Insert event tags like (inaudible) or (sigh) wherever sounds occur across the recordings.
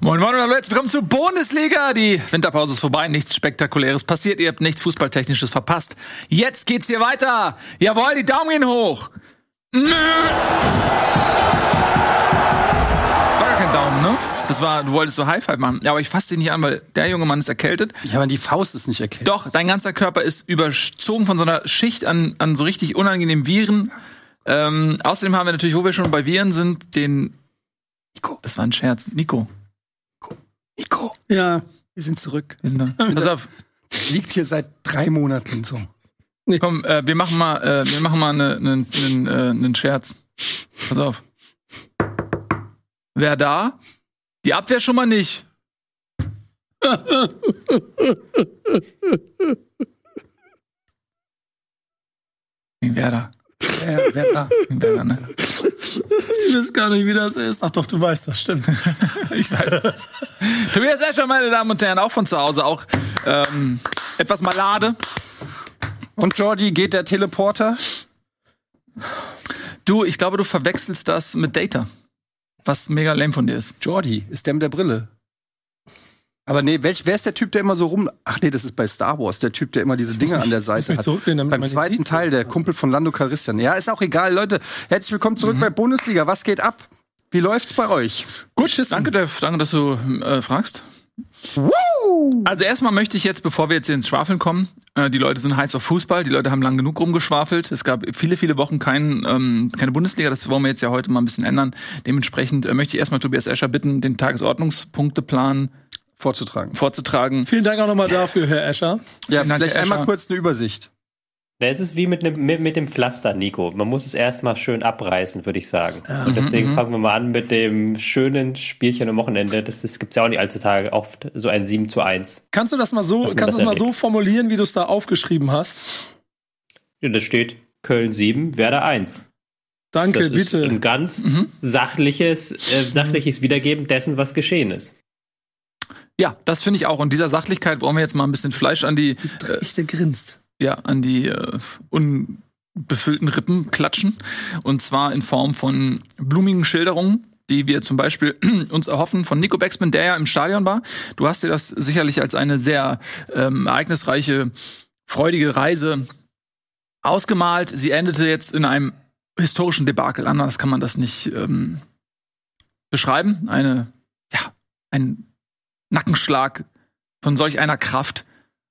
Moin Moin und hallo, herzlich willkommen zur Bundesliga. Die Winterpause ist vorbei, nichts Spektakuläres passiert, ihr habt nichts Fußballtechnisches verpasst. Jetzt geht's hier weiter. Jawohl, die Daumen gehen hoch. Nö. War gar kein Daumen, ne? Das war, du wolltest so High Five machen. Ja, aber ich fasse dich nicht an, weil der junge Mann ist erkältet. Ja, aber die Faust ist nicht erkältet. Doch, dein ganzer Körper ist überzogen von so einer Schicht an, an so richtig unangenehmen Viren. Ähm, außerdem haben wir natürlich, wo wir schon bei Viren sind, den Nico. Das war ein Scherz. Nico. Nico. Ja, wir sind zurück. Wir sind da. (laughs) Pass auf. Liegt hier seit drei Monaten so. Komm, äh, wir machen mal, äh, wir machen mal einen ne, ne, äh, ne Scherz. Pass auf. Wer da? Die Abwehr schon mal nicht. (laughs) Wer, wer da? Gegen Werder, ne? Ich weiß gar nicht, wie das ist. Ach doch, du weißt das, stimmt. (laughs) Ich weiß das. Tobias Escher, meine Damen und Herren, auch von zu Hause, auch ähm, etwas malade. Und Jordi, geht der Teleporter? Du, ich glaube, du verwechselst das mit Data. Was mega lame von dir ist. Jordi, ist der mit der Brille. Aber nee, welch, wer ist der Typ, der immer so rum. Ach nee, das ist bei Star Wars, der Typ, der immer diese Dinge an der Seite hat. Beim zweiten. Teil, der Kumpel von Lando Calrissian. Ja, ist auch egal, Leute. Herzlich willkommen zurück bei Bundesliga. Was geht ab? Wie läuft's bei euch? Gut, danke. Danke, dass du äh, fragst. Also erstmal möchte ich jetzt, bevor wir jetzt ins Schwafeln kommen, äh, die Leute sind heiß auf Fußball, die Leute haben lang genug rumgeschwafelt. Es gab viele, viele Wochen kein, ähm, keine Bundesliga, das wollen wir jetzt ja heute mal ein bisschen ändern. Dementsprechend äh, möchte ich erstmal Tobias Escher bitten, den Tagesordnungspunkteplan Vorzutragen. vorzutragen. Vielen Dank auch nochmal dafür, Herr Escher. Ja, Dank, vielleicht Herr einmal Escher. kurz eine Übersicht. Es ist wie mit, nem, mit, mit dem Pflaster, Nico. Man muss es erstmal schön abreißen, würde ich sagen. Und deswegen fangen wir mal an mit dem schönen Spielchen am Wochenende. Das, das gibt es ja auch nicht allzu Tage. Oft so ein 7 zu 1. Kannst du das mal so, kannst das mal so formulieren, wie du es da aufgeschrieben hast? Ja, da steht Köln 7, Werder 1. Danke, Das ist bitte. ein ganz Mhm. sachliches, äh, sachliches Wiedergeben dessen, was geschehen ist. Ja, das finde ich auch. Und dieser Sachlichkeit wollen wir jetzt mal ein bisschen Fleisch an die, äh, Echte grinst. ja, an die äh, unbefüllten Rippen klatschen. Und zwar in Form von blumigen Schilderungen, die wir zum Beispiel (clears throat) uns erhoffen von Nico Becksmann, der ja im Stadion war. Du hast dir das sicherlich als eine sehr ähm, ereignisreiche, freudige Reise ausgemalt. Sie endete jetzt in einem historischen Debakel. Anders kann man das nicht ähm, beschreiben. Eine, ja, ein Nackenschlag von solch einer Kraft,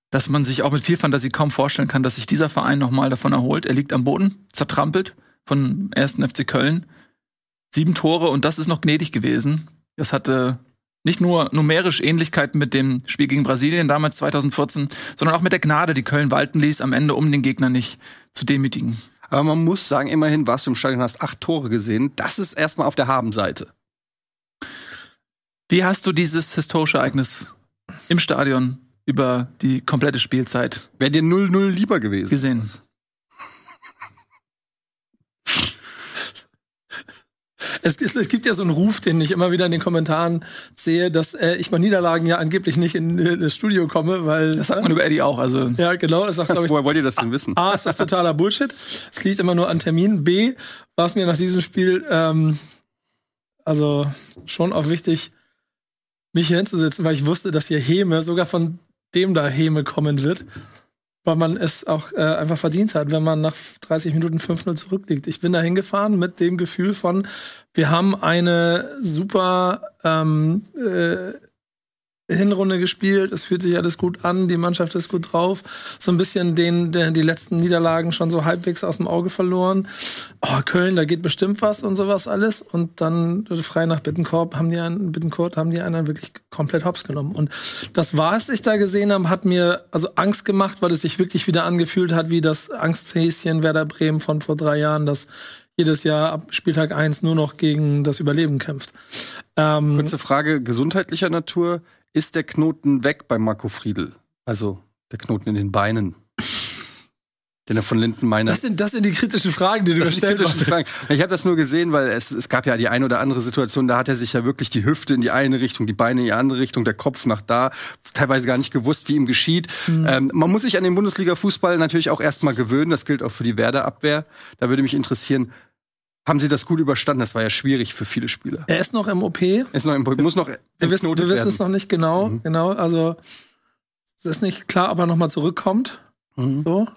dass man sich auch mit viel Fantasie kaum vorstellen kann, dass sich dieser Verein nochmal davon erholt. Er liegt am Boden, zertrampelt von 1. FC Köln. Sieben Tore und das ist noch gnädig gewesen. Das hatte nicht nur numerisch Ähnlichkeiten mit dem Spiel gegen Brasilien damals 2014, sondern auch mit der Gnade, die Köln walten ließ, am Ende, um den Gegner nicht zu demütigen. Aber man muss sagen, immerhin warst du im Stadion, hast acht Tore gesehen. Das ist erstmal auf der Habenseite. Wie hast du dieses historische Ereignis im Stadion über die komplette Spielzeit Wäre dir 0-0 lieber gewesen. gesehen? Es, es, es gibt ja so einen Ruf, den ich immer wieder in den Kommentaren sehe, dass äh, ich bei Niederlagen ja angeblich nicht in, äh, das Studio komme, weil. Das sagt man über Eddie auch. Also ja, genau. Das sagt, glaube ich, woher wollt ihr das denn wissen? A, ist das totaler Bullshit. Es liegt immer nur an Terminen. B, war es mir nach diesem Spiel ähm, also schon auch wichtig, mich hier hinzusetzen, weil ich wusste, dass hier Häme, sogar von dem da Häme kommen wird, weil man es auch äh, einfach verdient hat, wenn man nach 30 Minuten 5-0 zurückliegt. Ich bin da hingefahren mit dem Gefühl von, wir haben eine super ähm, äh, Hinrunde gespielt, es fühlt sich alles gut an, die Mannschaft ist gut drauf. So ein bisschen den, den die letzten Niederlagen schon so halbwegs aus dem Auge verloren. Oh, Köln, da geht bestimmt was und sowas alles. Und dann äh, frei nach Bittenkorb haben die einen, Bittencourt haben die einen wirklich komplett hops genommen. Und das, was ich da gesehen habe, hat mir also Angst gemacht, weil es sich wirklich wieder angefühlt hat, wie das Angsthäschen Werder Bremen von vor drei Jahren, das jedes Jahr ab Spieltag eins nur noch gegen das Überleben kämpft. Ähm, Kurze Frage gesundheitlicher Natur. Ist der Knoten weg bei Marco Friedl? Also der Knoten in den Beinen. Den er von Linden meiner. das, sind, das sind die kritischen Fragen, die du Das gestellt hast. Ich habe das nur gesehen, weil es, es gab ja die eine oder andere Situation, da hat er sich ja wirklich die Hüfte in die eine Richtung, die Beine in die andere Richtung, der Kopf nach da, teilweise gar nicht gewusst, wie ihm geschieht. Ähm, man muss sich an den Bundesliga-Fußball natürlich auch erstmal gewöhnen, das gilt auch für die Werder-Abwehr. Da würde mich interessieren, haben sie das gut überstanden. Das war ja schwierig für viele Spieler. Er ist noch im OP. Ist noch im, muss noch Wir wissen, wir wissen es noch nicht genau. Mhm. Genau, also es ist nicht klar, ob er nochmal zurückkommt. Mhm. So. Wir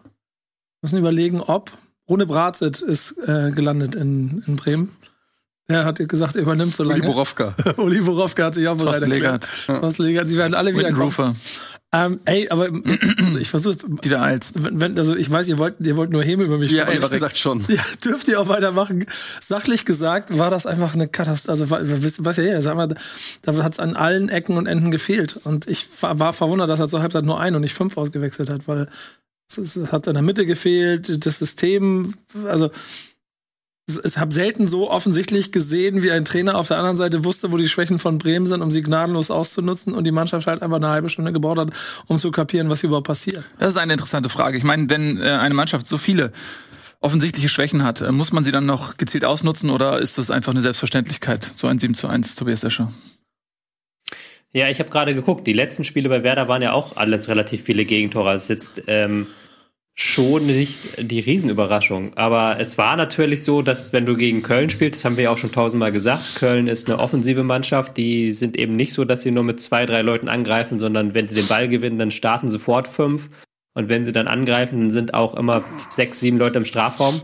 müssen überlegen, ob. Rune Bratzit ist äh, gelandet in, in Bremen. Er hat gesagt, er übernimmt so Uli lange. Borowka. (laughs) Uli Borowka hat sich auch bereit Thorsten erklärt. Legert, Thorsten Legert, sie werden alle wieder. Rufer, Ähm, ey, aber (clears throat) also ich versuche Dieter Eils. wenn, wenn, also ich weiß, ihr wollt, ihr wollt nur Häme über mich Ja, ehrlich gesagt schon. (laughs) Ja, dürft ihr auch weitermachen. Sachlich gesagt war das einfach eine Katastrophe. Also, wa- wa- wisst- was ja hier, sag mal, da hat es an allen Ecken und Enden gefehlt. Und ich war, war verwundert, dass er zur Halbzeit nur ein und nicht fünf ausgewechselt hat, weil es, es hat in der Mitte gefehlt, das System, also es, es habe selten so offensichtlich gesehen, wie ein Trainer auf der anderen Seite wusste, wo die Schwächen von Bremen sind, um sie gnadenlos auszunutzen und die Mannschaft halt einfach eine halbe Stunde gebraucht hat, um zu kapieren, was hier überhaupt passiert. Das ist eine interessante Frage. Ich meine, wenn äh, eine Mannschaft so viele offensichtliche Schwächen hat, äh, muss man sie dann noch gezielt ausnutzen oder ist das einfach eine Selbstverständlichkeit, so ein 7 zu 1 Tobias Escher? Ja, ich habe gerade geguckt. Die letzten Spiele bei Werder waren ja auch alles relativ viele Gegentore. Also Es ist jetzt ähm, schon nicht die Riesenüberraschung. Aber es war natürlich so, dass wenn du gegen Köln spielst, das haben wir ja auch schon tausendmal gesagt, Köln ist eine offensive Mannschaft. Die sind eben nicht so, dass sie nur mit zwei, drei Leuten angreifen, sondern wenn sie den Ball gewinnen, dann starten sofort fünf. Und wenn sie dann angreifen, dann sind auch immer sechs, sieben Leute im Strafraum.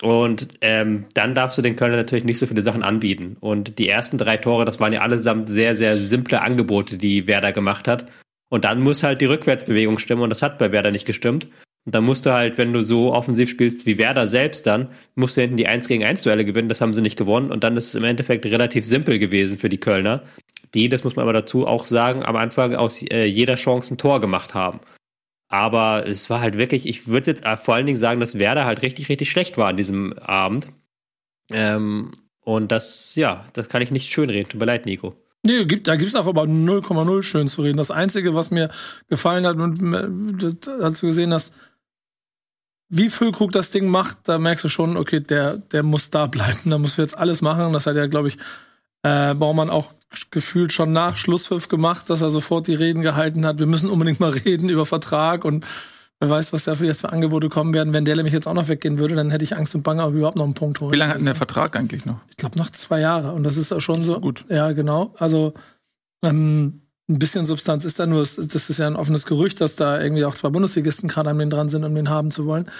Und ähm, dann darfst du den Kölner natürlich nicht so viele Sachen anbieten. Und die ersten drei Tore, das waren ja allesamt sehr, sehr simple Angebote, die Werder gemacht hat. Und dann muss halt die Rückwärtsbewegung stimmen und das hat bei Werder nicht gestimmt. Und dann musst du halt, wenn du so offensiv spielst wie Werder selbst dann, musst du hinten die 1 gegen 1 Duelle gewinnen, das haben sie nicht gewonnen. Und dann ist es im Endeffekt relativ simpel gewesen für die Kölner, die, das muss man aber dazu auch sagen, am Anfang aus äh, jeder Chance ein Tor gemacht haben. Aber es war halt wirklich, ich würde jetzt äh, vor allen Dingen sagen, dass Werder halt richtig, richtig schlecht war an diesem Abend. Ähm, und das, ja, das kann ich nicht schönreden. Tut mir leid, Nico. Nee, gibt, da gibt's auch aber 0,0 schön zu reden. Das Einzige, was mir gefallen hat, und äh, als du gesehen hast, wie Füllkrug das Ding macht, da merkst du schon, okay, der, der muss da bleiben. Da muss wir jetzt alles machen. Das hat ja, glaube ich, äh, Baumann auch gefühlt schon nach Schlusspfiff gemacht, dass er sofort die Reden gehalten hat. Wir müssen unbedingt mal (laughs) reden über Vertrag und wer weiß, was dafür jetzt für Angebote kommen werden. Wenn der nämlich jetzt auch noch weggehen würde, dann hätte ich Angst und Bange, ob überhaupt noch einen Punkt holen. Wie lange hat denn der Vertrag eigentlich noch? Ich glaube noch zwei Jahre. Und das ist auch schon so. Gut. Ja, genau. Also ähm, ein bisschen Substanz ist da nur. Es Das ist ja ein offenes Gerücht, dass da irgendwie auch zwei Bundesligisten gerade an den dran sind, um den haben zu wollen.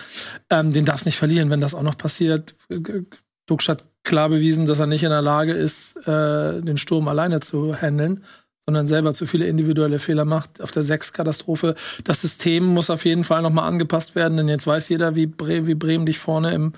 Ähm, den darf's nicht verlieren, wenn das auch noch passiert. G- Duxch hat klar bewiesen, dass er nicht in der Lage ist, äh, den Sturm alleine zu handeln, sondern selber zu viele individuelle Fehler macht. Auf der Sechs-Katastrophe. Das System muss auf jeden Fall noch mal angepasst werden, denn jetzt weiß jeder, wie, Bre wie Bremen dich vorne im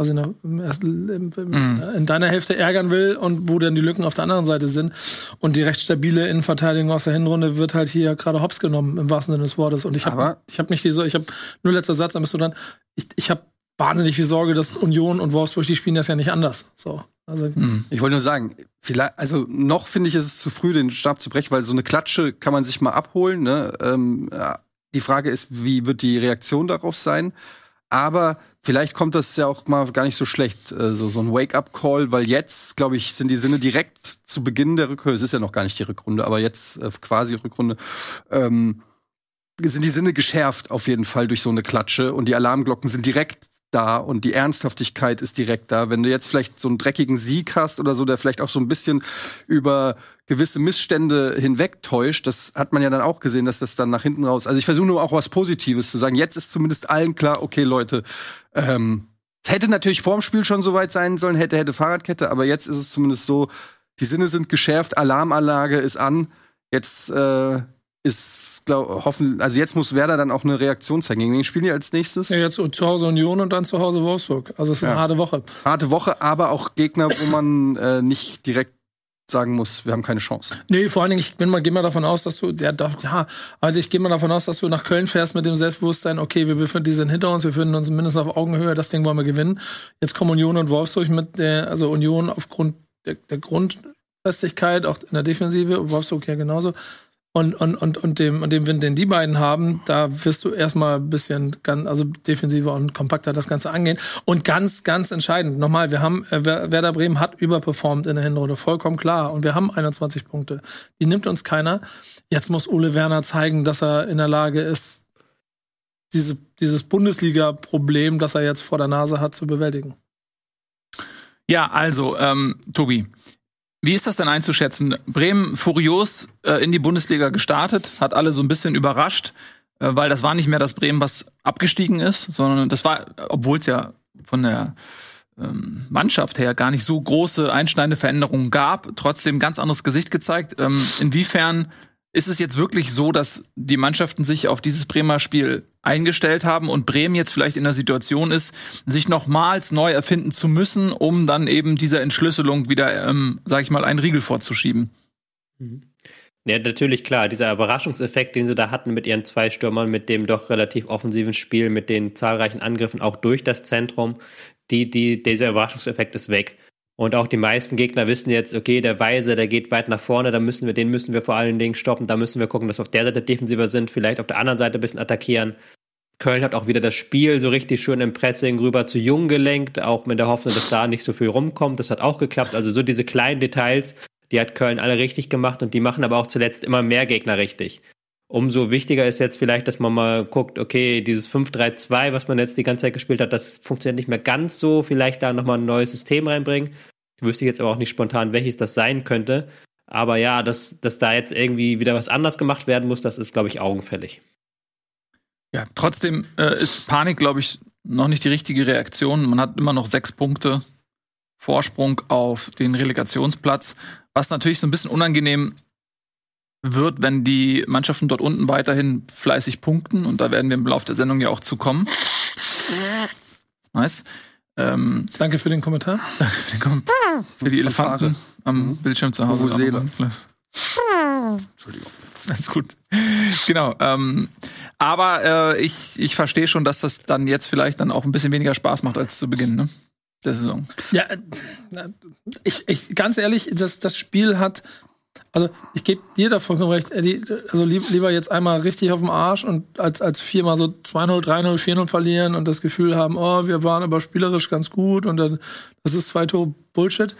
also im, im, Mhm. in deiner Hälfte ärgern will und wo dann die Lücken auf der anderen Seite sind. Und die recht stabile Innenverteidigung aus der Hinrunde wird halt hier gerade hops genommen, im wahrsten Sinne des Wortes. Und ich habe ich hab nicht diese, ich habe nur letzter Satz, dann bist du dann, ich, ich habe wahnsinnig viel Sorge, dass Union und Wolfsburg, die spielen das ja nicht anders. So. Also, Hm. Ich wollte nur sagen, vielleicht, also noch finde ich, ist es zu früh, den Stab zu brechen, weil so eine Klatsche kann man sich mal abholen. Ne? Ähm, ja, die Frage ist, wie wird die Reaktion darauf sein? Aber vielleicht kommt das ja auch mal gar nicht so schlecht, äh, so, so ein Wake-up-Call, weil jetzt, glaube ich, sind die Sinne direkt zu Beginn der Rückrunde, es ist ja noch gar nicht die Rückrunde, aber jetzt äh, quasi Rückrunde, ähm, sind die Sinne geschärft auf jeden Fall durch so eine Klatsche und die Alarmglocken sind direkt da und die Ernsthaftigkeit ist direkt da. Wenn du jetzt vielleicht so einen dreckigen Sieg hast oder so, der vielleicht auch so ein bisschen über gewisse Missstände hinwegtäuscht, das hat man ja dann auch gesehen, dass das dann nach hinten raus. Also ich versuche nur auch was Positives zu sagen. Jetzt ist zumindest allen klar, okay, Leute, ähm, hätte natürlich vorm Spiel schon soweit sein sollen, hätte, hätte Fahrradkette, aber jetzt ist es zumindest so, die Sinne sind geschärft, Alarmanlage ist an. Jetzt äh, ist, glaub, hoffen, also jetzt muss Werder dann auch eine Reaktion zeigen. Gegen wen spielen die als nächstes? ja, jetzt zu Hause Union und dann zu Hause Wolfsburg. Also es ist eine Ja. harte Woche. Harte Woche, aber auch Gegner, wo man äh, nicht direkt sagen muss, wir haben keine Chance. Nee, vor allen Dingen, ich bin mal, geh mal davon aus, dass du, ja, doch, ja, also ich gehe mal davon aus, dass du nach Köln fährst mit dem Selbstbewusstsein, okay, wir befinden, die sind hinter uns, wir befinden uns mindestens auf Augenhöhe, das Ding wollen wir gewinnen. Jetzt kommen Union und Wolfsburg mit der, also Union aufgrund der, der Grundfestigkeit, auch in der Defensive, Wolfsburg ja genauso. Und, und, und, und dem, und dem Wind, den die beiden haben, da wirst du erstmal ein bisschen ganz, also defensiver und kompakter das Ganze angehen. Und ganz, ganz entscheidend, nochmal, wir haben, äh, Wer- Werder Bremen hat überperformt in der Hinrunde, vollkommen klar. Und wir haben 21 Punkte. Die nimmt uns keiner. Jetzt muss Ole Werner zeigen, dass er in der Lage ist, diese, dieses Bundesliga-Problem, das er jetzt vor der Nase hat, zu bewältigen. Ja, also, ähm, Tobi, wie ist das denn einzuschätzen? Bremen furios äh, in die Bundesliga gestartet, hat alle so ein bisschen überrascht, äh, weil das war nicht mehr das Bremen, was abgestiegen ist, sondern das war, obwohl es ja von der ähm, Mannschaft her gar nicht so große einschneidende Veränderungen gab, trotzdem ganz anderes Gesicht gezeigt. Ähm, inwiefern ist es jetzt wirklich so, dass die Mannschaften sich auf dieses Bremer Spiel eingestellt haben und Bremen jetzt vielleicht in der Situation ist, sich nochmals neu erfinden zu müssen, um dann eben dieser Entschlüsselung wieder, ähm, sag ich mal, einen Riegel vorzuschieben? Mhm. Ja, natürlich klar. Dieser Überraschungseffekt, den sie da hatten mit ihren zwei Stürmern, mit dem doch relativ offensiven Spiel, mit den zahlreichen Angriffen auch durch das Zentrum, die, die, dieser Überraschungseffekt ist weg. Und auch die meisten Gegner wissen jetzt, okay, der Weise, der geht weit nach vorne, da müssen wir, den müssen wir vor allen Dingen stoppen, da müssen wir gucken, dass wir auf der Seite defensiver sind, vielleicht auf der anderen Seite ein bisschen attackieren. Köln hat auch wieder das Spiel so richtig schön im Pressing rüber zu Jung gelenkt, auch mit der Hoffnung, dass da nicht so viel rumkommt. Das hat auch geklappt. Also so diese kleinen Details, die hat Köln alle richtig gemacht und die machen aber auch zuletzt immer mehr Gegner richtig. Umso wichtiger ist jetzt vielleicht, dass man mal guckt, okay, dieses 5-3-2, was man jetzt die ganze Zeit gespielt hat, das funktioniert nicht mehr ganz so. Vielleicht da nochmal ein neues System reinbringen. Ich wüsste jetzt aber auch nicht spontan, welches das sein könnte. Aber ja, dass, dass da jetzt irgendwie wieder was anders gemacht werden muss, das ist, glaube ich, augenfällig. Ja, trotzdem äh, ist Panik, glaube ich, noch nicht die richtige Reaktion. Man hat immer noch sechs Punkte Vorsprung auf den Relegationsplatz, was natürlich so ein bisschen unangenehm wird, wenn die Mannschaften dort unten weiterhin fleißig punkten. Und da werden wir im Laufe der Sendung ja auch zu kommen. Nice. Ähm, danke für den Kommentar. Danke für den Kommentar. Für die Elefanten am mhm. Bildschirm zu Hause. Entschuldigung. Das ist gut. Genau. Ähm, aber äh, ich, ich verstehe schon, dass das dann jetzt vielleicht dann auch ein bisschen weniger Spaß macht als zu Beginn ne? der Saison. Ja, äh, ich, ich ganz ehrlich, das, das Spiel hat also ich gebe dir da vollkommen recht, Eddie, also lieber jetzt einmal richtig auf dem Arsch und als, als viermal so 2-0, 3-0, 4-0 verlieren und das Gefühl haben, oh, wir waren aber spielerisch ganz gut und dann, das ist zwei Tore Bullshit.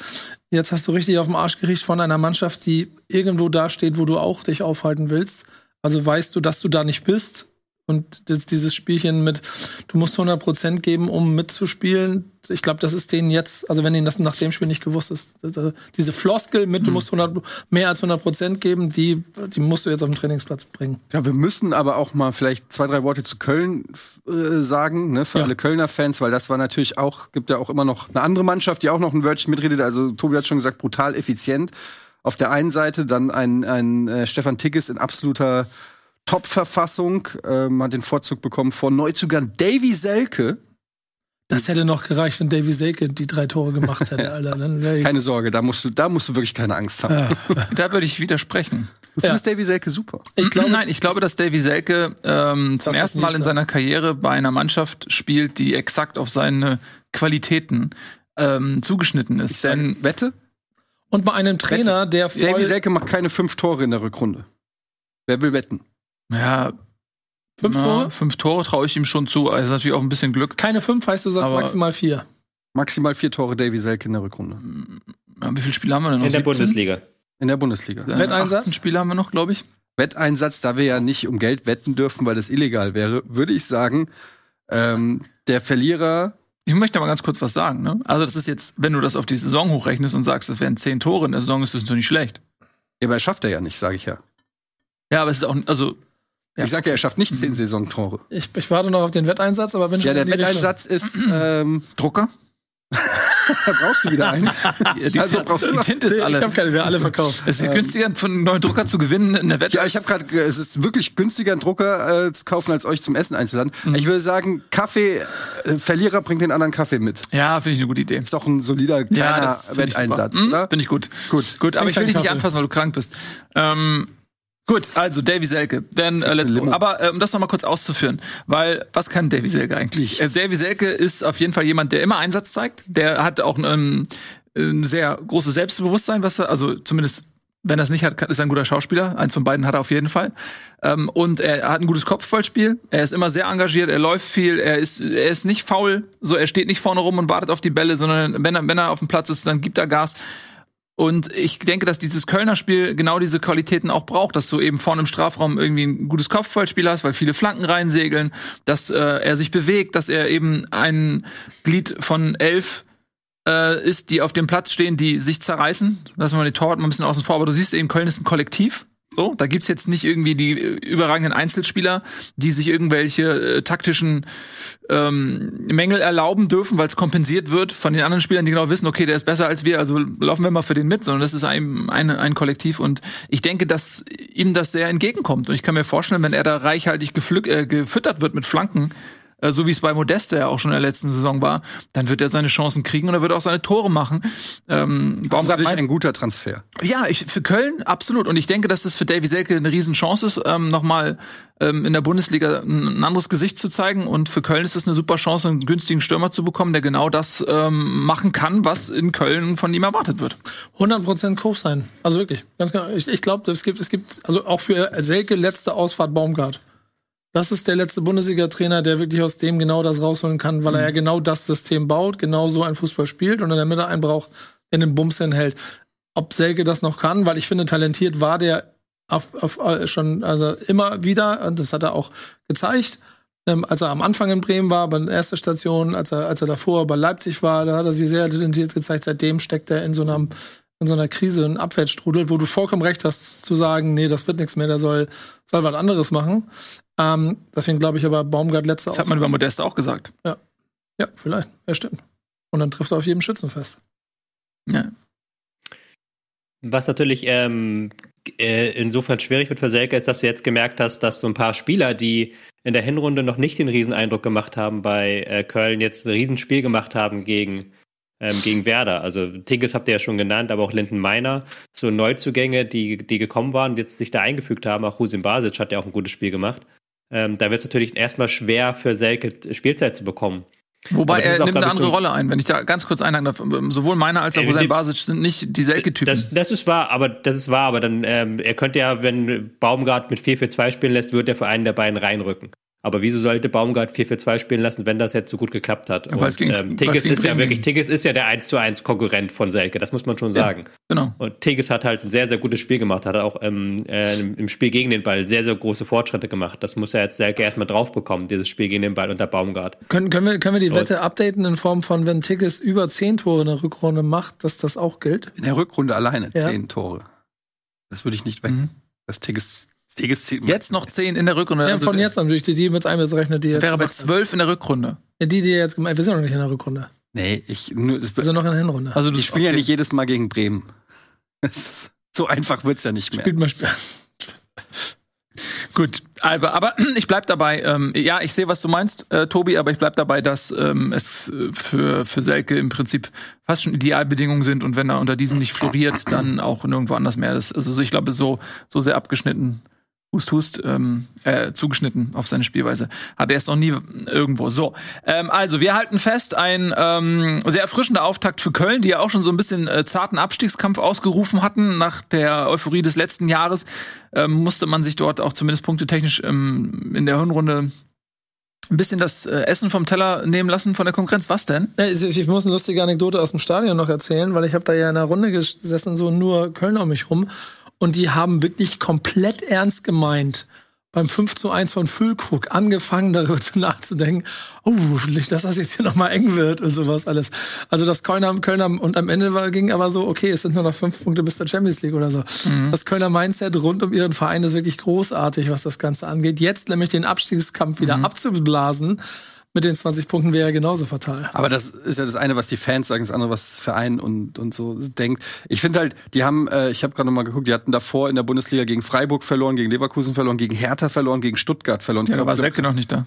Jetzt hast du richtig auf dem Arsch gerichtet von einer Mannschaft, die irgendwo da steht, wo du auch dich aufhalten willst. Also weißt du, dass du da nicht bist und dieses Spielchen mit, du musst 100% geben, um mitzuspielen. Ich glaube, das ist denen jetzt, also wenn ihnen das nach dem Spiel nicht gewusst ist, diese Floskel mit, du hm. musst 100, mehr als 100% geben, die, die musst du jetzt auf den Trainingsplatz bringen. Ja, wir müssen aber auch mal vielleicht zwei, drei Worte zu Köln äh, sagen, ne, für ja. alle Kölner Fans, weil das war natürlich auch, gibt ja auch immer noch eine andere Mannschaft, die auch noch ein Wörtchen mitredet. Also Tobi hat schon gesagt, brutal effizient. Auf der einen Seite dann ein, ein äh, Stefan Tigges in absoluter Top-Verfassung, ähm, hat den Vorzug bekommen vor Neuzugang Davy Selke. Das hätte noch gereicht, wenn Davy Selke die drei Tore gemacht hätte, (laughs) Alter. keine Sorge, da musst du, da musst du wirklich keine Angst haben. Ja. (laughs) da würde ich widersprechen. Du findest ja. Davy Selke super. Ich glaube, Nein, ich glaube, dass Davy Selke ähm, zum ersten Mal in seiner Karriere bei einer Mannschaft spielt, die exakt auf seine Qualitäten ähm, zugeschnitten ist. Denn Wette? Und bei einem Trainer, Wette. der voll Davy Selke macht keine fünf Tore in der Rückrunde. Wer will wetten? Ja. Fünf na, Tore? Fünf Tore traue ich ihm schon zu. Also natürlich auch ein bisschen Glück. Keine fünf, heißt du sagst maximal vier. Maximal vier Tore Davy Selke in der Rückrunde. Wie viele Spiele haben wir denn noch? In der 17? Bundesliga. In der Bundesliga. Wetteinsatz? 18 Spiele haben wir noch, glaube ich. Wetteinsatz, da wir ja nicht um Geld wetten dürfen, weil das illegal wäre, würde ich sagen, ähm, der Verlierer. Ich möchte mal ganz kurz was sagen. Ne? Also das ist jetzt, wenn du das auf die Saison hochrechnest und sagst, es wären zehn Tore in der Saison, ist das natürlich schlecht. Ja, aber er schafft er ja nicht, sage ich ja. Ja, aber es ist auch, also. Ja. Ich sag ja, er schafft nicht zehn mhm. Saisontore. Ich, ich warte noch auf den Wetteinsatz, aber bin schon Ja, der Wetteinsatz ist ähm, Drucker. da (laughs) brauchst du wieder einen. Die, also brauchst du die Tinte ist alle. Ich habe keine, wir alle verkauft. Es ist ähm, günstiger, von einem neuen Drucker zu gewinnen in der Wette. Ja, ich habe gerade, es ist wirklich günstiger, einen Drucker äh, zu kaufen, als euch zum Essen einzuladen. Mhm. Ich würde sagen, Kaffee, äh, Verlierer bringt den anderen Kaffee mit. Ja, finde ich eine gute Idee. Ist doch ein solider kleiner ja, Wetteinsatz, mhm, oder? Finde ich gut. Gut. Gut, aber ich will dich nicht anfassen, weil du krank bist. Ähm, Gut, also Davy Selke. Dann äh, let's go. Aber äh, um das nochmal kurz auszuführen, weil was kann Davy Selke eigentlich? Äh, Davy Selke ist auf jeden Fall jemand, der immer Einsatz zeigt. Der hat auch ein, ein sehr großes Selbstbewusstsein, was er, also zumindest wenn er es nicht hat, ist er ein guter Schauspieler. Eins von beiden hat er auf jeden Fall. Ähm, und er hat ein gutes Kopfballspiel. Er ist immer sehr engagiert. Er läuft viel. Er ist, er ist nicht faul. So, er steht nicht vorne rum und wartet auf die Bälle, sondern wenn er, wenn er auf dem Platz ist, dann gibt er Gas. Und ich denke, dass dieses Kölner Spiel genau diese Qualitäten auch braucht, dass du eben vorne im Strafraum irgendwie ein gutes Kopfballspiel hast, weil viele Flanken reinsegeln, dass äh, er sich bewegt, dass er eben ein Glied von elf äh, ist, die auf dem Platz stehen, die sich zerreißen. Lassen wir mal die Torwart mal ein bisschen außen vor, aber du siehst eben, Köln ist ein Kollektiv. So, da gibt's jetzt nicht irgendwie die äh, überragenden Einzelspieler, die sich irgendwelche äh, taktischen ähm, Mängel erlauben dürfen, weil es kompensiert wird von den anderen Spielern, die genau wissen, okay, der ist besser als wir, also laufen wir mal für den mit, sondern das ist ein, ein, ein Kollektiv und ich denke, dass ihm das sehr entgegenkommt. Und ich kann mir vorstellen, wenn er da reichhaltig äh, gefüttert wird mit Flanken, äh, so wie es bei Modeste ja auch schon in der letzten Saison war, dann wird er seine Chancen kriegen und er wird auch seine Tore machen. Ähm, Baumgart also ein guter Transfer. Ja, ich, für Köln absolut. Und ich denke, dass es für Davy Selke eine Riesenchance ist, ähm, nochmal ähm, in der Bundesliga ein anderes Gesicht zu zeigen. Und für Köln ist es eine super Chance, einen günstigen Stürmer zu bekommen, der genau das ähm, machen kann, was in Köln von ihm erwartet wird. 100% Coach sein. Also wirklich. Ganz genau. Ich, ich glaube, es gibt, es gibt, also auch für Selke letzte Ausfahrt Baumgart. Das ist der letzte Bundesliga-Trainer, der wirklich aus dem genau das rausholen kann, weil er ja mhm. genau das System baut, genau so ein Fußball spielt und in der Mitte einen braucht, der den Bums hinhält. Ob Selke das noch kann, weil ich finde, talentiert war der auf, auf, äh, schon also immer wieder, und das hat er auch gezeigt, ähm, als er am Anfang in Bremen war, bei der ersten Station, als er, als er davor bei Leipzig war, da hat er sich sehr talentiert gezeigt. Seitdem steckt er in so einem in so einer Krise ein Abwärtsstrudel, wo du vollkommen recht hast zu sagen, nee, das wird nichts mehr, der soll, soll was anderes machen. Ähm, deswegen glaube ich aber Baumgart letzte Das hat man über Modeste auch gesagt. Ja. Ja, vielleicht. Ja, stimmt. Und dann trifft er auf jedem Schützen fest. Ja. Was natürlich ähm, äh, insofern schwierig wird für Selke, ist, dass du jetzt gemerkt hast, dass so ein paar Spieler, die in der Hinrunde noch nicht den Rieseneindruck gemacht haben bei äh, Köln, jetzt ein Riesenspiel gemacht haben gegen ähm, gegen Werder. Also Tigges habt ihr ja schon genannt, aber auch Linden Meiner, so Neuzugänge, die, die gekommen waren und jetzt sich da eingefügt haben. Auch Husin Basic hat ja auch ein gutes Spiel gemacht. Ähm, da wird es natürlich erstmal schwer für Selke Spielzeit zu bekommen. Wobei er nimmt eine andere so Rolle ein, wenn ich da ganz kurz einhaken darf. Sowohl meiner als auch Hussein Basic sind nicht die Selke-Typen. Das, das, ist wahr, aber das ist wahr, aber dann ähm, er könnte ja, wenn Baumgart mit 4-4-2 spielen lässt, wird er für einen der beiden reinrücken. Aber wieso sollte Baumgart 4-4-2 spielen lassen, wenn das jetzt so gut geklappt hat? Und, ging, ähm, Tigges ist ja wirklich, Tigges ist ja der 1 zu 1 Konkurrent von Selke, das muss man schon sagen. Ja, genau. Und Tigges hat halt ein sehr, sehr gutes Spiel gemacht, hat auch ähm, äh, im Spiel gegen den Ball sehr, sehr große Fortschritte gemacht. Das muss er jetzt Selke erstmal drauf bekommen, dieses Spiel gegen den Ball unter Baumgart. Können, können, wir, können wir die Wette updaten in Form von, wenn Tigges über 10 Tore in der Rückrunde macht, dass das auch gilt? In der Rückrunde alleine ja. 10 Tore. Das würde ich nicht wetten. Mhm. Dass Tigges Jetzt noch zehn in der Rückrunde. Ja, also von jetzt an durch die, die mit einem jetzt rechnet, die Wäre bei zwölf in der Rückrunde. Ja, die, die jetzt gemeint, wir sind noch nicht in der Rückrunde. Nee, ich nur. Wir sind noch in der Hinrunde. Also die spielen okay. ja nicht jedes Mal gegen Bremen. (laughs) so einfach wird's ja nicht mehr. Spielt mal Spiel. (laughs) Gut, aber, aber (clears throat) ich bleib dabei. Ähm, ja, ich sehe, was du meinst, äh, Tobi, aber ich bleib dabei, dass ähm, es äh, für für Selke im Prinzip fast schon Idealbedingungen sind und wenn er unter diesen nicht floriert, dann auch nirgendwo anders mehr ist. Also ich glaube, so so sehr abgeschnitten Hust, Hust, ähm, äh, zugeschnitten auf seine Spielweise. Hat er es noch nie irgendwo. So, ähm, also wir halten fest, ein ähm, sehr erfrischender Auftakt für Köln, die ja auch schon so ein bisschen äh, zarten Abstiegskampf ausgerufen hatten. Nach der Euphorie des letzten Jahres ähm, musste man sich dort auch zumindest punktetechnisch ähm, in der Hinrunde ein bisschen das äh, Essen vom Teller nehmen lassen von der Konkurrenz. Was denn? Ich muss eine lustige Anekdote aus dem Stadion noch erzählen, weil ich habe da ja in einer Runde gesessen, so nur Köln um mich rum. Und die haben wirklich komplett ernst gemeint, beim 5 zu 1 von Füllkrug angefangen, darüber zu nachzudenken, oh, dass das jetzt hier nochmal eng wird und sowas alles. Also das Kölner, Kölner und am Ende war, ging aber so, okay, es sind nur noch fünf Punkte bis zur Champions League oder so. Mhm. Das Kölner Mindset rund um ihren Verein ist wirklich großartig, was das Ganze angeht. Jetzt nämlich den Abstiegskampf wieder mhm. abzublasen, mit den 20 Punkten wäre ja genauso fatal. Aber das ist ja das eine, was die Fans sagen, das andere, was das Verein und, und so denkt. Ich finde halt, die haben, äh, ich habe gerade noch mal geguckt, die hatten davor in der Bundesliga gegen Freiburg verloren, gegen Leverkusen verloren, gegen Hertha verloren, gegen Stuttgart verloren. Ja, da war Selke noch nicht da.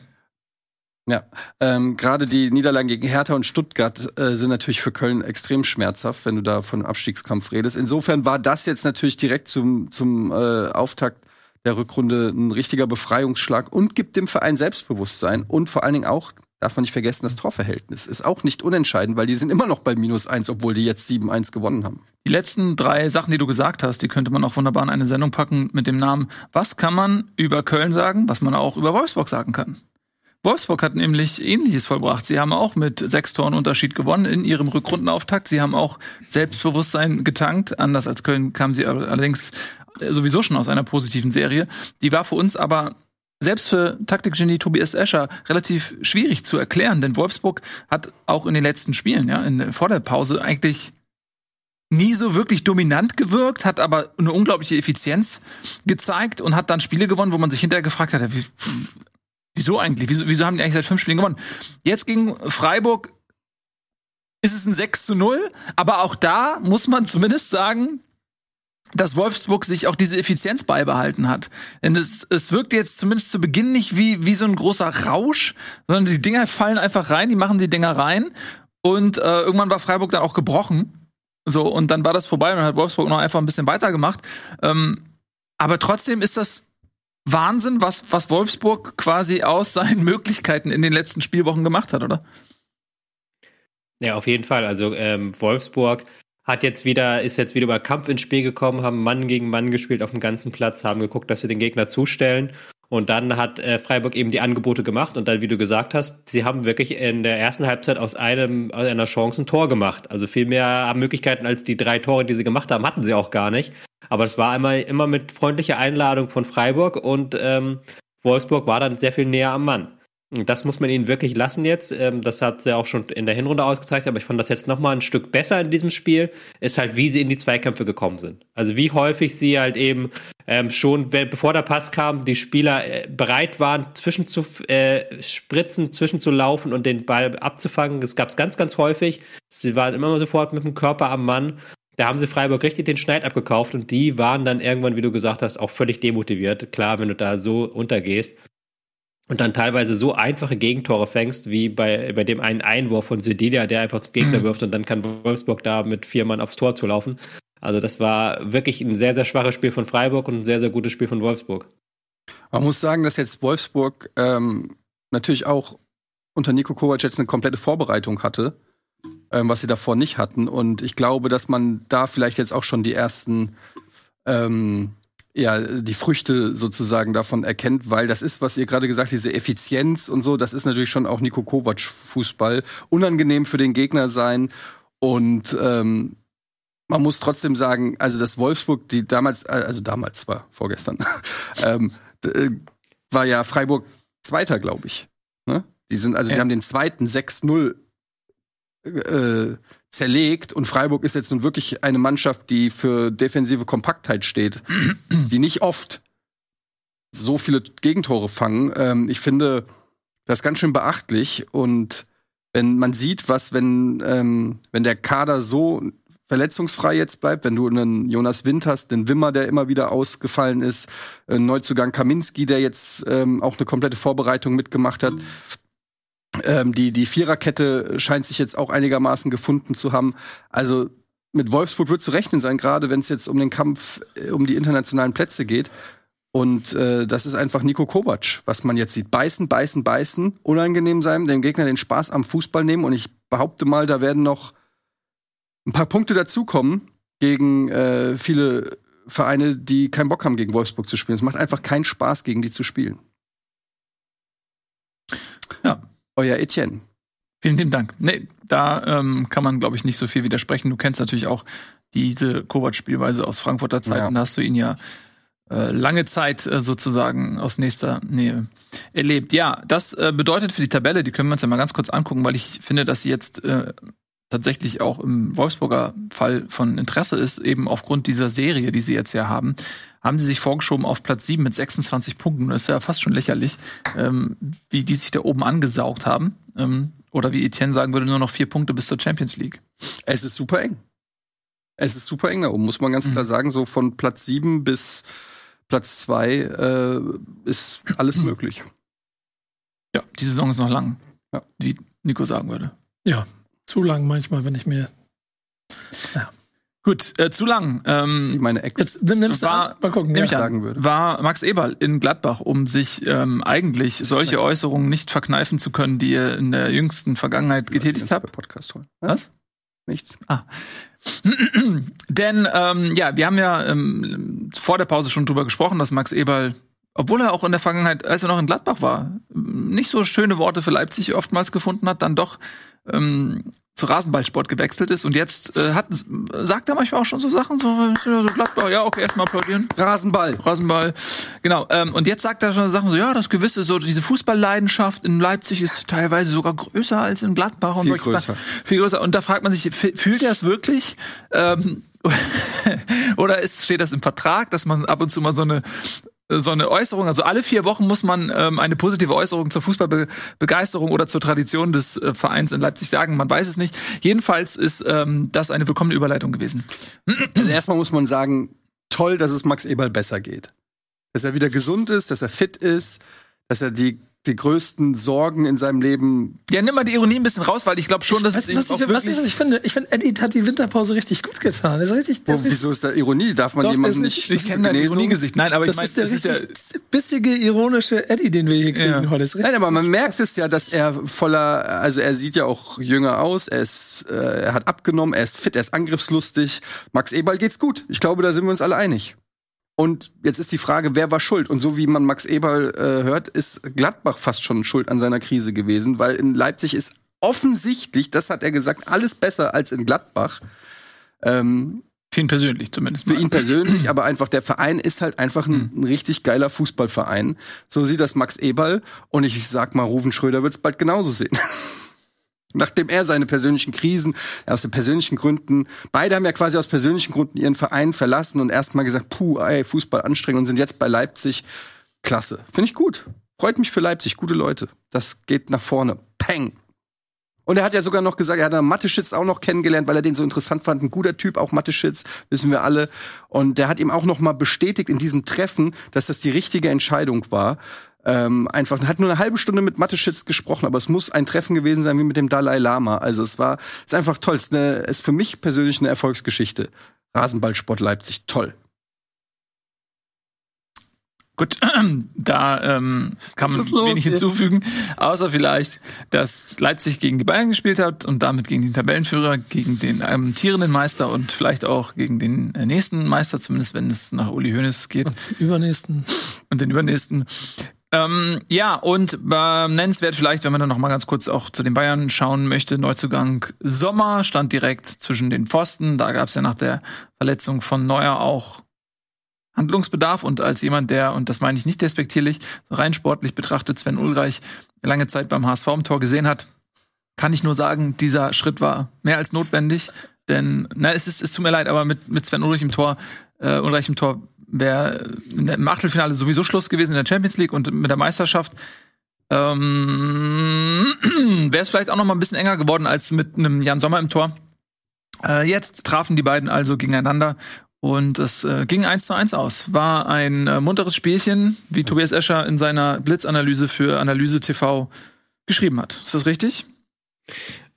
Ja, ähm, gerade die Niederlagen gegen Hertha und Stuttgart äh, sind natürlich für Köln extrem schmerzhaft, wenn du da von Abstiegskampf redest. Insofern war das jetzt natürlich direkt zum, zum äh, Auftakt der Rückrunde ein richtiger Befreiungsschlag und gibt dem Verein Selbstbewusstsein und vor allen Dingen auch, darf man nicht vergessen, das Torverhältnis ist auch nicht unentscheidend, weil die sind immer noch bei minus eins, obwohl die jetzt 7-1 gewonnen haben. Die letzten drei Sachen, die du gesagt hast, die könnte man auch wunderbar in eine Sendung packen mit dem Namen Was kann man über Köln sagen, was man auch über Wolfsburg sagen kann? Wolfsburg hat nämlich Ähnliches vollbracht. Sie haben auch mit sechs Toren Unterschied gewonnen in ihrem Rückrundenauftakt. Sie haben auch Selbstbewusstsein getankt. Anders als Köln kamen sie allerdings sowieso schon aus einer positiven Serie. Die war für uns aber selbst für Taktikgenie Tobias Escher relativ schwierig zu erklären, denn Wolfsburg hat auch in den letzten Spielen, ja, in, vor der Pause eigentlich nie so wirklich dominant gewirkt, hat aber eine unglaubliche Effizienz gezeigt und hat dann Spiele gewonnen, wo man sich hinterher gefragt hat, wie, wieso eigentlich? Wieso, wieso haben die eigentlich seit fünf Spielen gewonnen? Jetzt gegen Freiburg ist es ein 6 zu 0, aber auch da muss man zumindest sagen, dass Wolfsburg sich auch diese Effizienz beibehalten hat. Denn es, es wirkt jetzt zumindest zu Beginn nicht wie, wie so ein großer Rausch, sondern die Dinger fallen einfach rein, die machen die Dinger rein. Und äh, irgendwann war Freiburg dann auch gebrochen. So, und dann war das vorbei und dann hat Wolfsburg noch einfach ein bisschen weitergemacht. Ähm, aber trotzdem ist das Wahnsinn, was, was Wolfsburg quasi aus seinen (laughs) Möglichkeiten in den letzten Spielwochen gemacht hat, oder? Ja, auf jeden Fall. Also ähm, Wolfsburg hat jetzt wieder, ist jetzt wieder über Kampf ins Spiel gekommen, haben Mann gegen Mann gespielt auf dem ganzen Platz, haben geguckt, dass sie den Gegner zustellen. Und dann hat äh, Freiburg eben die Angebote gemacht und dann, wie du gesagt hast, sie haben wirklich in der ersten Halbzeit aus einem aus einer Chance ein Tor gemacht. Also viel mehr Möglichkeiten als die drei Tore, die sie gemacht haben, hatten sie auch gar nicht. Aber es war einmal immer mit freundlicher Einladung von Freiburg und ähm, Wolfsburg war dann sehr viel näher am Mann. Das muss man ihnen wirklich lassen jetzt. Ähm, das hat er auch schon in der Hinrunde ausgezeichnet, aber ich fand das jetzt nochmal ein Stück besser in diesem Spiel, ist halt, wie sie in die Zweikämpfe gekommen sind. Also wie häufig sie halt eben ähm, schon, bevor der Pass kam, die Spieler äh, bereit waren, zwischen zu äh, spritzen, zwischen zu laufen und den Ball abzufangen. Das gab es ganz, ganz häufig. Sie waren immer sofort mit dem Körper am Mann. Da haben sie Freiburg richtig den Schneid abgekauft und die waren dann irgendwann, wie du gesagt hast, auch völlig demotiviert. Klar, wenn du da so untergehst und dann teilweise so einfache Gegentore fängst, wie bei, bei dem einen Einwurf von Sedilia, der einfach zum Gegner mhm. wirft und dann kann Wolfsburg da mit vier Mann aufs Tor zu laufen. Also das war wirklich ein sehr, sehr schwaches Spiel von Freiburg und ein sehr, sehr gutes Spiel von Wolfsburg. Man muss sagen, dass jetzt Wolfsburg ähm, natürlich auch unter Nico Kovac jetzt eine komplette Vorbereitung hatte, ähm, was sie davor nicht hatten. Und ich glaube, dass man da vielleicht jetzt auch schon die ersten ähm, ja, die Früchte sozusagen davon erkennt, weil das ist, was ihr gerade gesagt, diese Effizienz und so, das ist natürlich schon auch Nico Kovac Fußball. Unangenehm für den Gegner sein und ähm, man muss trotzdem sagen, also das Wolfsburg, die damals, äh, also damals war vorgestern, (laughs) ähm, äh, war ja Freiburg Zweiter, glaube ich. Ne? Die sind, also ja. die haben den zweiten 6-0 äh, zerlegt und Freiburg ist jetzt nun wirklich eine Mannschaft, die für defensive Kompaktheit steht, die nicht oft so viele Gegentore fangen. Ähm, ich finde das ganz schön beachtlich und wenn man sieht, was wenn ähm, wenn der Kader so verletzungsfrei jetzt bleibt, wenn du einen Jonas Wind hast, den Wimmer, der immer wieder ausgefallen ist, einen Neuzugang Kaminski, der jetzt ähm, auch eine komplette Vorbereitung mitgemacht hat. Ähm, die, die Viererkette scheint sich jetzt auch einigermaßen gefunden zu haben. Also mit Wolfsburg wird zu rechnen sein, gerade wenn es jetzt um den Kampf äh, um die internationalen Plätze geht. Und äh, das ist einfach Nico Kovac, was man jetzt sieht. Beißen, beißen, beißen, unangenehm sein, dem Gegner den Spaß am Fußball nehmen. Und ich behaupte mal, da werden noch ein paar Punkte dazukommen gegen äh, viele Vereine, die keinen Bock haben, gegen Wolfsburg zu spielen. Es macht einfach keinen Spaß, gegen die zu spielen. Ja, euer Etienne. Vielen lieben Dank. Nee, da ähm, kann man, glaube ich, nicht so viel widersprechen. Du kennst natürlich auch diese Kovac-Spielweise aus Frankfurter Zeiten. Ja. Da hast du ihn ja äh, lange Zeit äh, sozusagen aus nächster Nähe erlebt. Ja, das äh, bedeutet für die Tabelle, die können wir uns ja mal ganz kurz angucken, weil ich finde, dass sie jetzt äh, tatsächlich auch im Wolfsburger Fall von Interesse ist, eben aufgrund dieser Serie, die sie jetzt ja haben, haben sie sich vorgeschoben auf Platz 7 mit 26 Punkten. Das ist ja fast schon lächerlich, ähm, wie die sich da oben angesaugt haben. Ähm, oder wie Etienne sagen würde, nur noch vier Punkte bis zur Champions League. Es ist super eng. Es ist super eng da oben, muss man ganz mhm. klar sagen. So von Platz 7 bis Platz 2 äh, ist alles möglich. Ja, die Saison ist noch lang, ja. wie Nico sagen würde. Ja, zu lang manchmal, wenn ich mir. Ja. Gut, äh, zu lang. Ähm, meine Ex Jetzt nimmst war, mal gucken, ja. sagen würde. War Max Eberl in Gladbach, um sich ähm, eigentlich solche Äußerungen nicht verkneifen zu können, die ihr in der jüngsten Vergangenheit getätigt habt. Podcast holen. Was? Nichts. Ah. (clears throat) Denn ähm, ja, wir haben ja ähm, vor der Pause schon drüber gesprochen, dass Max Eberl, obwohl er auch in der Vergangenheit, als er noch in Gladbach war, nicht so schöne Worte für Leipzig oftmals gefunden hat, dann doch ähm, zu Rasenballsport gewechselt ist und jetzt äh, hat sagt er manchmal auch schon so Sachen so so Gladbach ja okay erstmal applaudieren. Rasenball. Rasenball genau ähm, und jetzt sagt er schon Sachen so ja das gewisse so diese Fußballleidenschaft in Leipzig ist teilweise sogar größer als in Gladbach und Viel größer. viel größer. Und da fragt man sich fühlt er es wirklich? Ähm, (laughs) oder ist steht das im Vertrag dass man ab und zu mal so eine so eine Äußerung, also alle vier Wochen muss man ähm, eine positive Äußerung zur Fußballbegeisterung oder zur Tradition des äh, Vereins in Leipzig sagen. Man weiß es nicht. Jedenfalls ist ähm, das eine willkommene Überleitung gewesen. Also erstmal muss man sagen, toll, dass es Max Eberl besser geht. Dass er wieder gesund ist, dass er fit ist, dass er die, die größten Sorgen in seinem Leben. Ja, nimm mal die Ironie ein bisschen raus, weil ich glaube schon, dass Weißt es was, auch ich, was, ich, was ich finde? Ich finde, Eddie hat die Winterpause richtig gut getan. Das ist richtig, das ist wieso ist da Ironie? Darf man Doch, jemanden nicht. ich kenne dein? Ironiegesicht. Nein, aber ich Das meine, ist der das ist richtig bissige, ironische Eddie, den wir hier kriegen Ja. heute. Das ist richtig Nein, aber man merkt es ja, dass er voller, also er sieht ja auch jünger aus, er ist, äh, er hat abgenommen, er ist fit, er ist angriffslustig. Max Eberl geht's gut. Ich glaube, da sind wir uns alle einig. Und jetzt ist die Frage, wer war schuld? Und so wie man Max Eberl äh, hört, ist Gladbach fast schon schuld an seiner Krise gewesen, weil in Leipzig ist offensichtlich, das hat er gesagt, alles besser als in Gladbach. Ähm, für ihn persönlich zumindest. für ihn persönlich, aber einfach der Verein ist halt einfach ein, Hm. ein richtig geiler Fußballverein. So sieht das Max Eberl und ich sag mal, Rufen Schröder wird's bald genauso sehen. (laughs) Nachdem er seine persönlichen Krisen aus den persönlichen Gründen, beide haben ja quasi aus persönlichen Gründen ihren Verein verlassen und erstmal gesagt, puh, ey, Fußball anstrengend und sind jetzt bei Leipzig. Klasse. Finde ich gut. Freut mich für Leipzig, gute Leute. Das geht nach vorne. Peng. Und er hat ja sogar noch gesagt, er hat dann Mathe-Schitz auch noch kennengelernt, weil er den so interessant fand. Ein guter Typ, auch Mathe-Schitz, wissen wir alle. Und der hat ihm auch noch mal bestätigt in diesem Treffen, dass das die richtige Entscheidung war. Ähm, einfach, er hat nur eine halbe Stunde mit Mathe-Schitz gesprochen, aber es muss ein Treffen gewesen sein wie mit dem Dalai Lama. Also es war, es ist einfach toll. Es ist, eine, ist für mich persönlich eine Erfolgsgeschichte. Rasenballsport Leipzig, toll. Gut, (clears throat) da ähm, kann man wenig hier? hinzufügen, außer vielleicht, dass Leipzig gegen die Bayern gespielt hat und damit gegen den Tabellenführer, gegen den amtierenden Meister und vielleicht auch gegen den äh, nächsten Meister, zumindest wenn es nach Uli Hoeneß geht übernächsten. und den übernächsten. Ähm, ja, und äh, nennenswert vielleicht, wenn man dann noch mal ganz kurz auch zu den Bayern schauen möchte, Neuzugang Sommer stand direkt zwischen den Pfosten. Da gab es ja nach der Verletzung von Neuer auch Handlungsbedarf und als jemand, der, und das meine ich nicht despektierlich, rein sportlich betrachtet, Sven Ulreich lange Zeit beim HSV im Tor gesehen hat, kann ich nur sagen, dieser Schritt war mehr als notwendig. Denn, na, es ist, es tut mir leid, aber mit, mit Sven Ulreich im Tor, äh, Ulreich im Tor wäre im Achtelfinale sowieso Schluss gewesen in der Champions League und mit der Meisterschaft. Ähm, (clears throat) wäre es vielleicht auch noch mal ein bisschen enger geworden als mit einem Jan Sommer im Tor. Äh, jetzt trafen die beiden also gegeneinander und es äh, ging eins zu eins aus. War ein äh, munteres Spielchen, wie Tobias Escher in seiner Blitzanalyse für Analyse TV geschrieben hat. Ist das richtig?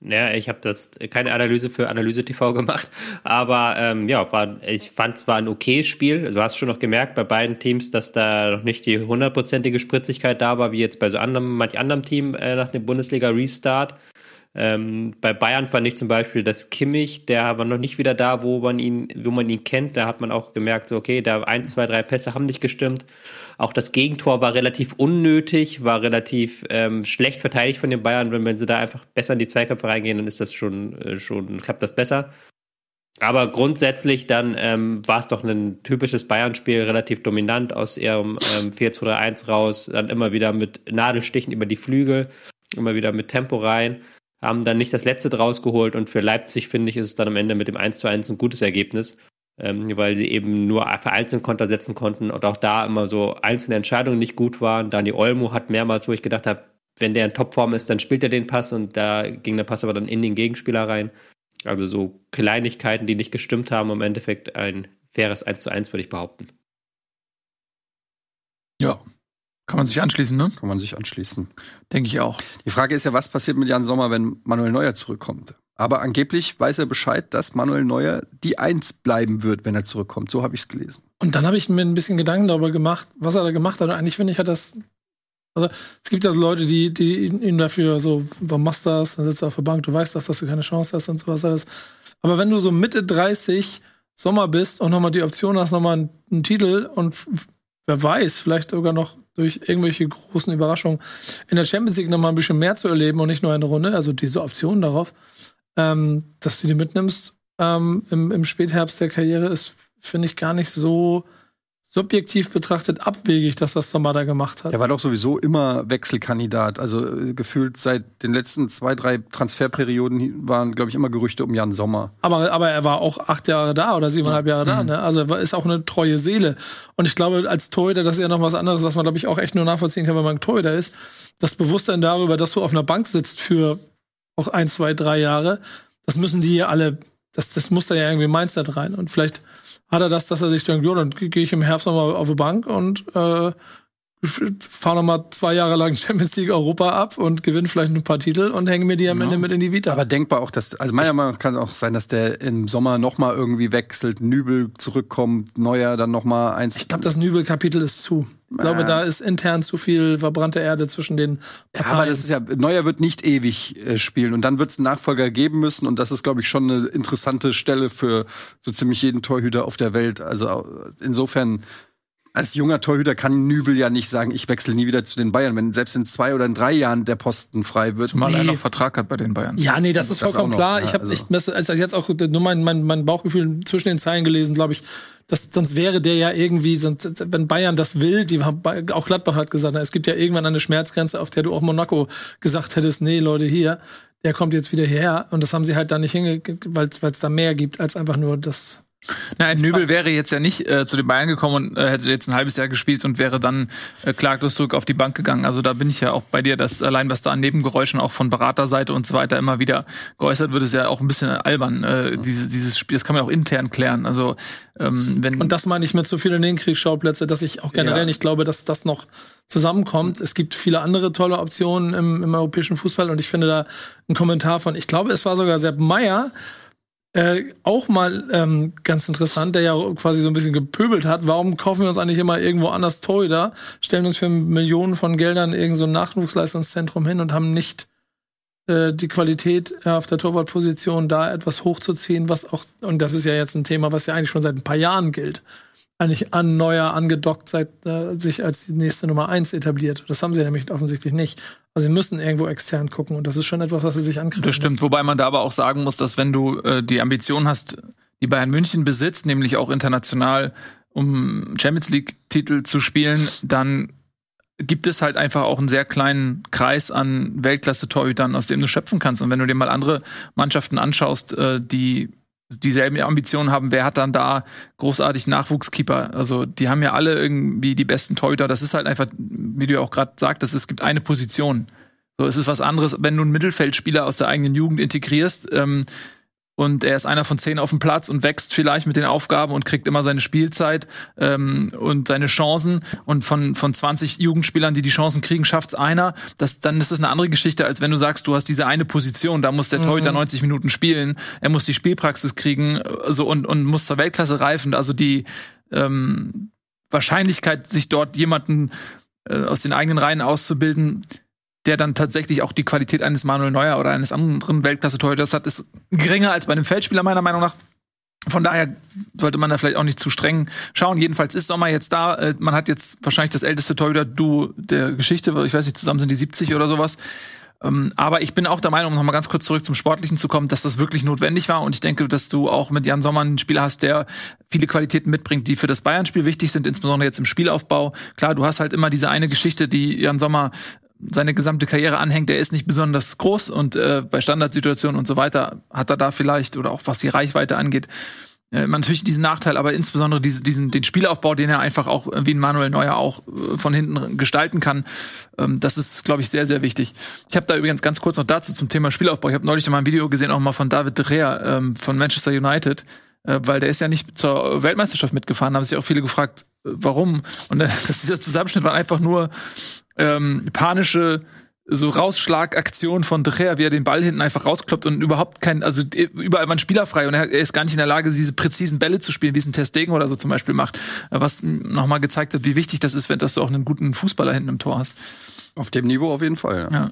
Ja, ich habe das keine Analyse für Analyse TV (laughs) gemacht, aber ähm, ja, war, ich fand es war ein okayes Spiel. Du hast schon noch gemerkt bei beiden Teams, dass da noch nicht die hundertprozentige Spritzigkeit da war, wie jetzt bei so anderem, manch anderem Team äh, nach dem Bundesliga-Restart. Ähm, bei Bayern fand ich zum Beispiel, dass Kimmich, der war noch nicht wieder da, wo man ihn, wo man ihn kennt. Da hat man auch gemerkt, so okay, da ein, zwei, drei Pässe haben nicht gestimmt. Auch das Gegentor war relativ unnötig, war relativ ähm, schlecht verteidigt von den Bayern. Wenn, wenn sie da einfach besser in die Zweikämpfe reingehen, dann ist das schon, äh, schon klappt das besser. Aber grundsätzlich dann ähm, war es doch ein typisches Bayern-Spiel, relativ dominant aus ihrem ähm, 4-2-3-1 raus, dann immer wieder mit Nadelstichen über die Flügel, immer wieder mit Tempo rein, haben dann nicht das letzte draus geholt und für Leipzig, finde ich, ist es dann am Ende mit dem 1 1 ein gutes Ergebnis, ähm, weil sie eben nur vereinzelt Konter setzen konnten und auch da immer so einzelne Entscheidungen nicht gut waren. Dani Olmo hat mehrmals, wo ich gedacht habe, wenn der in Topform ist, dann spielt er den Pass und da ging der Pass aber dann in den Gegenspieler rein. Also so Kleinigkeiten, die nicht gestimmt haben, im Endeffekt ein faires 1 zu 1, würde ich behaupten. Ja. Kann man sich anschließen, ne? Kann man sich anschließen. Denke ich auch. Die Frage ist ja, was passiert mit Jan Sommer, wenn Manuel Neuer zurückkommt? Aber angeblich weiß er Bescheid, dass Manuel Neuer die Eins bleiben wird, wenn er zurückkommt. So habe ich es gelesen. Und dann habe ich mir ein bisschen Gedanken darüber gemacht, was er da gemacht hat. Und eigentlich finde ich, hat das. Also, es gibt ja so Leute, die, die ihn dafür so, warum machst du das? Dann sitzt er auf der Bank, du weißt doch, dass du keine Chance hast und sowas alles. Aber wenn du so Mitte 30 Sommer bist und nochmal die Option hast, nochmal einen, einen Titel und wer weiß, vielleicht sogar noch durch irgendwelche großen Überraschungen in der Champions League nochmal ein bisschen mehr zu erleben und nicht nur eine Runde, also diese Option darauf, ähm, dass du die mitnimmst ähm, im, im Spätherbst der Karriere, ist, finde ich, gar nicht so subjektiv betrachtet abwegig, das, was Sommer da gemacht hat. Er war doch sowieso immer Wechselkandidat. Also äh, gefühlt seit den letzten zwei, drei Transferperioden waren, glaube ich, immer Gerüchte um Jan Sommer. Aber, aber er war auch acht Jahre da oder siebeneinhalb Jahre da. Mhm. Ne? Also er ist auch eine treue Seele. Und ich glaube, als Torhüter, das ist ja noch was anderes, was man, glaube ich, auch echt nur nachvollziehen kann, wenn man Torhüter ist. Das Bewusstsein darüber, dass du auf einer Bank sitzt für auch ein, zwei, drei Jahre, das müssen die ja alle, das, das muss da ja irgendwie Mindset rein. Und vielleicht hat er das, dass er sich denkt, jo, dann gehe ich im Herbst nochmal auf die Bank und äh, fahre nochmal zwei Jahre lang (laughs) Champions League Europa ab und gewinne vielleicht ein paar Titel und hänge mir die am Ende mit in die Vita. Aber denkbar auch, dass, also meiner Meinung nach kann auch sein, dass der im Sommer noch mal irgendwie wechselt, Nübel zurückkommt, Neuer dann noch mal eins. Ich glaube, das Nübel-Kapitel ist zu. Ich glaube, Ja. da ist intern zu viel verbrannte Erde zwischen den Ja, Parteien. aber das ist ja, Neuer wird nicht ewig äh, spielen und dann wird es einen Nachfolger geben müssen und das ist, glaube ich, schon eine interessante Stelle für so ziemlich jeden Torhüter auf der Welt. Also äh, insofern, als junger Torhüter kann Nübel ja nicht sagen, ich wechsle nie wieder zu den Bayern, wenn selbst in zwei oder in drei Jahren der Posten frei wird. Zumal er Nee. noch Vertrag hat bei den Bayern. ja, nee, das ist Das vollkommen klar. ja, ich habe also- echt Messe- also jetzt auch nur mein, mein, mein Bauchgefühl zwischen den Zeilen gelesen, glaube ich. Das, sonst wäre der ja irgendwie, sonst, wenn Bayern das will, die haben, auch Gladbach hat gesagt, na, es gibt ja irgendwann eine Schmerzgrenze, auf der du auch Monaco gesagt hättest, nee, Leute, hier, der kommt jetzt wieder hierher. Und das haben sie halt da nicht hingekriegt, weil es da mehr gibt als einfach nur das. Nein, Nübel wäre jetzt ja nicht äh, zu den Bayern gekommen und äh, hätte jetzt ein halbes Jahr gespielt und wäre dann äh, klaglos zurück auf die Bank gegangen. Also da bin ich ja auch bei dir, dass allein was da an Nebengeräuschen auch von Beraterseite und so weiter immer wieder geäußert wird, ist ja auch ein bisschen albern. Äh, diese, dieses Spiel, das kann man auch intern klären. Also ähm, wenn Und das meine ich mit so vielen Nebenkriegsschauplätze, dass ich auch generell Ja. nicht glaube, dass das noch zusammenkommt. Es gibt viele andere tolle Optionen im, im europäischen Fußball und ich finde da ein Kommentar von, ich glaube, es war sogar Sepp Meyer, äh, auch mal ähm, ganz interessant, der ja quasi so ein bisschen gepöbelt hat. Warum kaufen wir uns eigentlich immer irgendwo anders Torhüter, stellen uns für Millionen von Geldern irgend so ein Nachwuchsleistungszentrum hin und haben nicht äh, die Qualität äh, auf der Torwartposition da etwas hochzuziehen, was auch, und das ist ja jetzt ein Thema, was ja eigentlich schon seit ein paar Jahren gilt, eigentlich an Neuer angedockt, seit äh, sich als die nächste Nummer eins etabliert. Das haben sie nämlich offensichtlich nicht. Also sie müssen irgendwo extern gucken und das ist schon etwas, was sie sich ankreiden. Das stimmt, wobei man da aber auch sagen muss, dass wenn du äh, die Ambition hast, die Bayern München besitzt, nämlich auch international um Champions League Titel zu spielen, dann gibt es halt einfach auch einen sehr kleinen Kreis an Weltklasse-Torhütern, aus dem du schöpfen kannst. Und wenn du dir mal andere Mannschaften anschaust, äh, die dieselben Ambitionen haben, wer hat dann da großartig Nachwuchskeeper? Also die haben ja alle irgendwie die besten Torhüter. Das ist halt einfach, wie du ja auch gerade sagtest, es gibt eine Position. So, es ist was anderes, wenn du einen Mittelfeldspieler aus der eigenen Jugend integrierst ähm, und er ist einer von zehn auf dem Platz und wächst vielleicht mit den Aufgaben und kriegt immer seine Spielzeit ähm, und seine Chancen und von von 20 Jugendspielern, die die Chancen kriegen, schafft's einer. Das dann ist das eine andere Geschichte, als wenn du sagst, du hast diese eine Position, da muss der Torhüter 90 Minuten spielen, er muss die Spielpraxis kriegen, so und und muss zur Weltklasse reifen. Also die ähm, Wahrscheinlichkeit, sich dort jemanden äh, aus den eigenen Reihen auszubilden, der dann tatsächlich auch die Qualität eines Manuel Neuer oder eines anderen Weltklasse-Torhüters hat, ist geringer als bei einem Feldspieler meiner Meinung nach. Von daher sollte man da vielleicht auch nicht zu streng schauen. Jedenfalls ist Sommer jetzt da. Äh, Man hat jetzt wahrscheinlich das älteste Torhüter-Duo der Geschichte. Ich weiß nicht, zusammen sind die 70 oder sowas. Ähm, Aber ich bin auch der Meinung, um nochmal ganz kurz zurück zum Sportlichen zu kommen, dass das wirklich notwendig war. Und ich denke, dass du auch mit Jan Sommer einen Spieler hast, der viele Qualitäten mitbringt, die für das Bayern-Spiel wichtig sind, insbesondere jetzt im Spielaufbau. Klar, du hast halt immer diese eine Geschichte, die Jan Sommer seine gesamte Karriere anhängt, der ist nicht besonders groß und äh, bei Standardsituationen und so weiter hat er da vielleicht oder auch was die Reichweite angeht, äh, natürlich diesen Nachteil, aber insbesondere diese, diesen den Spielaufbau, den er einfach auch wie ein Manuel Neuer auch äh, von hinten gestalten kann, ähm, das ist, glaube ich, sehr sehr wichtig. Ich habe da übrigens ganz kurz noch dazu zum Thema Spielaufbau. Ich habe neulich noch mal ein Video gesehen, auch mal von David De Gea ähm, von Manchester United, äh, weil der ist ja nicht zur Weltmeisterschaft mitgefahren. Haben sich auch viele gefragt, äh, warum. Und äh, (laughs) das, dieser Zusammenschnitt war einfach nur ähm, panische so Rausschlagaktion von De Gea, wie er den Ball hinten einfach rauskloppt und überhaupt kein, also überall waren Spieler frei und er, er ist gar nicht in der Lage, diese präzisen Bälle zu spielen, wie es ein Testegen oder so zum Beispiel macht, was nochmal gezeigt hat, wie wichtig das ist, wenn dass du auch einen guten Fußballer hinten im Tor hast. Auf dem Niveau auf jeden Fall. Ja. Ja.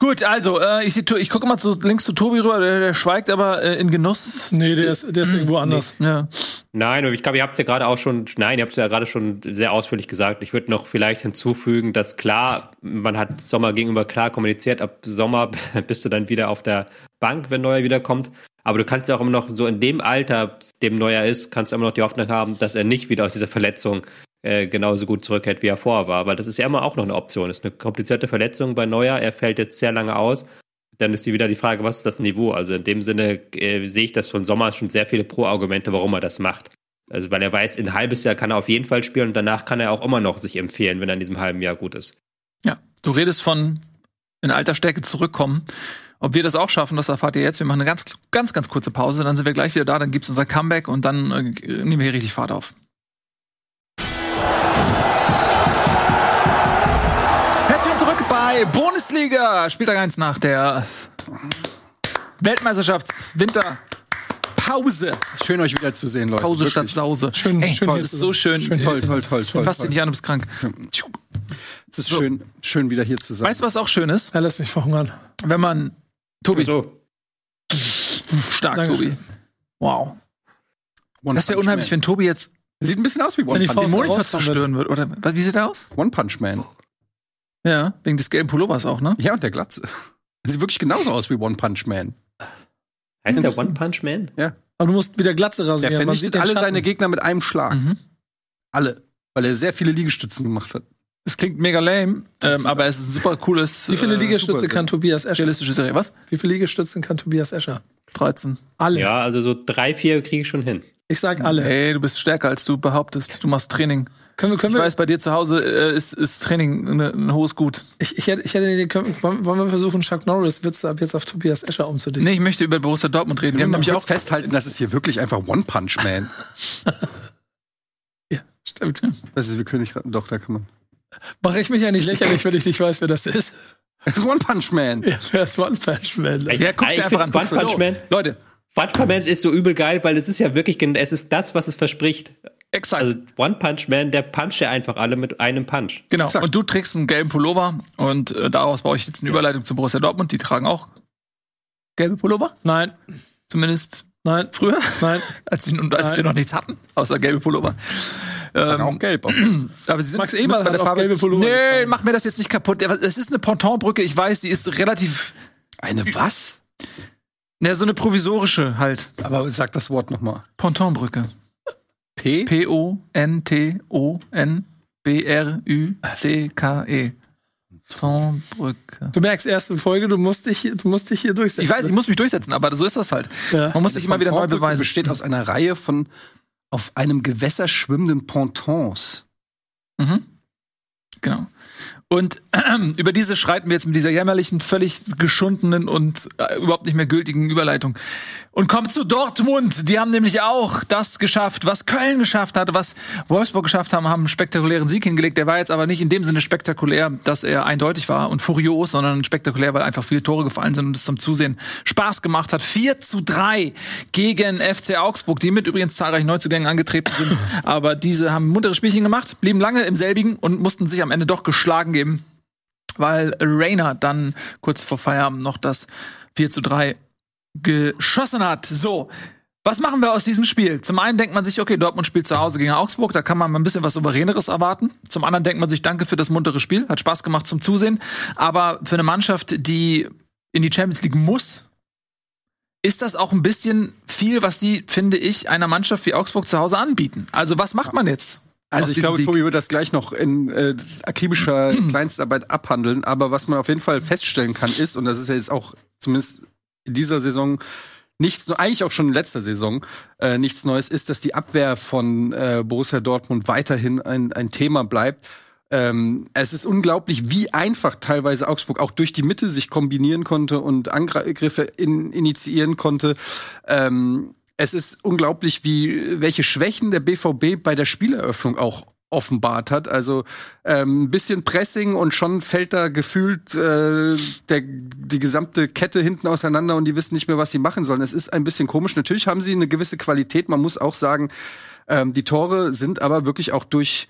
Gut, also äh, ich, ich gucke mal zu, links zu Tobi rüber, der, der schweigt aber äh, in Genuss. Nee, der ist, der ist irgendwo anders. Ja. Nein, aber ich glaube, ihr habt es ja gerade auch schon, nein, ihr habt es ja gerade schon sehr ausführlich gesagt. Ich würde noch vielleicht hinzufügen, dass klar, man hat Sommer gegenüber klar kommuniziert, ab Sommer (laughs) bist du dann wieder auf der Bank, wenn Neuer wiederkommt. Aber du kannst ja auch immer noch so in dem Alter, dem Neuer ist, kannst du immer noch die Hoffnung haben, dass er nicht wieder aus dieser Verletzung äh, genauso gut zurückkehrt, wie er vorher war. Weil das ist ja immer auch noch eine Option. Das ist eine komplizierte Verletzung bei Neuer. Er fällt jetzt sehr lange aus. Dann ist die wieder die Frage, was ist das Niveau? Also in dem Sinne äh, sehe ich das von Sommer schon sehr viele Pro-Argumente, warum er das macht. Also weil er weiß, in ein halbes Jahr kann er auf jeden Fall spielen und danach kann er auch immer noch sich empfehlen, wenn er in diesem halben Jahr gut ist. Ja, du redest von in alter Stärke zurückkommen. Ob wir das auch schaffen, das erfahrt ihr jetzt. Wir machen eine ganz, ganz, ganz kurze Pause, dann sind wir gleich wieder da, dann gibt's unser Comeback und dann äh, nehmen wir hier richtig Fahrt auf. Bei Bundesliga, Spieltag 1 nach der Weltmeisterschafts-Winterpause. Schön, euch wiederzusehen, Leute. Pause Wirklich. statt Sause. Schön, Ey, schön, das ist so sein. schön. Toll, toll, toll, toll. Fass dich nicht an, du bist krank. Es ist schön, schön, wieder hier zu sein. Weißt du, was auch schön ist? Er lässt mich verhungern. Wenn man Tobi, So. stark, Dankeschön. Tobi. Wow. One Das wäre Punch unheimlich, Man. wenn Tobi jetzt Sieht ein bisschen aus wie One Wenn die Punch, Faust den Monitor rauskommen zerstören würde. Oder was- wie sieht er aus? One Punch Man. Ja, wegen des gelben Pullovers auch, ne? Ja, und der Glatze. (laughs) Sieht wirklich genauso aus wie One Punch Man. Heißt der One Punch Man? Aber du musst wieder Glatze Der rasieren. Man vernichtet alle Schatten. seine Gegner mit einem Schlag. Mhm. Alle. Weil er sehr viele Liegestützen gemacht hat. Es klingt mega lame, ähm, aber es ist ein super cooles. Wie viele äh, Liegestütze super, kann Tobias Escher? realistische Serie. Was? Wie viele Liegestützen kann Tobias Escher? 13. Alle. Ja, also so drei, vier kriege ich schon hin. Ich sag alle. Ey, du bist stärker, als du behauptest. Du machst Training. Können wir, können Ich wir, weiß, bei dir zu Hause äh, ist, ist Training eine, ein hohes Gut. ich, ich, hätte, ich hätte Idee, können, wollen wir versuchen, Chuck Norris Witze ab jetzt auf Tobias Escher umzudichten? Nee, ich möchte über Borussia Dortmund reden. Die haben Wir nämlich nämlich auch. festhalten, das ist hier wirklich einfach One Punch Man. (laughs) Ja, stimmt. Das ist wie König. Doch, da kann man. Mache ich mich ja nicht lächerlich, wenn ich nicht weiß, wer das ist. Es ist One Punch Man. Ja, wer ist One Punch Man? Ja, guck Ich dir einfach an. One Punch So, Man- Leute, One Punch Man ist so übel geil, weil es ist ja wirklich, es ist das, was es verspricht. Exakt. Also One Punch Man, der puncht ja einfach alle mit einem Punch. genau. exakt. Und du trägst einen gelben Pullover und äh, daraus baue ich jetzt eine Überleitung zu Borussia Dortmund. Die tragen auch gelbe Pullover. Nein, Zumindest nein, früher, nein. (laughs) als, ich, als Nein. wir noch nichts hatten, außer gelbe Pullover. Ähm, auch gelb. auf- (clears throat) Aber sie sind Max Eberl bei der Farbe. gelbe Pullover Nee, getragen. mach mir das jetzt nicht kaputt. Es ist eine Pontonbrücke, ich weiß, die ist relativ. Eine was? Ja, so eine provisorische halt. Aber sag das Wort nochmal. Pontonbrücke. P? P-O-N-T-O-N-B-R-Ü-C-K-E. Pontonbrücke. Du merkst, erste Folge, du musst dich, du musst dich hier durchsetzen. Ich weiß, ich muss mich durchsetzen, aber so ist das halt. Ja. Man muss sich immer wieder neu beweisen. besteht aus einer Reihe von auf einem Gewässer schwimmenden Pontons. Mhm. Genau. Und ähm, (clears throat) über diese schreiten wir jetzt mit dieser jämmerlichen, völlig geschundenen und äh, überhaupt nicht mehr gültigen Überleitung. Und kommt zu Dortmund. Die haben nämlich auch das geschafft, was Köln geschafft hatte, was Wolfsburg geschafft haben, haben einen spektakulären Sieg hingelegt. Der war jetzt aber nicht in dem Sinne spektakulär, dass er eindeutig war und furios, sondern spektakulär, weil einfach viele Tore gefallen sind und es zum Zusehen Spaß gemacht hat. 4 zu 3 gegen FC Augsburg, die mit übrigens zahlreichen Neuzugängen angetreten sind. (laughs) aber diese haben ein munteres Spielchen gemacht, blieben lange im selbigen und mussten sich am Ende doch geschlagen geben weil Rainer dann kurz vor Feierabend noch das 4 zu 3 geschossen hat. So. Was machen wir aus diesem Spiel? Zum einen denkt man sich, okay, Dortmund spielt zu Hause gegen Augsburg, da kann man ein bisschen was Souveräneres erwarten. Zum anderen denkt man sich, danke für das muntere Spiel, hat Spaß gemacht zum Zusehen. Aber für eine Mannschaft, die in die Champions League muss, ist das auch ein bisschen viel, was die, finde ich, einer Mannschaft wie Augsburg zu Hause anbieten. Also was macht man jetzt? Also ich glaube, Sieg? Tobi wird das gleich noch in äh, akribischer (clears throat) Kleinstarbeit abhandeln. Aber was man auf jeden Fall feststellen kann, ist, und das ist ja jetzt auch zumindest in dieser Saison nichts, eigentlich auch schon in letzter Saison äh, nichts Neues, ist, dass die Abwehr von äh, Borussia Dortmund weiterhin ein, ein Thema bleibt. Ähm, es ist unglaublich, wie einfach teilweise Augsburg auch durch die Mitte sich kombinieren konnte und Angriffe in, initiieren konnte. Ähm, es ist unglaublich, wie welche Schwächen der BVB bei der Spieleröffnung auch offenbart hat. Also ähm, ein bisschen Pressing und schon fällt da gefühlt äh, der, die gesamte Kette hinten auseinander und die wissen nicht mehr, was sie machen sollen. Es ist ein bisschen komisch. Natürlich haben sie eine gewisse Qualität. Man muss auch sagen, ähm, die Tore sind aber wirklich auch durch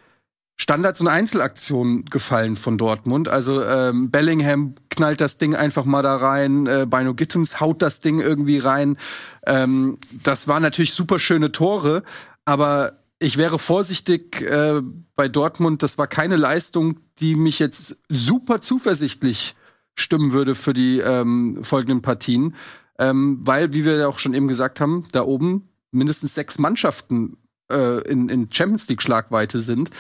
Standards und Einzelaktionen gefallen von Dortmund. Also ähm, Bellingham knallt das Ding einfach mal da rein, äh, Bino Gittens haut das Ding irgendwie rein. Ähm, das waren natürlich super schöne Tore, aber ich wäre vorsichtig äh, bei Dortmund. Das war keine Leistung, die mich jetzt super zuversichtlich stimmen würde für die ähm, folgenden Partien. ähm, weil, wie wir ja auch schon eben gesagt haben, da oben mindestens sechs Mannschaften äh, in, in Champions League Schlagweite sind,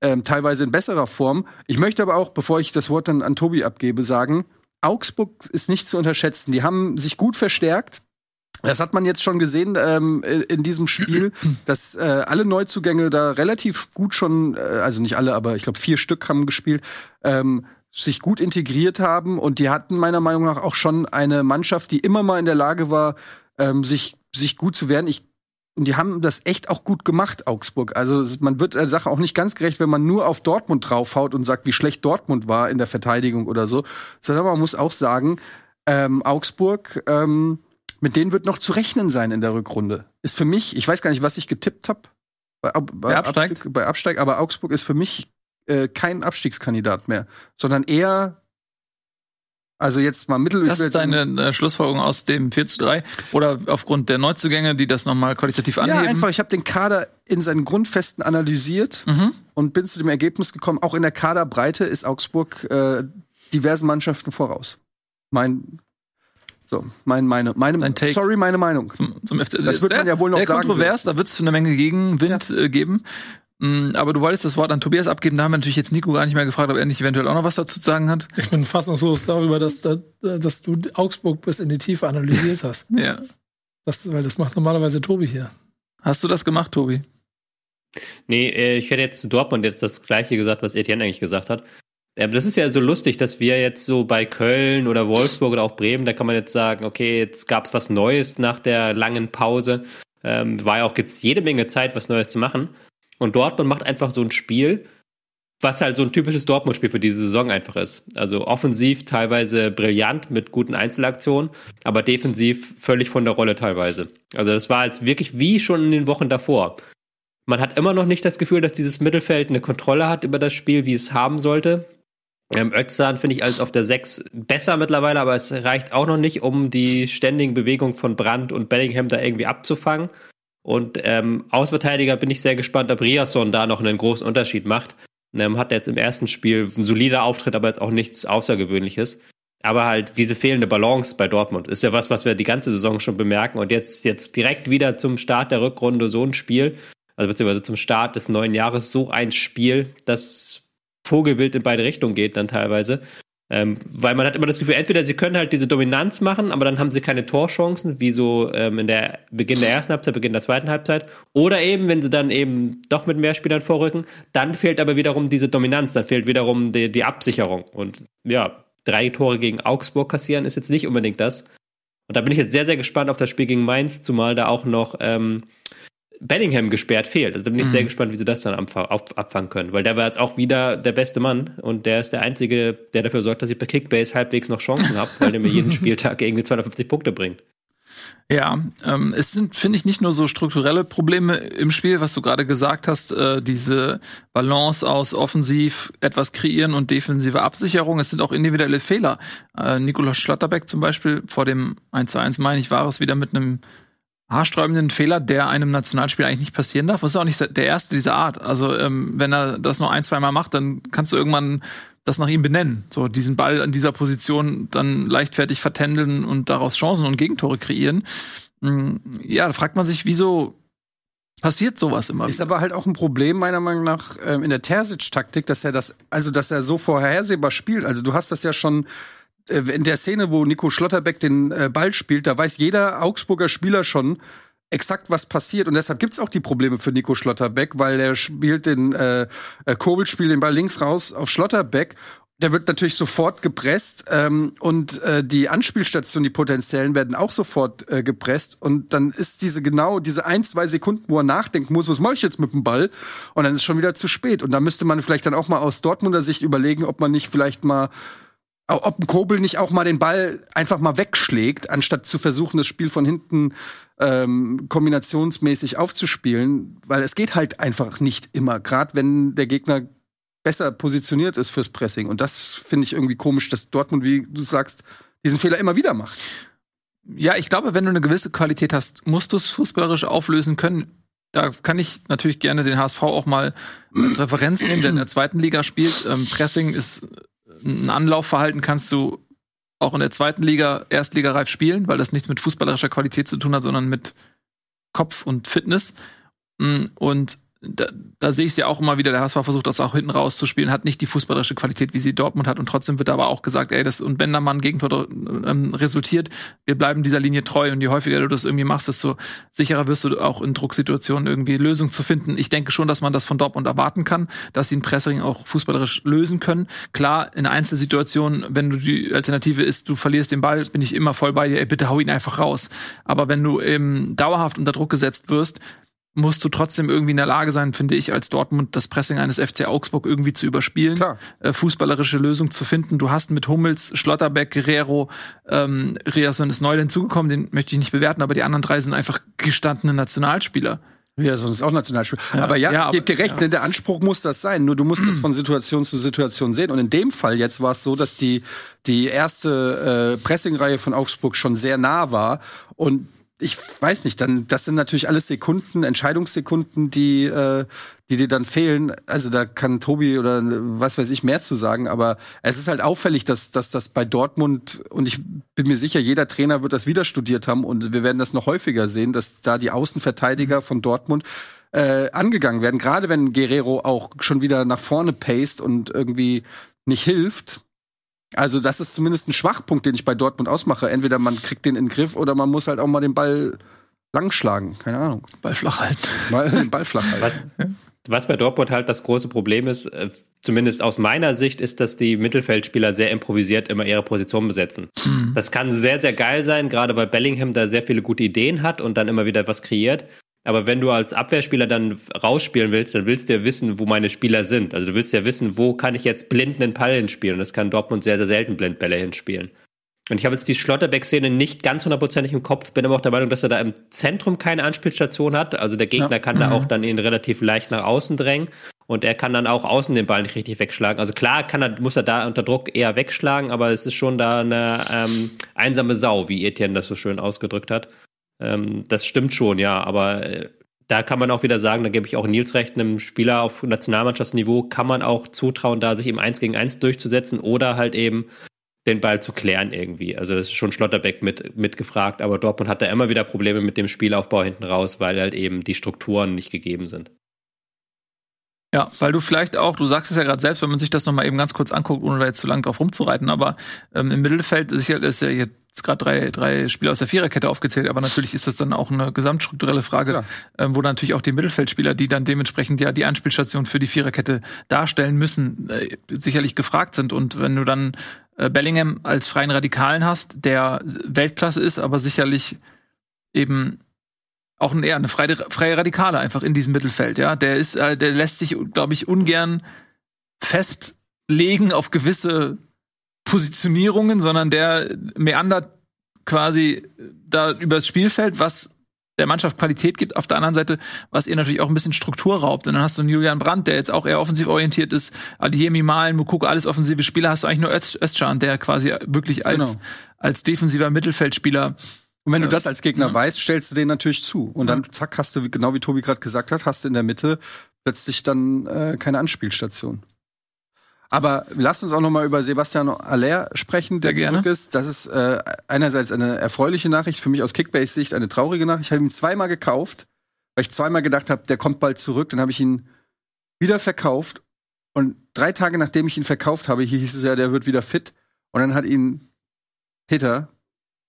ähm, teilweise in besserer Form. Ich möchte aber auch, bevor ich das Wort dann an Tobi abgebe, sagen, Augsburg ist nicht zu unterschätzen. Die haben sich gut verstärkt. Das hat man jetzt schon gesehen ähm, in diesem Spiel, (clears throat) dass äh, alle Neuzugänge da relativ gut schon, äh, also nicht alle, aber ich glaube vier Stück haben gespielt, ähm, sich gut integriert haben und die hatten meiner Meinung nach auch schon eine Mannschaft, die immer mal in der Lage war, ähm, sich sich gut zu wehren. Ich und die haben das echt auch gut gemacht, Augsburg. Also man wird der Sache auch nicht ganz gerecht, wenn man nur auf Dortmund draufhaut und sagt, wie schlecht Dortmund war in der Verteidigung oder so. Sondern man muss auch sagen, ähm, Augsburg, ähm, mit denen wird noch zu rechnen sein in der Rückrunde. Ist für mich, ich weiß gar nicht, was ich getippt habe. Bei, bei, Absteig, bei Absteig, aber Augsburg ist für mich äh, kein Abstiegskandidat mehr, sondern eher also jetzt mal mittel. Das ist deine äh, Schlussfolgerung aus dem 4 zu 3 oder aufgrund der Neuzugänge, die das nochmal qualitativ anheben? Ja, einfach, ich habe den Kader in seinen Grundfesten analysiert mhm. und bin zu dem Ergebnis gekommen, auch in der Kaderbreite ist Augsburg äh, diversen Mannschaften voraus. Mein so, mein, meine, meine, sorry, meine Meinung. Zum, zum FC. Das wird man ja wohl noch sagen. kontrovers, da wird es eine Menge Gegenwind ja. äh, geben. Mm, aber du wolltest das Wort an Tobias abgeben. Da haben wir natürlich jetzt Nico gar nicht mehr gefragt, ob er nicht eventuell auch noch was dazu zu sagen hat. Ich bin fassungslos darüber, dass, dass du Augsburg bis in die Tiefe analysiert hast. (laughs) ja. Das, weil das macht normalerweise Tobi hier. Hast du das gemacht, Tobi? Nee, äh, ich hätte jetzt zu Dortmund jetzt das Gleiche gesagt, was Etienne eigentlich gesagt hat. Das ist ja so lustig, dass wir jetzt so bei Köln oder Wolfsburg oder auch Bremen, da kann man jetzt sagen, okay, jetzt gab es was Neues nach der langen Pause. Ähm, war ja auch jetzt jede Menge Zeit, was Neues zu machen. Und Dortmund macht einfach so ein Spiel, was halt so ein typisches Dortmund-Spiel für diese Saison einfach ist. Also offensiv teilweise brillant mit guten Einzelaktionen, aber defensiv völlig von der Rolle teilweise. Also das war jetzt wirklich wie schon in den Wochen davor. Man hat immer noch nicht das Gefühl, dass dieses Mittelfeld eine Kontrolle hat über das Spiel, wie es haben sollte. Ähm, Özcan finde ich als auf der 6 besser mittlerweile, aber es reicht auch noch nicht, um die ständigen Bewegungen von Brandt und Bellingham da irgendwie abzufangen. Und ähm, Außenverteidiger bin ich sehr gespannt, ob Riasson da noch einen großen Unterschied macht. Ähm, hat jetzt im ersten Spiel ein solider Auftritt, aber jetzt auch nichts Außergewöhnliches. Aber halt diese fehlende Balance bei Dortmund ist ja was, was wir die ganze Saison schon bemerken. Und jetzt, jetzt direkt wieder zum Start der Rückrunde so ein Spiel, also beziehungsweise zum Start des neuen Jahres so ein Spiel, das Vogelwild in beide Richtungen geht dann teilweise. Ähm, weil man hat immer das Gefühl, entweder sie können halt diese Dominanz machen, aber dann haben sie keine Torchancen, wie so ähm, in der Beginn der ersten Halbzeit, Beginn der zweiten Halbzeit. Oder eben, wenn sie dann eben doch mit mehr Spielern vorrücken, dann fehlt aber wiederum diese Dominanz, dann fehlt wiederum die, die Absicherung. Und ja, drei Tore gegen Augsburg kassieren ist jetzt nicht unbedingt das. Und da bin ich jetzt sehr, sehr gespannt auf das Spiel gegen Mainz, zumal da auch noch ähm, Bellingham gesperrt fehlt. Also da bin ich mhm. sehr gespannt, wie sie das dann abfangen können, weil der war jetzt auch wieder der beste Mann und der ist der Einzige, der dafür sorgt, dass ihr bei Kickbase halbwegs noch Chancen habt, weil der mir jeden (laughs) Spieltag irgendwie 250 Punkte bringt. Ja, ähm, es sind, finde ich, nicht nur so strukturelle Probleme im Spiel, was du gerade gesagt hast, äh, diese Balance aus offensiv etwas kreieren und defensive Absicherung. Es sind auch individuelle Fehler. Äh, Nikolaus Schlotterbeck zum Beispiel vor dem 1 zu 1, meine ich, war es wieder mit einem haarsträubenden Fehler, der einem Nationalspiel eigentlich nicht passieren darf. Das ist auch nicht der erste dieser Art. Also ähm, wenn er das nur ein, zwei Mal macht, dann kannst du irgendwann das nach ihm benennen. So diesen Ball an dieser Position dann leichtfertig vertändeln und daraus Chancen und Gegentore kreieren. Mm, ja, da fragt man sich, wieso passiert sowas immer. Ist aber halt auch ein Problem meiner Meinung nach ähm, in der Terzic-Taktik, dass er das, also dass er so vorhersehbar spielt. Also du hast das ja schon in der Szene, wo Nico Schlotterbeck den äh, Ball spielt, da weiß jeder Augsburger Spieler schon, exakt was passiert. Und deshalb gibt's auch die Probleme für Nico Schlotterbeck, weil er spielt den äh, äh, Kobel spielt den Ball links raus auf Schlotterbeck. Der wird natürlich sofort gepresst ähm, und äh, die Anspielstationen, die potenziellen, werden auch sofort äh, gepresst. Und dann ist diese genau diese ein zwei Sekunden, wo er nachdenken muss, was mache ich jetzt mit dem Ball? Und dann ist schon wieder zu spät. Und da müsste man vielleicht dann auch mal aus Dortmunder Sicht überlegen, ob man nicht vielleicht mal ob ein Kobel nicht auch mal den Ball einfach mal wegschlägt, anstatt zu versuchen, das Spiel von hinten ähm, kombinationsmäßig aufzuspielen, weil es geht halt einfach nicht immer, gerade wenn der Gegner besser positioniert ist fürs Pressing. Und das finde ich irgendwie komisch, dass Dortmund, wie du sagst, diesen Fehler immer wieder macht. Ja, ich glaube, wenn du eine gewisse Qualität hast, musst du es fußballerisch auflösen können. Da kann ich natürlich gerne den HSV auch mal als Referenz nehmen, der in der zweiten Liga spielt. Ähm, Pressing ist ein Anlaufverhalten kannst du auch in der zweiten Liga erstligareif spielen, weil das nichts mit fußballerischer Qualität zu tun hat, sondern mit Kopf und Fitness. Mm, und da, da sehe ich es ja auch immer wieder, der HSV versucht das auch hinten rauszuspielen, hat nicht die fußballerische Qualität, wie sie Dortmund hat. Und trotzdem wird aber auch gesagt, ey, das und wenn da mal ein Gegentor ähm, resultiert, wir bleiben dieser Linie treu. Und je häufiger du das irgendwie machst, desto sicherer wirst du auch in Drucksituationen irgendwie Lösungen zu finden. Ich denke schon, dass man das von Dortmund erwarten kann, dass sie ein Pressing auch fußballerisch lösen können. Klar, in Einzelsituationen, wenn du die Alternative ist, du verlierst den Ball, bin ich immer voll bei dir, ey, bitte hau ihn einfach raus. Aber wenn du eben dauerhaft unter Druck gesetzt wirst, musst du trotzdem irgendwie in der Lage sein, finde ich, als Dortmund das Pressing eines FC Augsburg irgendwie zu überspielen, Klar. Äh, fußballerische Lösung zu finden. Du hast mit Hummels, Schlotterbeck, Guerrero, ähm, Riasson ist neu hinzugekommen, den möchte ich nicht bewerten, aber die anderen drei sind einfach gestandene Nationalspieler. Ja, sonst ist auch Nationalspieler. Ja, aber ja, ja, ich gebe dir recht, ja. der Anspruch muss das sein. Nur du musst es von Situation zu Situation sehen. Und in dem Fall jetzt war es so, dass die, die erste äh, Pressingreihe von Augsburg schon sehr nah war. Und ich weiß nicht, dann, das sind natürlich alles Sekunden, Entscheidungssekunden, die, äh, die dir dann fehlen. Also da kann Tobi oder was weiß ich mehr zu sagen, aber es ist halt auffällig, dass, dass das bei Dortmund, und ich bin mir sicher, jeder Trainer wird das wieder studiert haben und wir werden das noch häufiger sehen, dass da die Außenverteidiger von Dortmund äh, angegangen werden. Gerade wenn Guerrero auch schon wieder nach vorne paced und irgendwie nicht hilft. Also das ist zumindest ein Schwachpunkt, den ich bei Dortmund ausmache. Entweder man kriegt den in den Griff oder man muss halt auch mal den Ball langschlagen. Keine Ahnung. Ball flach halten. Mal den Ball flach halten. Was, was bei Dortmund halt das große Problem ist, äh, zumindest aus meiner Sicht, ist, dass die Mittelfeldspieler sehr improvisiert immer ihre Position besetzen. Das kann sehr, sehr geil sein, gerade weil Bellingham da sehr viele gute Ideen hat und dann immer wieder was kreiert. Aber wenn du als Abwehrspieler dann rausspielen willst, dann willst du ja wissen, wo meine Spieler sind. Also du willst ja wissen, wo kann ich jetzt blind einen Ball hinspielen. Und das kann Dortmund sehr, sehr selten Blindbälle hinspielen. Und ich habe jetzt die Schlotterbeck-Szene nicht ganz hundertprozentig im Kopf, bin aber auch der Meinung, dass er da im Zentrum keine Anspielstation hat. Also der Gegner Ja. kann da auch dann ihn relativ leicht nach außen drängen und er kann dann auch außen den Ball nicht richtig wegschlagen. Also klar kann er, muss er da unter Druck eher wegschlagen, aber es ist schon da eine ähm, einsame Sau, wie Etienne das so schön ausgedrückt hat. Ähm, das stimmt schon, ja, aber äh, da kann man auch wieder sagen, da gebe ich auch Nils recht, einem Spieler auf Nationalmannschaftsniveau kann man auch zutrauen, da sich im Eins gegen Eins durchzusetzen oder halt eben den Ball zu klären irgendwie. Also das ist schon Schlotterbeck mit, mitgefragt, aber Dortmund hat da immer wieder Probleme mit dem Spielaufbau hinten raus, weil halt eben die Strukturen nicht gegeben sind. Ja, weil du vielleicht auch, du sagst es ja gerade selbst, wenn man sich das noch mal eben ganz kurz anguckt, ohne da jetzt zu lang drauf rumzureiten, aber ähm, im Mittelfeld ist ja, ist ja jetzt gerade drei, drei Spieler aus der Viererkette aufgezählt, aber natürlich ist das dann auch eine gesamtstrukturelle Frage, Klar. ähm, wo dann natürlich auch die Mittelfeldspieler, die dann dementsprechend ja die Anspielstation für die Viererkette darstellen müssen, äh, sicherlich gefragt sind. Und wenn du dann äh, Bellingham als freien Radikalen hast, der Weltklasse ist, aber sicherlich eben auch ein, eher eine freie, freie Radikale einfach in diesem Mittelfeld, ja. Der ist, äh, der lässt sich, glaube ich, ungern festlegen auf gewisse Positionierungen, sondern der meandert quasi da übers Spielfeld, was der Mannschaft Qualität gibt, auf der anderen Seite, was ihr natürlich auch ein bisschen Struktur raubt. Und dann hast du einen Julian Brandt, der jetzt auch eher offensiv orientiert ist, Adiyemi Malen, Mukoko, alles offensive Spieler, hast du eigentlich nur Öz Özcan, der quasi wirklich als, Genau. als defensiver Mittelfeldspieler Und wenn du das als Gegner weißt, stellst du den natürlich zu. Und dann, zack, hast du, genau wie Tobi gerade gesagt hat, hast du in der Mitte plötzlich dann äh, keine Anspielstation. Aber lasst uns auch noch mal über Sebastian Aller sprechen, der zurück ist. Das ist äh, einerseits eine erfreuliche Nachricht, für mich aus Kickbase-Sicht eine traurige Nachricht. Ich habe ihn zweimal gekauft, weil ich zweimal gedacht habe, der kommt bald zurück. Dann habe ich ihn wieder verkauft. Und drei Tage nachdem ich ihn verkauft habe, hieß es ja, der wird wieder fit. Und dann hat ihn Peter,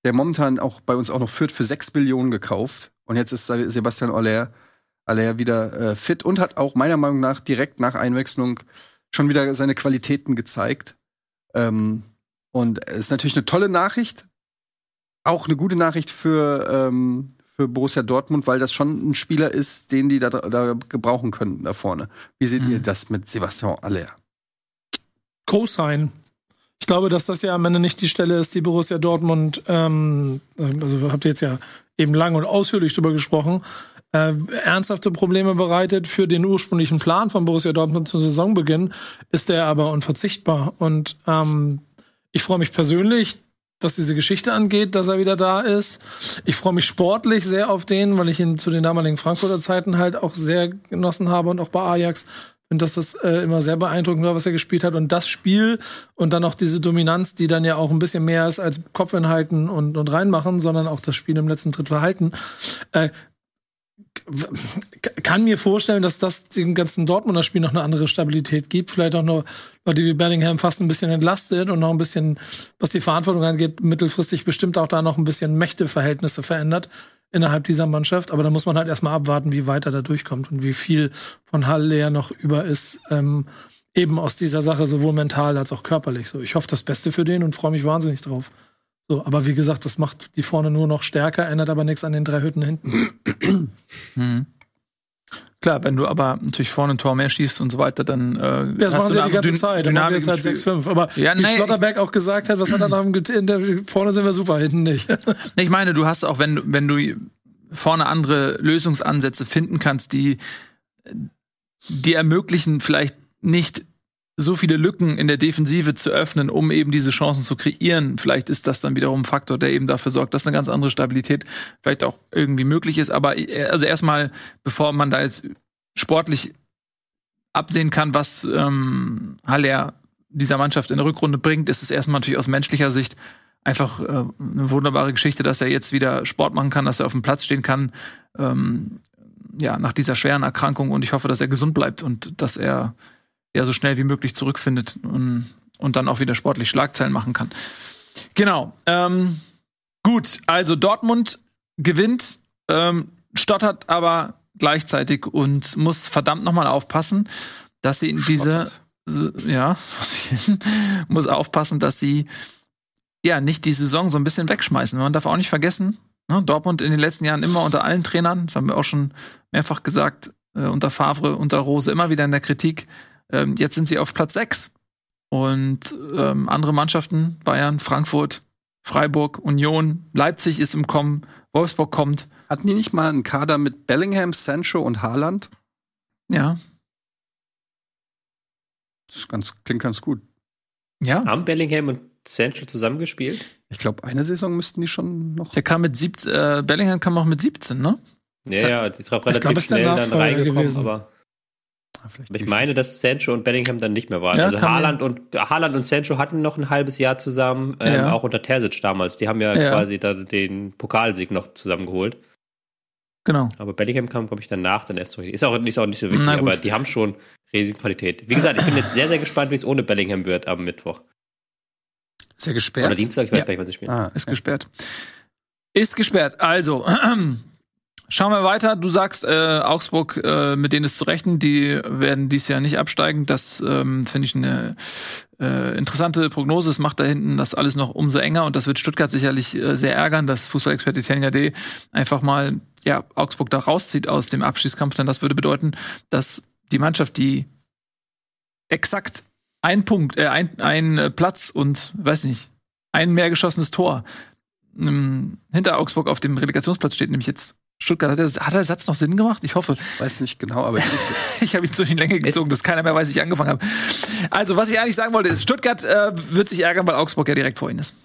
der momentan auch bei uns auch noch führt, für 6 Billionen gekauft. Und jetzt ist Sebastian Aller, Aller wieder äh, fit und hat auch meiner Meinung nach direkt nach Einwechslung schon wieder seine Qualitäten gezeigt. Ähm, und es ist natürlich eine tolle Nachricht. Auch eine gute Nachricht für, ähm, für Borussia Dortmund, weil das schon ein Spieler ist, den die da, da gebrauchen können da vorne. Wie seht Mhm. ihr das mit Sebastian Aller? Co-Sign. Ich glaube, dass das ja am Ende nicht die Stelle ist, die Borussia Dortmund, ähm, also habt ihr jetzt ja eben lang und ausführlich drüber gesprochen, äh, ernsthafte Probleme bereitet für den ursprünglichen Plan von Borussia Dortmund zum Saisonbeginn, ist der aber unverzichtbar. Und ähm, ich freue mich persönlich, was diese Geschichte angeht, dass er wieder da ist. Ich freue mich sportlich sehr auf den, weil ich ihn zu den damaligen Frankfurter Zeiten halt auch sehr genossen habe und auch bei Ajax finde, dass das äh, immer sehr beeindruckend war, was er gespielt hat. Und das Spiel und dann auch diese Dominanz, die dann ja auch ein bisschen mehr ist als Kopfinhalten und, und reinmachen, sondern auch das Spiel im letzten Drittel halten, äh, kann mir vorstellen, dass das dem ganzen Dortmunder Spiel noch eine andere Stabilität gibt. Vielleicht auch noch Leute wie Bellingham fast ein bisschen entlastet und noch ein bisschen, was die Verantwortung angeht, mittelfristig bestimmt auch da noch ein bisschen Mächteverhältnisse verändert innerhalb dieser Mannschaft. Aber da muss man halt erstmal abwarten, wie weit er da durchkommt und wie viel von Halle ja noch über ist, ähm, eben aus dieser Sache, sowohl mental als auch körperlich. So, ich hoffe das Beste für den und freue mich wahnsinnig drauf. So, aber wie gesagt, das macht die vorne nur noch stärker, ändert aber nichts an den drei Hütten hinten. Hm. Klar, wenn du aber natürlich vorne ein Tor mehr schießt und so weiter, dann äh, Ja, das machen sie ja die ganze Zeit. Dann machen sie jetzt halt 6-5. Aber Ja, wie nee, Schlotterberg auch gesagt hat, was hat er nach dem Get- in der vorne sind wir super, hinten nicht. (laughs) Ich meine, du hast auch, wenn, du- wenn du vorne andere Lösungsansätze finden kannst, die, die ermöglichen, vielleicht nicht so viele Lücken in der Defensive zu öffnen, um eben diese Chancen zu kreieren. Vielleicht ist das dann wiederum ein Faktor, der eben dafür sorgt, dass eine ganz andere Stabilität vielleicht auch irgendwie möglich ist. Aber äh, also erstmal, bevor man da jetzt sportlich absehen kann, was ähm, Haller dieser Mannschaft in der Rückrunde bringt, ist es erstmal natürlich aus menschlicher Sicht einfach äh, eine wunderbare Geschichte, dass er jetzt wieder Sport machen kann, dass er auf dem Platz stehen kann, ähm, ja, nach dieser schweren Erkrankung und ich hoffe, dass er gesund bleibt und dass er ja so schnell wie möglich zurückfindet und, und dann auch wieder sportlich Schlagzeilen machen kann. Genau. Ähm, gut, also Dortmund gewinnt, ähm, stottert aber gleichzeitig und muss verdammt nochmal aufpassen, dass sie in diese ja, (laughs) muss aufpassen, dass sie ja nicht die Saison so ein bisschen wegschmeißen. Man darf auch nicht vergessen, ne, Dortmund in den letzten Jahren immer unter allen Trainern, das haben wir auch schon mehrfach gesagt, äh, unter Favre, unter Rose, immer wieder in der Kritik. Ähm, jetzt sind sie auf Platz 6. Und ähm, andere Mannschaften, Bayern, Frankfurt, Freiburg, Union, Leipzig ist im Kommen, Wolfsburg kommt. Hatten die nicht mal einen Kader mit Bellingham, Sancho und Haaland? Ja, Das ganz, klingt ganz gut. ja. Haben Bellingham und Sancho zusammengespielt? Ich glaube, eine Saison müssten die schon noch. Der kam mit 17, äh, Bellingham kam auch mit 17, ne? Ja, ja, die ist auch relativ glaub, schnell dann reingekommen, gewesen. aber vielleicht aber ich meine, dass Sancho und Bellingham dann nicht mehr waren. Ja, also Haaland und Haaland und Sancho hatten noch ein halbes Jahr zusammen, ähm, Ja. auch unter Terzic damals. Die haben ja, Ja. quasi da den Pokalsieg noch zusammengeholt. Genau. Aber Bellingham kam, glaube ich, danach dann erst zurück. Ist auch, ist auch nicht so wichtig, aber die haben schon riesige Qualität. Wie gesagt, ich bin jetzt sehr, sehr gespannt, wie es ohne Bellingham wird am Mittwoch. Ist ja Oder gesperrt. Dienstag, ich weiß Ja. gar nicht, wann sie spielen. Ah, Ist gesperrt. Ist gesperrt. Also, (clears throat) schauen wir weiter. Du sagst, äh, Augsburg, äh, mit denen ist zu rechnen. Die werden dies Jahr nicht absteigen. Das ähm, finde ich eine äh, interessante Prognose. Es macht da hinten das alles noch umso enger und das wird Stuttgart sicherlich äh, sehr ärgern, dass Fußballexperte Tanja D. einfach mal ja, Augsburg da rauszieht aus dem Abschießkampf. Denn das würde bedeuten, dass die Mannschaft, die exakt ein Punkt, äh, ein, ein äh, Platz und weiß nicht, ein mehr geschossenes Tor ähm, hinter Augsburg auf dem Relegationsplatz steht, nämlich jetzt Stuttgart. Hat der, hat der Satz noch Sinn gemacht? Ich hoffe. weiß nicht genau, aber ich, (laughs) Ich habe ihn so in die Länge gezogen, dass keiner mehr weiß, wie ich angefangen habe. Also, was ich eigentlich sagen wollte, ist, Stuttgart äh, wird sich ärgern, weil Augsburg ja direkt vor ihnen ist.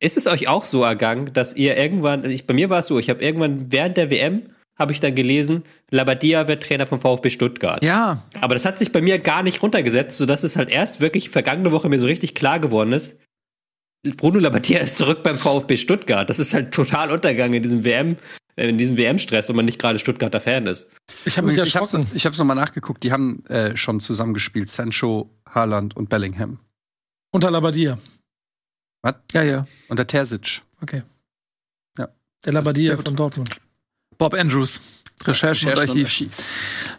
Ist es euch auch so ergangen, dass ihr irgendwann, ich, bei mir war es so, ich habe irgendwann während der WM, habe ich dann gelesen, Labadia wird Trainer vom VfB Stuttgart. Ja, Aber das hat sich bei mir gar nicht runtergesetzt, sodass es halt erst wirklich vergangene Woche mir so richtig klar geworden ist. Bruno Labbadia ist zurück beim VfB Stuttgart. Das ist halt total Untergang in diesem WM, in diesem WM-Stress, wenn man nicht gerade Stuttgarter Fan ist. Ich habe mich ich hab's, ich hab's nochmal nachgeguckt. Die haben äh, schon zusammengespielt. Sancho, Haaland und Bellingham. Unter Labadia. ja, ja. Und der Terzic. Okay. Ja. Der Labadia von Dortmund. Bob Andrews. Recherchen und Archiv.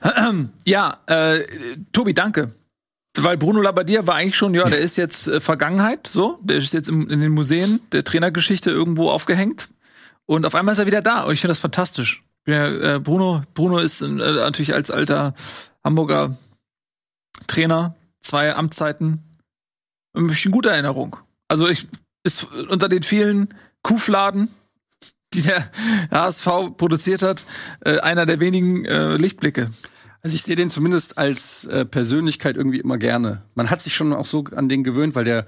(clears throat) Ja, äh, Tobi, danke. Weil Bruno Labbadia war eigentlich schon, ja, der ist jetzt äh, Vergangenheit, so. Der ist jetzt im, in den Museen der Trainergeschichte irgendwo aufgehängt. Und auf einmal ist er wieder da. Und ich finde das fantastisch. Ja, äh, Bruno, Bruno ist äh, natürlich als alter Hamburger Trainer, zwei Amtszeiten, ein bisschen gute Erinnerung. Also ich ist unter den vielen Kuhfladen, die der HSV produziert hat, äh, einer der wenigen äh, Lichtblicke. Also ich sehe den zumindest als äh, Persönlichkeit irgendwie immer gerne. Man hat sich schon auch so an den gewöhnt, weil der,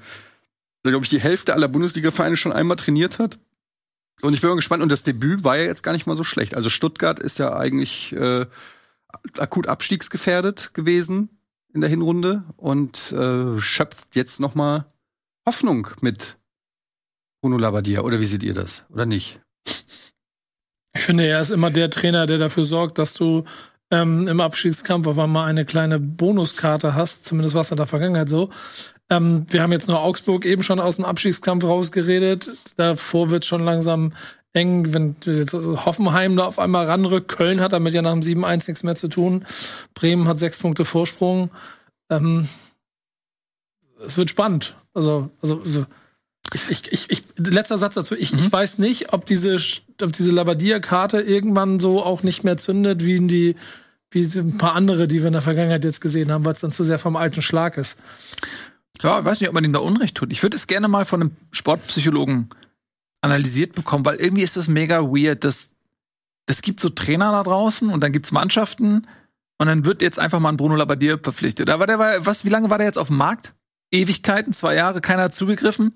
glaube ich, die Hälfte aller Bundesliga-Vereine schon einmal trainiert hat. Und ich bin mal gespannt. Und das Debüt war ja jetzt gar nicht mal so schlecht. Also Stuttgart ist ja eigentlich äh, akut abstiegsgefährdet gewesen in der Hinrunde und äh, schöpft jetzt noch mal Hoffnung mit Bruno Labbadia. Oder wie seht ihr das? Oder nicht? Ich finde, er ist immer der Trainer, der dafür sorgt, dass du ähm, im Abschiedskampf auf einmal eine kleine Bonuskarte hast. Zumindest war es in der Vergangenheit so. Ähm, wir haben jetzt nur Augsburg eben schon aus dem Abschiedskampf rausgeredet. Davor wird schon langsam eng, wenn jetzt Hoffenheim da auf einmal ranrückt. Köln hat damit ja nach dem 7-1 nichts mehr zu tun. Bremen hat sechs Punkte Vorsprung. Ähm, es wird spannend. Also, also, also ich, ich, ich, ich, letzter Satz dazu. Ich, mhm. ich weiß nicht, ob diese, ob diese Labadia-Karte irgendwann so auch nicht mehr zündet, wie in die, wie ein paar andere, die wir in der Vergangenheit jetzt gesehen haben, weil es dann zu sehr vom alten Schlag ist. Ja, ich weiß nicht, ob man ihm da Unrecht tut. Ich würde es gerne mal von einem Sportpsychologen analysiert bekommen, weil irgendwie ist das mega weird, dass es gibt so Trainer da draußen und dann gibt's Mannschaften und dann wird jetzt einfach mal ein Bruno Labbadia verpflichtet. Aber der war, was, wie lange war der jetzt auf dem Markt? Ewigkeiten, zwei Jahre, keiner hat zugegriffen.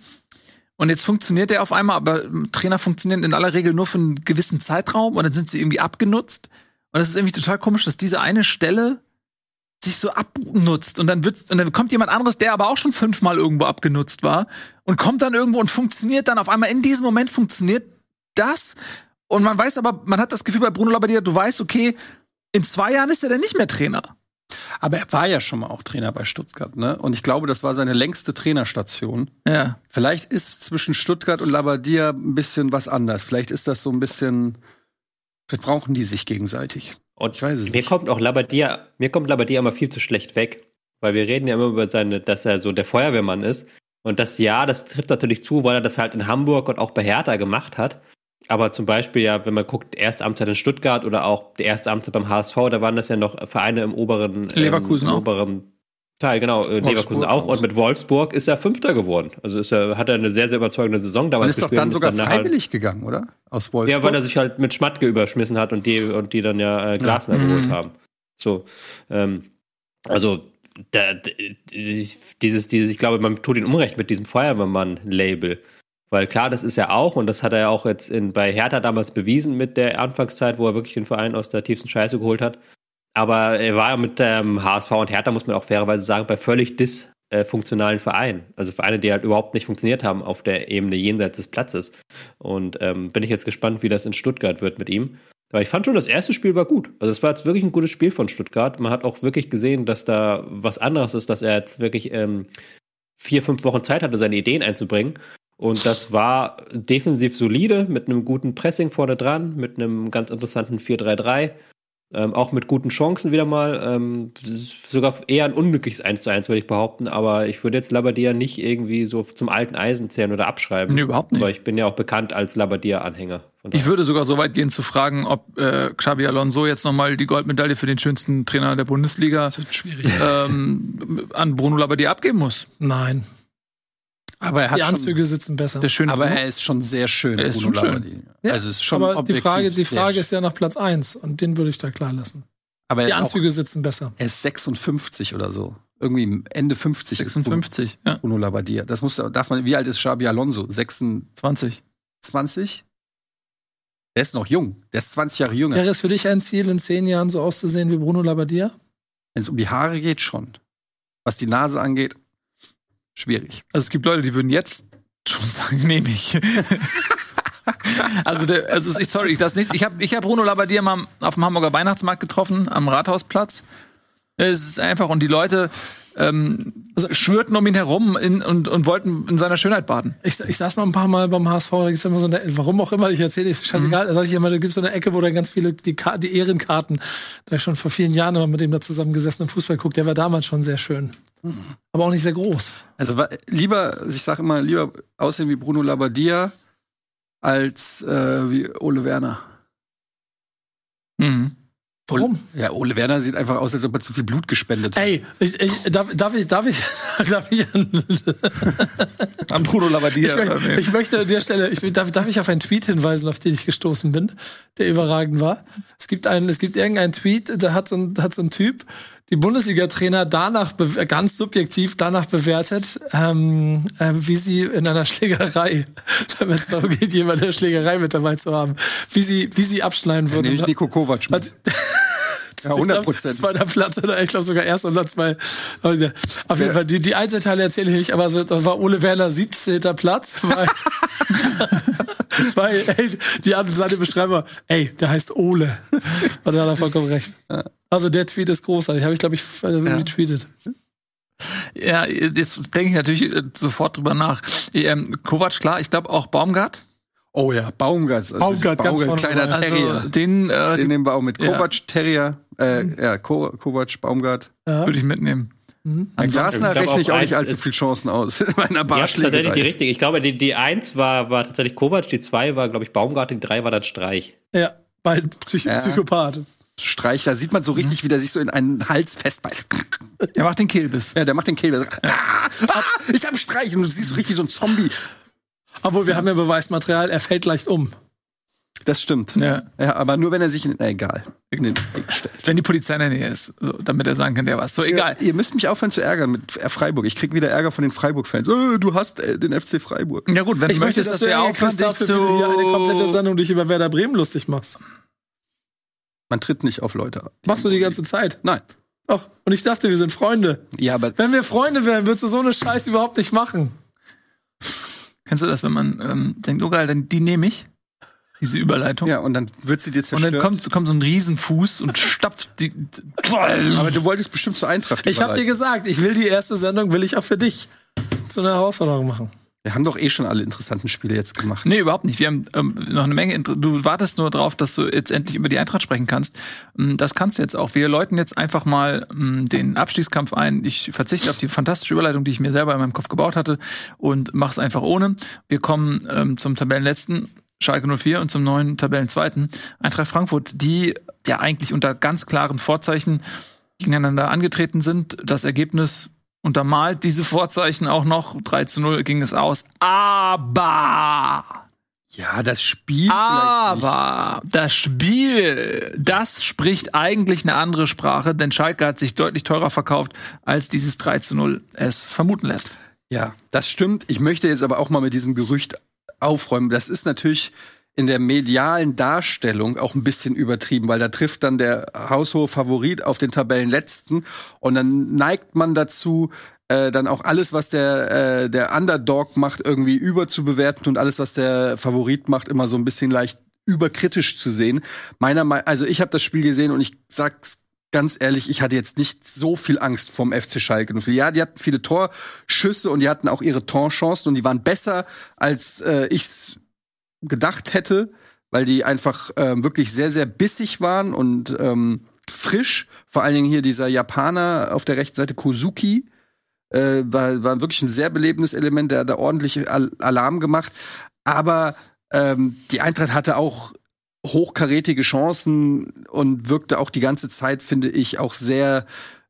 Und jetzt funktioniert der auf einmal, aber Trainer funktionieren in aller Regel nur für einen gewissen Zeitraum und dann sind sie irgendwie abgenutzt. Und es ist irgendwie total komisch, dass diese eine Stelle sich so abnutzt und dann wird und dann kommt jemand anderes, der aber auch schon fünfmal irgendwo abgenutzt war und kommt dann irgendwo und funktioniert dann auf einmal in diesem Moment funktioniert das und man weiß aber, man hat das Gefühl bei Bruno Labbadia, du weißt, okay, in zwei Jahren ist er dann nicht mehr Trainer. Aber er war ja schon mal auch Trainer bei Stuttgart, ne? Und ich glaube, das war seine längste Trainerstation. Ja. Vielleicht ist zwischen Stuttgart und Labbadia ein bisschen was anders. Vielleicht ist das so ein bisschen, vielleicht brauchen die sich gegenseitig. Und ich weiß es mir nicht. kommt auch Labadia, mir kommt Labadia immer viel zu schlecht weg. Weil wir reden ja immer über seine, dass er so der Feuerwehrmann ist. Und das ja, das trifft natürlich zu, weil er das halt in Hamburg und auch bei Hertha gemacht hat. Aber zum Beispiel ja, wenn man guckt, erste Amtszeit in Stuttgart oder auch die erste Amtszeit beim HSV, da waren das ja noch Vereine im oberen, Leverkusen ähm, im oberen Teil, genau, äh, Leverkusen auch. Und mit Wolfsburg ist er Fünfter geworden. Also ist er, hat er eine sehr, sehr überzeugende Saison damals Und ist doch dann sogar dann freiwillig halt, gegangen, oder? Aus Wolfsburg? Ja, weil er sich halt mit Schmatke überschmissen hat und die, und die dann ja äh, Glasner ja. geholt mhm. haben. So, ähm, also da, dieses, dieses, ich glaube, man tut ihn Unrecht mit diesem Feuerwehrmann-Label. Weil klar, das ist er auch und das hat er ja auch jetzt in, bei Hertha damals bewiesen mit der Anfangszeit, wo er wirklich den Verein aus der tiefsten Scheiße geholt hat. Aber er war ja mit dem HSV und Hertha, muss man auch fairerweise sagen, bei völlig dysfunktionalen Vereinen. Also Vereine, die halt überhaupt nicht funktioniert haben auf der Ebene jenseits des Platzes. Und ähm, bin ich jetzt gespannt, wie das in Stuttgart wird mit ihm. Aber ich fand schon, das erste Spiel war gut. Also es war jetzt wirklich ein gutes Spiel von Stuttgart. Man hat auch wirklich gesehen, dass da was anderes ist, dass er jetzt wirklich ähm, vier, fünf Wochen Zeit hatte, seine Ideen einzubringen. Und das war defensiv solide, mit einem guten Pressing vorne dran, mit einem ganz interessanten 4-3-3. Ähm, auch mit guten Chancen wieder mal. Ähm, sogar eher ein unglückliches 1 zu 1, würde ich behaupten. Aber ich würde jetzt Labadia nicht irgendwie so zum alten Eisen zählen oder abschreiben. Nee, überhaupt nicht. Aber ich bin ja auch bekannt als Labadia-Anhänger. Ich würde sogar so weit gehen zu fragen, ob äh, Xabi Alonso jetzt nochmal die Goldmedaille für den schönsten Trainer der Bundesliga ähm, an Bruno Labadia abgeben muss. Nein. Aber er hat die Anzüge sitzen besser. Der schöne aber er ist schon sehr schön. Er ist schon schön. Ja, also ist schon aber die Frage, die Frage ist ja nach Platz 1 und den würde ich da klar lassen. Aber die Anzüge auch, sitzen besser. Er ist 56 oder so. Irgendwie Ende 50. 56, ja. Bruno Labbadia. Das muss, darf man, wie alt ist Xabi Alonso? 26? 20? Der ist noch jung. Der ist 20 Jahre jünger. Wäre es für dich ein Ziel, in zehn Jahren so auszusehen wie Bruno Labbadia? Wenn es um die Haare geht, schon. Was die Nase angeht, schwierig. Also es gibt Leute, die würden jetzt schon (laughs) sagen, nehme ich. also, der, also ich, sorry, ich das nicht. Ich habe ich hab Bruno Labbadia mal auf dem Hamburger Weihnachtsmarkt getroffen, am Rathausplatz. Es ist einfach, und die Leute ähm, schwörten um ihn herum in, und, und wollten in seiner Schönheit baden. Ich, ich saß mal ein paar Mal beim HSV, da gibt's immer so eine, warum auch immer, ich erzähle, ist scheißegal, mhm. da sag ich immer, da gibt's so eine Ecke, wo dann ganz viele, die, die Ehrenkarten, da ich schon vor vielen Jahren immer mit dem da zusammengesessen und Fußball guckt, der war damals schon sehr schön. Aber auch nicht sehr groß. Also lieber, ich sag immer, lieber aussehen wie Bruno Labbadia als äh, wie Ole Werner. Mhm. Warum? Ja, Ole Werner sieht einfach aus, als ob er zu viel Blut gespendet hat. Ey, ich, ich, darf, darf ich, darf ich, (laughs) darf ich an, (laughs) an Bruno Labbadia. Ich, möchte, ich möchte an der Stelle, ich, darf, darf ich auf einen Tweet hinweisen, auf den ich gestoßen bin, der überragend war. Es gibt einen, es gibt irgendeinen Tweet, da hat so ein, hat so ein Typ die Bundesliga-Trainer danach ganz subjektiv danach bewertet, ähm, äh, wie sie in einer (laughs) Schlägerei, wenn es darum geht, jemand der Schlägerei mit dabei zu haben, wie sie wie sie abschneiden würden. Nämlich Nico Kovac. Hat, (laughs) Ja, 100 Prozent. Zweiter Platz oder ich glaube sogar erster Platz bei. Auf jeden Ja. Fall, die, die Einzelteile erzähle ich nicht, aber so, da war Ole Werner 17. Platz. Weil, (laughs) weil ey, die beschreiben wir, ey, der heißt Ole. Und da hat er vollkommen recht. Also der Tweet ist großartig, habe ich glaube ich äh, retweetet. Ja, jetzt denke ich natürlich äh, sofort drüber nach. Ähm, Kovac, klar, ich glaube auch Baumgart. Oh ja, Baumgart. Baumgart, ganz vorne kleiner dabei. Terrier. Also den, äh, Den nehmen wir auch mit. Ja. Kovac, Terrier, äh, ja, Ko Kovac, Baumgart. würde ich mitnehmen. An Ansonsten- Glasner rechne ich auch auch nicht ein- allzu es- viel Chancen aus (laughs) in meiner Ja, tatsächlich die richtige. Ich glaube, die, die eins war, war tatsächlich Kovac, die zwei war, glaube ich, Baumgart, die drei war dann Streich. Ja, weil Psych Ja. Psychopath. Streich, da sieht man so richtig, wie der sich so in einen Hals festbeißt. Der macht den Kehlbiss. Ja, der macht den Kehl. der sagt, Ah, ah, ich hab einen Streich. Und du siehst so richtig wie so ein Zombie. Obwohl wir haben ja Beweismaterial, er fällt leicht um. Das stimmt. Ja. Ja, aber nur wenn er sich in, na, egal. In den Weg stellt. Wenn die Polizei in der Nähe ist, so, damit er sagen kann, der was. So, egal. Ihr, ihr müsst mich aufhören zu ärgern mit Freiburg. Ich krieg wieder Ärger von den Freiburg-Fans. Äh, du hast äh, den FC Freiburg. Ja gut, wenn du Ich möchte, möchtest, dass dass du wir aufhören, wie du hier eine komplette. Sendung dich über Werder Bremen lustig machst. Man tritt nicht auf Leute ab. Machst du die ganze Zeit. Nein. Doch. Und ich dachte, wir sind Freunde. Ja, aber Wenn wir Freunde wären, würdest du so eine Scheiße überhaupt nicht machen. Kennst du das, wenn man ähm, denkt, oh geil, dann die nehme ich, diese Überleitung. ja, und dann wird sie dir Und zerstört. dann kommt, kommt so ein Riesenfuß und (laughs) stapft die. aber du wolltest bestimmt zur Eintracht Ich habe dir gesagt, ich will die erste Sendung, will ich auch für dich zu einer Herausforderung machen. Wir haben doch eh schon alle interessanten Spiele jetzt gemacht. Nee, überhaupt nicht. Wir haben ähm, noch eine Menge. Inter du wartest nur drauf, dass du jetzt endlich über die Eintracht sprechen kannst. Ähm, Das kannst du jetzt auch. Wir läuten jetzt einfach mal ähm, den Abstiegskampf ein. Ich verzichte auf die fantastische Überleitung, die ich mir selber in meinem Kopf gebaut hatte und mach's einfach ohne. Wir kommen ähm, zum Tabellenletzten. Schalke 04 und zum neuen Tabellenzweiten Eintracht Frankfurt, die ja eigentlich unter ganz klaren Vorzeichen gegeneinander angetreten sind. Das Ergebnis untermalt diese Vorzeichen auch noch. 3 zu 0 ging es aus. Aber Ja, das Spiel aber das Spiel, das spricht eigentlich eine andere Sprache, denn Schalke hat sich deutlich teurer verkauft, als dieses 3 zu 0 es vermuten lässt. Ja, das stimmt. Ich möchte jetzt aber auch mal mit diesem Gerücht aufräumen. Das ist natürlich in der medialen Darstellung auch ein bisschen übertrieben, weil da trifft dann der haushohe Favorit auf den Tabellenletzten und dann neigt man dazu, äh, dann auch alles, was der, äh, der Underdog macht, irgendwie überzubewerten und alles, was der Favorit macht, immer so ein bisschen leicht überkritisch zu sehen. Meiner Meinung, also ich habe das Spiel gesehen und ich sag's ganz ehrlich, ich hatte jetzt nicht so viel Angst vom FC Schalke. 04. Ja, die hatten viele Torschüsse und die hatten auch ihre Torchancen und die waren besser, als äh, ich's gedacht hätte, weil die einfach ähm, wirklich sehr, sehr bissig waren und ähm, frisch. Vor allen Dingen hier dieser Japaner auf der rechten Seite, Kozuki, äh, war, war wirklich ein sehr belebendes Element, der hat da ordentlich Al Alarm gemacht. Aber ähm, die Eintracht hatte auch hochkarätige Chancen und wirkte auch die ganze Zeit, finde ich, auch sehr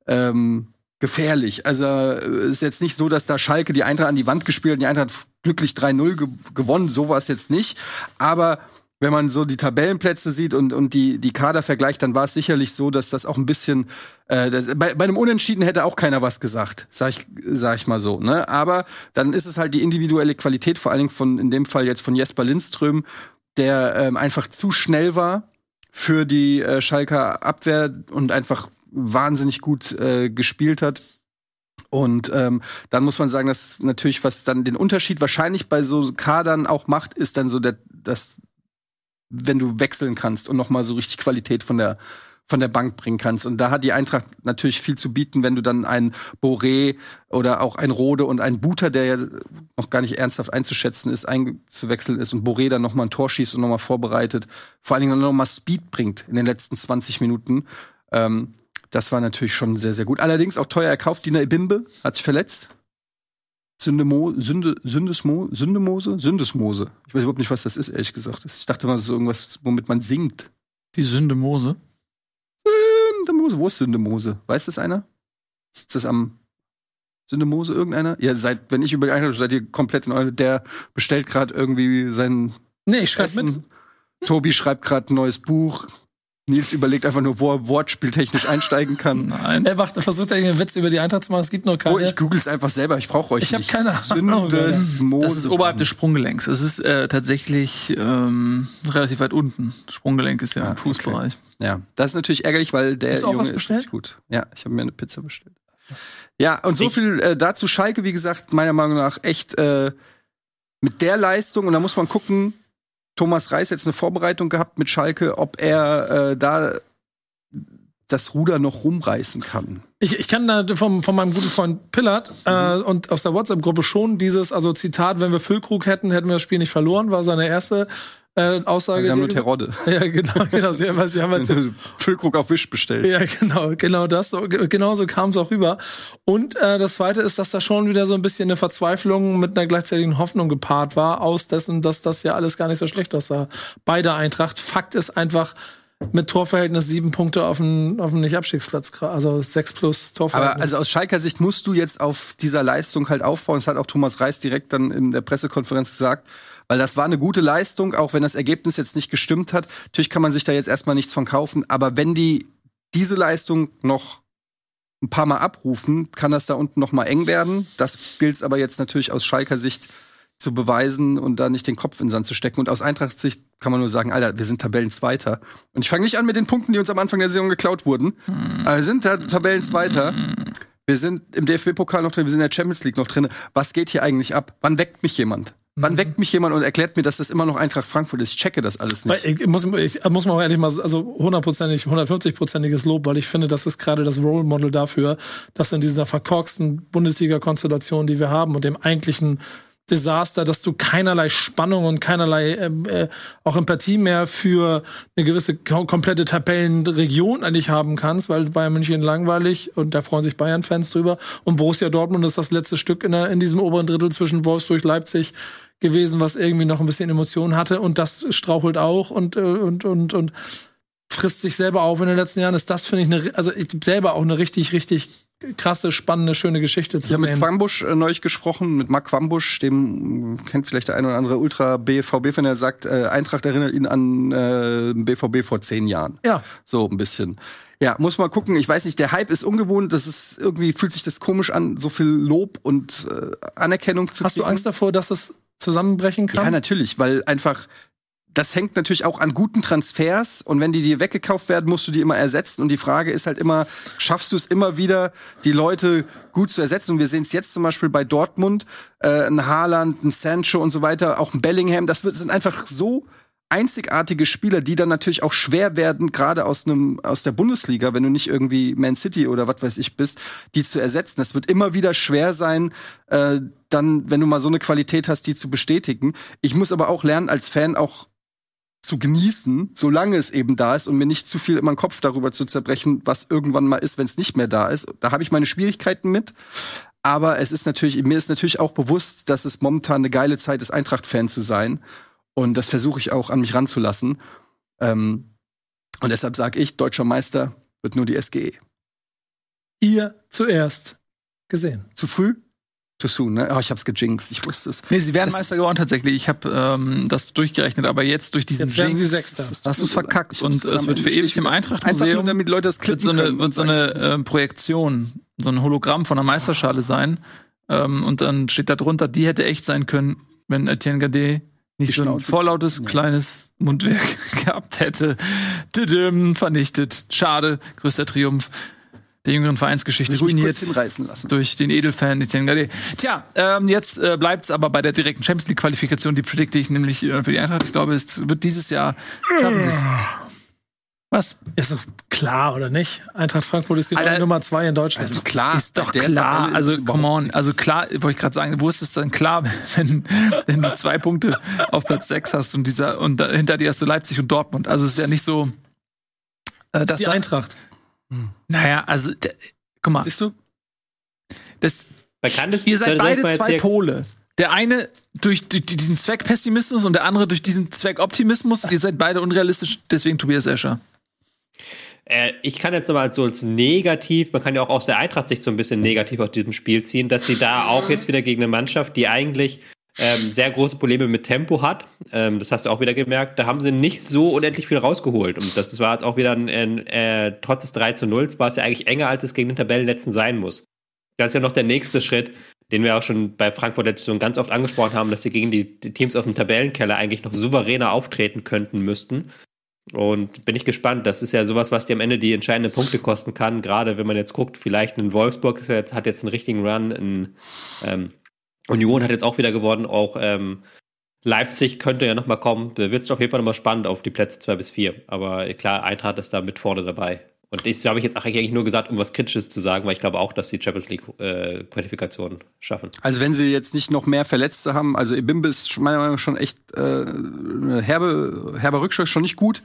ähm, gefährlich. Also äh, ist jetzt nicht so, dass da Schalke die Eintracht an die Wand gespielt hat, die Eintracht glücklich 3-0 ge gewonnen, es jetzt nicht. Aber wenn man so die Tabellenplätze sieht und, und die, die Kader vergleicht, dann war es sicherlich so, dass das auch ein bisschen äh, das, bei, bei einem Unentschieden hätte auch keiner was gesagt, sag ich, sag ich mal so. Ne? Aber dann ist es halt die individuelle Qualität, vor allen Dingen von in dem Fall jetzt von Jesper Lindström, der ähm, einfach zu schnell war für die äh, Schalker Abwehr und einfach wahnsinnig gut äh, gespielt hat. Und ähm, dann muss man sagen, dass natürlich, was dann den Unterschied wahrscheinlich bei so Kadern auch macht, ist dann so der, das, wenn du wechseln kannst und noch mal so richtig Qualität von der von der Bank bringen kannst. Und da hat die Eintracht natürlich viel zu bieten, wenn du dann ein Boré oder auch ein Rode und ein Buter, der ja noch gar nicht ernsthaft einzuschätzen ist, einzuwechseln ist und Boré dann noch mal ein Tor schießt und noch mal vorbereitet, vor allen Dingen noch mal Speed bringt in den letzten 20 Minuten. Ähm, das war natürlich schon sehr, sehr gut. Allerdings auch teuer erkauft. Dina Ibimbe hat sich verletzt. Sündemo, Sünde, Sündesmo, Sündemose? Sündesmose. Ich weiß überhaupt nicht, was das ist, ehrlich gesagt. Ich dachte mal, das ist irgendwas, womit man singt. Die Sünde Mose. Sündemose, wo ist Sündemose? Weiß das einer? Ist das am Sündemose irgendeiner? Ja, seit, wenn ich über die Eintracht, seid ihr komplett in eurem, der bestellt gerade irgendwie sein Nee, ich schreibe mit. Tobi schreibt gerade ein neues Buch. Nils überlegt einfach nur, wo er wortspieltechnisch einsteigen kann. Nein. Er macht, versucht irgendwie einen Witz über die Eintracht zu machen. Es gibt nur keine. Oh, ich google es einfach selber. Ich brauche euch Ich nicht. keine Ahnung. Sündes Das ist oberhalb des Sprunggelenks. Es ist äh, tatsächlich ähm, relativ weit unten. Sprunggelenk ist ja im Fußbereich. Ja, das ist natürlich ärgerlich, weil der Hast du auch Junge was ist bestellt? richtig gut. Ja, ich habe mir eine Pizza bestellt. Ja, und so viel äh, dazu Schalke, wie gesagt, meiner Meinung nach echt äh, mit der Leistung und da muss man gucken, Thomas Reis jetzt eine Vorbereitung gehabt mit Schalke, ob er äh, da das Ruder noch rumreißen kann. Ich, ich kann da vom, von meinem guten Freund Pillard äh, Mhm. und aus der WhatsApp-Gruppe schon dieses, also Zitat, wenn wir Füllkrug hätten, hätten wir das Spiel nicht verloren, war seine erste äh, Aussage. Sie haben nur. Terodde. (laughs) Ja, genau, genau. Sie haben, sie haben (laughs) Füllkrug auf Wisch bestellt. Ja, genau, genau das. Genau so kam es auch rüber. Und äh, das Zweite ist, dass da schon wieder so ein bisschen eine Verzweiflung mit einer gleichzeitigen Hoffnung gepaart war, aus dessen, dass das ja alles gar nicht so schlecht aussah. Bei der Eintracht. Fakt ist einfach, mit Torverhältnis sieben Punkte auf dem, auf dem Nicht-Abstiegsplatz, also sechs plus Torverhältnis. Aber also aus Schalker Sicht musst du jetzt auf dieser Leistung halt aufbauen. Das hat auch Thomas Reis direkt dann in der Pressekonferenz gesagt. Weil das war eine gute Leistung, auch wenn das Ergebnis jetzt nicht gestimmt hat. Natürlich kann man sich da jetzt erstmal nichts von kaufen. Aber wenn die diese Leistung noch ein paar Mal abrufen, kann das da unten noch mal eng werden. Das gilt aber jetzt natürlich aus Schalker Sicht zu beweisen und da nicht den Kopf in den Sand zu stecken. Und aus Eintracht-Sicht kann man nur sagen, Alter, wir sind Tabellenzweiter. Und ich fange nicht an mit den Punkten, die uns am Anfang der Saison geklaut wurden. Aber wir sind da Tabellenzweiter. Wir sind im DFB-Pokal noch drin, wir sind in der Champions League noch drin. Was geht hier eigentlich ab? Wann weckt mich jemand? Wann weckt mich jemand und erklärt mir, dass das immer noch Eintracht Frankfurt ist? Ich checke das alles nicht. ich muss, ich muss auch ehrlich mal, also hundertprozentig, 150-prozentiges Lob, weil ich finde, das ist gerade das Role Model dafür, dass in dieser verkorksten Bundesliga-Konstellation, die wir haben und dem eigentlichen Desaster, dass du keinerlei Spannung und keinerlei ähm, äh, auch Empathie mehr für eine gewisse ko komplette Tabellenregion eigentlich haben kannst, weil Bayern München langweilig und da freuen sich Bayern-Fans drüber. Und Borussia Dortmund ist das letzte Stück in, der, in diesem oberen Drittel zwischen Wolfsburg, Leipzig gewesen, was irgendwie noch ein bisschen Emotionen hatte. Und das strauchelt auch und äh, und und und frisst sich selber auf in den letzten Jahren ist das finde ich eine also ich selber auch eine richtig richtig krasse spannende schöne Geschichte zu Ich habe mit sehen. Quambusch äh, neulich gesprochen, mit Marc Quambusch, dem äh, kennt vielleicht der ein oder andere Ultra-BVB-Fan, der sagt, äh, Eintracht erinnert ihn an äh, BVB vor zehn Jahren. Ja, So ein bisschen. Ja, muss mal gucken. Ich weiß nicht, der Hype ist ungewohnt. Das ist irgendwie fühlt sich das komisch an, so viel Lob und äh, Anerkennung zu hast du kriegen. Angst davor, dass es zusammenbrechen kann? Ja, natürlich, weil einfach das hängt natürlich auch an guten Transfers und wenn die dir weggekauft werden, musst du die immer ersetzen und die Frage ist halt immer, schaffst du es immer wieder, die Leute gut zu ersetzen und wir sehen es jetzt zum Beispiel bei Dortmund, äh, ein Haaland, ein Sancho und so weiter, auch ein Bellingham, das wird, sind einfach so einzigartige Spieler, die dann natürlich auch schwer werden, gerade aus einem aus der Bundesliga, wenn du nicht irgendwie Man City oder was weiß ich bist, die zu ersetzen. Es wird immer wieder schwer sein, äh, dann, wenn du mal so eine Qualität hast, die zu bestätigen. Ich muss aber auch lernen, als Fan auch zu genießen, solange es eben da ist und mir nicht zu viel in meinen Kopf darüber zu zerbrechen, was irgendwann mal ist, wenn es nicht mehr da ist. Da habe ich meine Schwierigkeiten mit. Aber es ist natürlich, mir ist natürlich auch bewusst, dass es momentan eine geile Zeit ist, Eintracht-Fan zu sein. Und das versuche ich auch an mich ranzulassen. Ähm, und deshalb sage ich, deutscher Meister wird nur die SGE. Ihr zuerst gesehen. Zu früh? Too soon, ne? Oh, ich hab's gejinxt, ich wusste es. Nee, sie wären Das Meister ist- geworden tatsächlich. Ich habe ähm, das durchgerechnet, aber jetzt durch diesen Jetzt werden sie Jinx Sechster. hast du es verkackt Ich und es wird für ewig im Eintracht-Museum damit Leute das wird so eine, wird so eine äh, Projektion, so ein Hologramm von einer Meisterschale sein. Ähm, und dann steht da drunter, die hätte echt sein können, wenn Etienne Gade Die nicht so ein vorlautes Ja. kleines Mundwerk (laughs) gehabt hätte. Tüdüm, vernichtet. Schade, größter Triumph der jüngeren Vereinsgeschichte, ruiniert kurz hinreißen lassen. durch den Edelfan Etienne. Tja, ähm, jetzt äh, bleibt es aber bei der direkten Champions League Qualifikation, die predikte ich nämlich äh, für die Eintracht. Ich glaube, es wird dieses Jahr schaffen. Was? Ist doch klar, oder nicht? Eintracht Frankfurt ist die Alter, Nummer zwei in Deutschland. Also klar, ist doch klar. Ist Also come on, also klar, wollte ich gerade sagen, wo ist es dann klar, (laughs) wenn, wenn du zwei Punkte auf Platz sechs hast und dieser und da, hinter dir hast du Leipzig und Dortmund. Also es ist ja nicht so. Äh, das ist die da- Eintracht. Naja, also d- guck mal, Siehst du? das, Man kann das Ihr seid beide zwei? Pole. Der eine durch, durch diesen Zweckpessimismus und der andere durch diesen Zweckoptimismus. Ihr seid beide unrealistisch, deswegen Tobias Escher. Äh, ich kann jetzt nochmal so als negativ, man kann ja auch aus der Eintracht sich so ein bisschen negativ aus diesem Spiel ziehen, dass sie da auch jetzt wieder gegen eine Mannschaft, die eigentlich ähm, sehr große Probleme mit Tempo hat. Ähm, das hast du auch wieder gemerkt. Da haben sie nicht so unendlich viel rausgeholt. Und das war jetzt auch wieder ein, ein äh, trotz des 3 zu 0 war es ja eigentlich enger, als es gegen den Tabellenletzten sein muss. Das ist ja noch der nächste Schritt, den wir auch schon bei Frankfurt letzte Saison ganz oft angesprochen haben, dass sie gegen die, die Teams auf dem Tabellenkeller eigentlich noch souveräner auftreten könnten müssten. Und bin ich gespannt. Das ist ja sowas, was dir am Ende die entscheidenden Punkte kosten kann. Gerade wenn man jetzt guckt, vielleicht in Wolfsburg ist ja jetzt, hat jetzt einen richtigen Run. In, ähm, Union hat jetzt auch wieder gewonnen. Auch ähm, Leipzig könnte ja nochmal kommen. Da wird es auf jeden Fall nochmal spannend auf die Plätze zwei bis vier. Aber klar, Eintracht ist da mit vorne dabei. Und das habe ich jetzt eigentlich nur gesagt, um was Kritisches zu sagen, weil ich glaube auch, dass die Champions League äh, schaffen. Also wenn sie jetzt nicht noch mehr Verletzte haben, also Ebimbe ist meiner Meinung nach schon echt äh, herbe, herber schon nicht gut.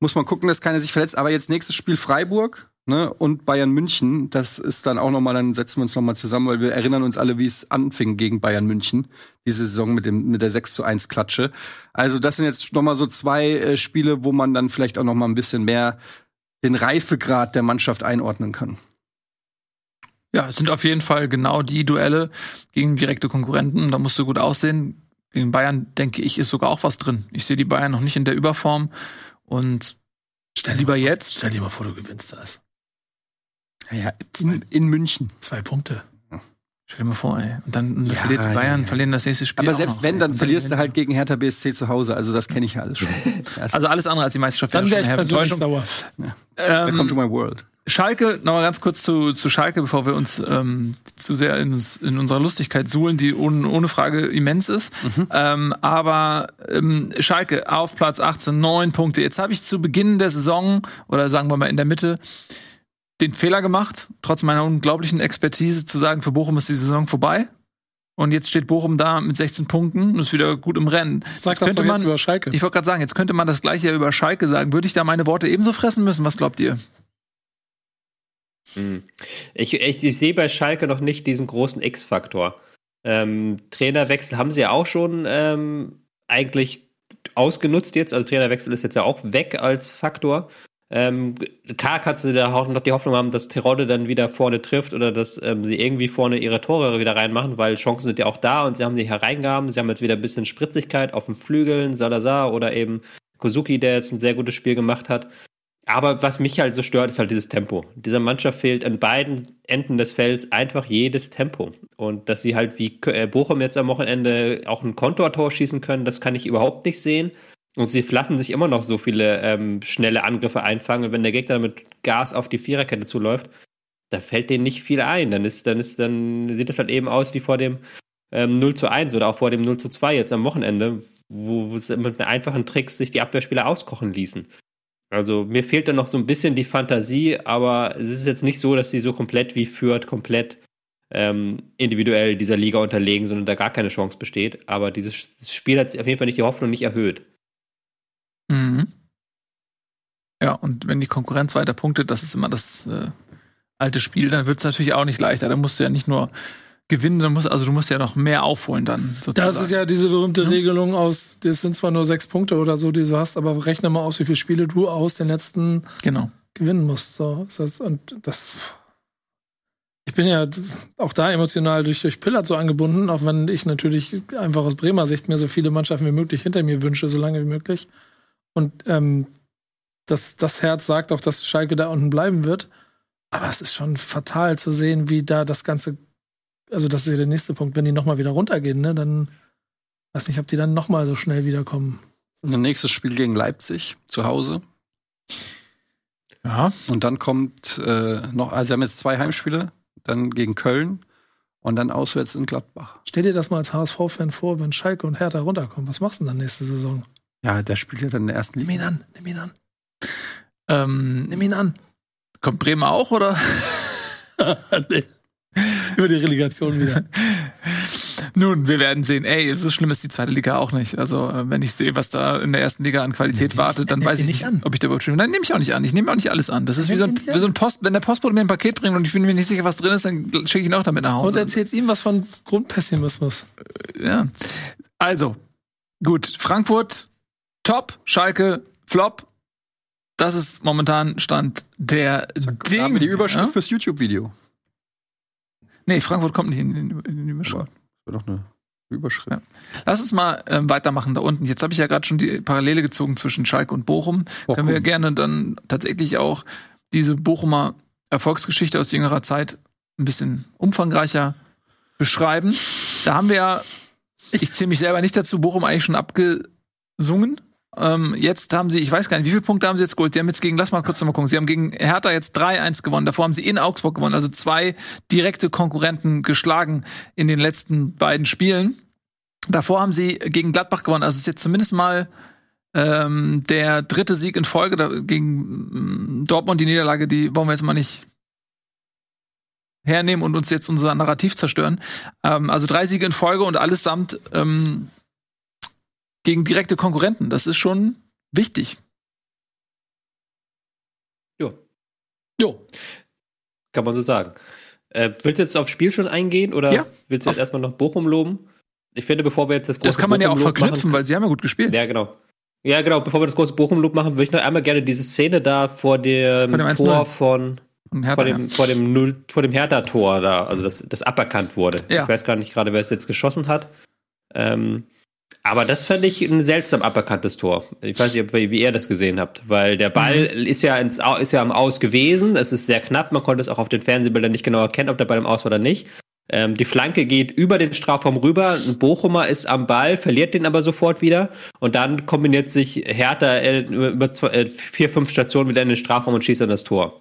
Muss man gucken, dass keiner sich verletzt. Aber jetzt nächstes Spiel Freiburg ne, und Bayern München. Das ist dann auch nochmal, dann setzen wir uns nochmal zusammen, weil wir erinnern uns alle, wie es anfing gegen Bayern München, diese Saison mit, dem, mit der 6 zu 1 Klatsche. Also das sind jetzt nochmal so zwei äh, Spiele, wo man dann vielleicht auch nochmal ein bisschen mehr den Reifegrad der Mannschaft einordnen kann. Ja, es sind auf jeden Fall genau die Duelle gegen direkte Konkurrenten. Da musst du gut aussehen. Gegen Bayern, denke ich, ist sogar auch was drin. Ich sehe die Bayern noch nicht in der Überform. Und stell lieber jetzt. Stell dir mal vor, du gewinnst das. Ja, in, in München. Zwei Punkte. Stell dir mal vor, ey. Und dann ja, verliert Bayern, ja. verlieren das nächste Spiel. Aber selbst noch, wenn, dann verlierst du halt gegen Hertha BSC zu Hause. Also das kenne ich ja alles schon. (laughs) also alles andere als die Meisterschaft. Dann wäre ich persönlich sauer. Ja. Ähm, Welcome to my world. Schalke, nochmal ganz kurz zu, zu Schalke, bevor wir uns ähm, zu sehr in, in unserer Lustigkeit suhlen, die ohne, ohne Frage immens ist. Mhm. Ähm, aber ähm, Schalke auf Platz 18, neun Punkte. Jetzt habe ich zu Beginn der Saison, oder sagen wir mal in der Mitte, den Fehler gemacht, trotz meiner unglaublichen Expertise zu sagen, für Bochum ist die Saison vorbei. Und jetzt steht Bochum da mit 16 Punkten und ist wieder gut im Rennen. Sag jetzt das könnte man, über Schalke. Ich wollte gerade sagen, jetzt könnte man das gleiche über Schalke sagen. Würde ich da meine Worte ebenso fressen müssen? Was glaubt ihr? Hm. Ich, ich, ich sehe bei Schalke noch nicht diesen großen X-Faktor. Ähm, Trainerwechsel haben sie ja auch schon ähm, eigentlich ausgenutzt jetzt. Also Trainerwechsel ist jetzt ja auch weg als Faktor. Ähm, klar kannst du da noch die Hoffnung haben, dass Terodde dann wieder vorne trifft oder dass ähm, sie irgendwie vorne ihre Tore wieder reinmachen, weil Chancen sind ja auch da und sie haben die hereingaben. Sie haben jetzt wieder ein bisschen Spritzigkeit auf den Flügeln, Salazar oder eben Kozuki, der jetzt ein sehr gutes Spiel gemacht hat. Aber was mich halt so stört, ist halt dieses Tempo. Dieser Mannschaft fehlt an beiden Enden des Felds einfach jedes Tempo. Und dass sie halt wie äh, Bochum jetzt am Wochenende auch ein Kontortor schießen können, das kann ich überhaupt nicht sehen. Und sie lassen sich immer noch so viele ähm, schnelle Angriffe einfangen. Und wenn der Gegner mit Gas auf die Viererkette zuläuft, da fällt denen nicht viel ein. Dann ist, dann ist, dann sieht das halt eben aus wie vor dem ähm, 0 zu 1 oder auch vor dem 0 zu 2 jetzt am Wochenende, wo, wo mit einfachen Tricks sich die Abwehrspieler auskochen ließen. Also mir fehlt da noch so ein bisschen die Fantasie, aber es ist jetzt nicht so, dass sie so komplett wie führt, komplett ähm, individuell dieser Liga unterlegen, sondern da gar keine Chance besteht. Aber dieses, Spiel hat auf jeden Fall nicht die Hoffnung nicht erhöht. Mhm. Ja, und wenn die Konkurrenz weiter punktet, das ist immer das äh, alte Spiel, dann wird es natürlich auch nicht leichter. Da musst du ja nicht nur gewinnen, dann musst, also du musst ja noch mehr aufholen dann. Sozusagen. Das ist ja diese berühmte mhm. Regelung aus, das sind zwar nur sechs Punkte oder so, die du hast, aber rechne mal aus, wie viele Spiele du aus den letzten genau. gewinnen musst. So, das, und das ich bin ja auch da emotional durch, durch Pillard so angebunden, auch wenn ich natürlich einfach aus Bremer Sicht mir so viele Mannschaften wie möglich hinter mir wünsche, so lange wie möglich. Und ähm, das, das Herz sagt auch, dass Schalke da unten bleiben wird. Aber es ist schon fatal zu sehen, wie da das Ganze, also das ist ja der nächste Punkt, wenn die nochmal wieder runtergehen, ne, dann weiß nicht, ob die dann nochmal so schnell wiederkommen. Das nächstes Spiel gegen Leipzig zu Hause. Ja. Und dann kommt äh, noch, also sie haben jetzt zwei Heimspiele, dann gegen Köln und dann auswärts in Gladbach. Stell dir das mal als HSV-Fan vor, wenn Schalke und Hertha runterkommen. Was machst du denn dann nächste Saison? Ja, der spielt ja dann in der ersten Liga. Nimm ihn an, nimm ihn an. Ähm, nimm ihn an. Kommt Bremen auch, oder? (laughs) nee. Über die Relegation wieder. (laughs) Nun, wir werden sehen. Ey, so schlimm ist die zweite Liga auch nicht. Also, äh, wenn ich sehe, was da in der ersten Liga an Qualität wartet, dann weiß ich nicht, an. ob ich da überhaupt. Nein, nehme ich auch nicht an. Ich nehme auch nicht alles an. Das ist wie so, ein, wie so ein Post, wenn der Postbote mir ein Paket bringt und ich bin mir nicht sicher, was drin ist, dann schicke ich ihn auch damit nach Hause. Und erzählst ihm was von Grundpessimismus. Ja. Also, gut. Frankfurt Top, Schalke, Flop. Das ist momentan Stand der Dinge. haben wir die Überschrift ja? fürs YouTube-Video. Nee, Frankfurt kommt nicht in, in, in die Überschrift. Das wäre doch eine Überschrift. Ja. Lass uns mal äh, weitermachen da unten. Jetzt habe ich ja gerade schon die Parallele gezogen zwischen Schalke und Bochum. Bochum. Können wir gerne dann tatsächlich auch diese Bochumer Erfolgsgeschichte aus jüngerer Zeit ein bisschen umfangreicher beschreiben. Da haben wir ja, ich zähle mich selber nicht dazu, Bochum eigentlich schon abgesungen. Ähm, jetzt haben sie, ich weiß gar nicht, wie viele Punkte haben sie jetzt geholt? Sie haben jetzt gegen, lass mal kurz nochmal gucken, sie haben gegen Hertha jetzt 3-1 gewonnen. Davor haben sie in Augsburg gewonnen, also zwei direkte Konkurrenten geschlagen in den letzten beiden Spielen. Davor haben sie gegen Gladbach gewonnen, also ist jetzt zumindest mal ähm, der dritte Sieg in Folge da, gegen mm, Dortmund, die Niederlage, die wollen wir jetzt mal nicht hernehmen und uns jetzt unser Narrativ zerstören. Ähm, also drei Siege in Folge und allesamt ähm, gegen direkte Konkurrenten. Das ist schon wichtig. Jo. Jo. Kann man so sagen. Äh, willst du jetzt aufs Spiel schon eingehen oder ja, willst du jetzt erstmal noch Bochum loben? Ich finde, bevor wir jetzt das große Das kann man ja auch verknüpfen, machen, weil sie haben ja gut gespielt. Ja, genau. Ja, genau. Bevor wir das große Bochum-Loop machen, würde ich noch einmal gerne diese Szene da vor dem, dem Tor von Hertha, vor dem, ja. vor dem, Null, vor dem Hertha-Tor da, also das, das aberkannt wurde. Ja. Ich weiß gar nicht gerade, wer es jetzt geschossen hat. Ähm, aber das fand ich ein seltsam aberkanntes Tor. Ich weiß nicht, wie ihr das gesehen habt, weil der Ball mhm. ist ja ins, ist ja am Aus gewesen. Es ist sehr knapp. Man konnte es auch auf den Fernsehbildern nicht genau erkennen, ob der Ball im Aus war oder nicht. Ähm, die Flanke geht über den Strafraum rüber. Ein Bochumer ist am Ball, verliert den aber sofort wieder. Und dann kombiniert sich Hertha äh, über zwei, äh, vier, fünf Stationen wieder in den Strafraum und schießt an das Tor.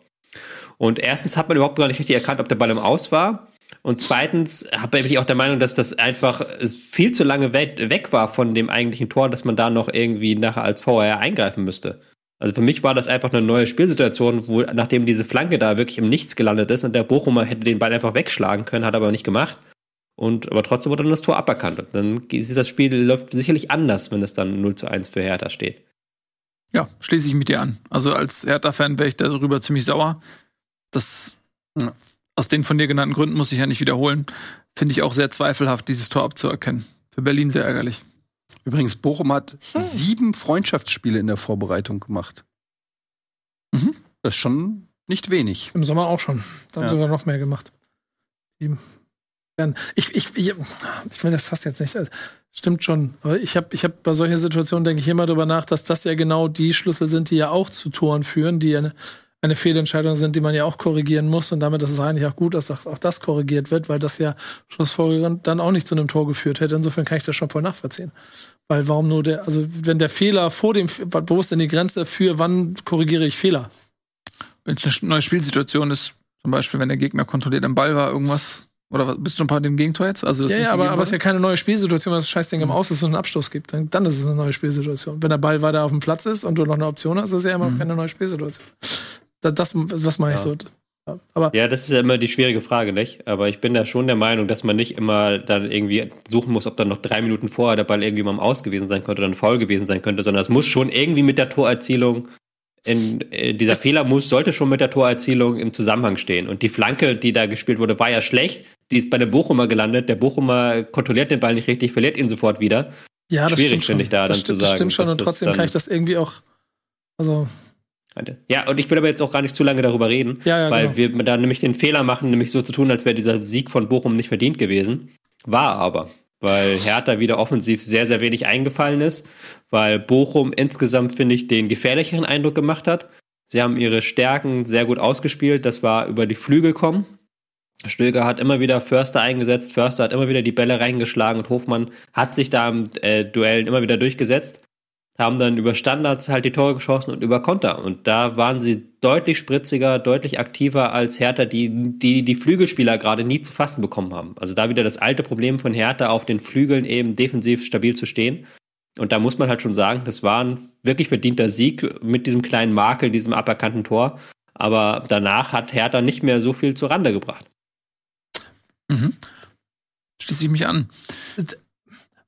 Und erstens hat man überhaupt gar nicht richtig erkannt, ob der Ball im Aus war. Und zweitens bin ich auch der Meinung, dass das einfach viel zu lange weg war von dem eigentlichen Tor, dass man da noch irgendwie nachher als VR eingreifen müsste. Also für mich war das einfach eine neue Spielsituation, wo nachdem diese Flanke da wirklich im Nichts gelandet ist und der Bochumer hätte den Ball einfach wegschlagen können, hat aber nicht gemacht. Und aber trotzdem wurde dann das Tor aberkannt. Und dann ist das Spiel läuft sicherlich anders, wenn es dann 0 zu 1 für Hertha steht. Ja, schließe ich mit dir an. Also als Hertha-Fan wäre ich darüber ziemlich sauer. Das. Aus den von dir genannten Gründen muss ich ja nicht wiederholen. Finde ich auch sehr zweifelhaft, dieses Tor abzuerkennen. Für Berlin sehr ärgerlich. Übrigens, Bochum hat hm. sieben Freundschaftsspiele in der Vorbereitung gemacht. Mhm. Das ist schon nicht wenig. Im Sommer auch schon. Da haben ja. sogar noch mehr gemacht. Ich, ich, ich, ich will das fast jetzt nicht. Also, stimmt schon. Aber ich habe ich hab bei solchen Situationen denke ich immer darüber nach, dass das ja genau die Schlüssel sind, die ja auch zu Toren führen, die eine, eine Fehlentscheidung sind, die man ja auch korrigieren muss. Und damit ist es eigentlich auch gut, dass auch das korrigiert wird, weil das ja schlussfolgernd dann auch nicht zu einem Tor geführt hätte. Insofern kann ich das schon voll nachvollziehen. Weil warum nur der, also wenn der Fehler vor dem, wo ist denn die Grenze für, wann korrigiere ich Fehler? Wenn es eine neue Spielsituation ist, zum Beispiel, wenn der Gegner kontrolliert am Ball war, irgendwas, oder bist du ein paar dem Gegentor jetzt? Also das ja, ja aber, aber es ist ja keine neue Spielsituation, weil das Scheißding im Aus ist und einen Abstoß gibt. Dann, dann ist es eine neue Spielsituation. Wenn der Ball weiter auf dem Platz ist und du noch eine Option hast, ist es ja immer mhm. keine neue Spielsituation. Das, das, das meine ich ja. so. Aber ja, das ist ja immer die schwierige Frage, nicht? Aber ich bin da schon der Meinung, dass man nicht immer dann irgendwie suchen muss, ob dann noch drei Minuten vorher der Ball irgendwie mal im Aus gewesen sein könnte oder ein Foul gewesen sein könnte, sondern es muss schon irgendwie mit der Torerzielung in, in äh, dieser es Fehler muss, sollte schon mit der Torerzielung im Zusammenhang stehen. Und die Flanke, die da gespielt wurde, war ja schlecht. Die ist bei dem Bochumer gelandet. Der Bochumer kontrolliert den Ball nicht richtig, verliert ihn sofort wieder. Ja, das Schwierig, finde ich da das dann stimmt, zu sagen. Das stimmt schon und trotzdem kann ich das irgendwie auch, also ja, und ich will aber jetzt auch gar nicht zu lange darüber reden, ja, ja, weil genau. wir da nämlich den Fehler machen, nämlich so zu tun, als wäre dieser Sieg von Bochum nicht verdient gewesen. War aber, weil Hertha wieder offensiv sehr, sehr wenig eingefallen ist, weil Bochum insgesamt, finde ich, den gefährlicheren Eindruck gemacht hat. Sie haben ihre Stärken sehr gut ausgespielt, das war über die Flügel kommen. Stöger hat immer wieder Förster eingesetzt, Förster hat immer wieder die Bälle reingeschlagen und Hofmann hat sich da im äh, Duellen immer wieder durchgesetzt haben dann über Standards halt die Tore geschossen und über Konter. Und da waren sie deutlich spritziger, deutlich aktiver als Hertha, die die, die Flügelspieler gerade nie zu fassen bekommen haben. Also da wieder das alte Problem von Hertha auf den Flügeln eben defensiv stabil zu stehen. Und da muss man halt schon sagen, das war ein wirklich verdienter Sieg mit diesem kleinen Makel, diesem aberkannten Tor. Aber danach hat Hertha nicht mehr so viel zur Rande gebracht. Mhm. Schließe ich mich an.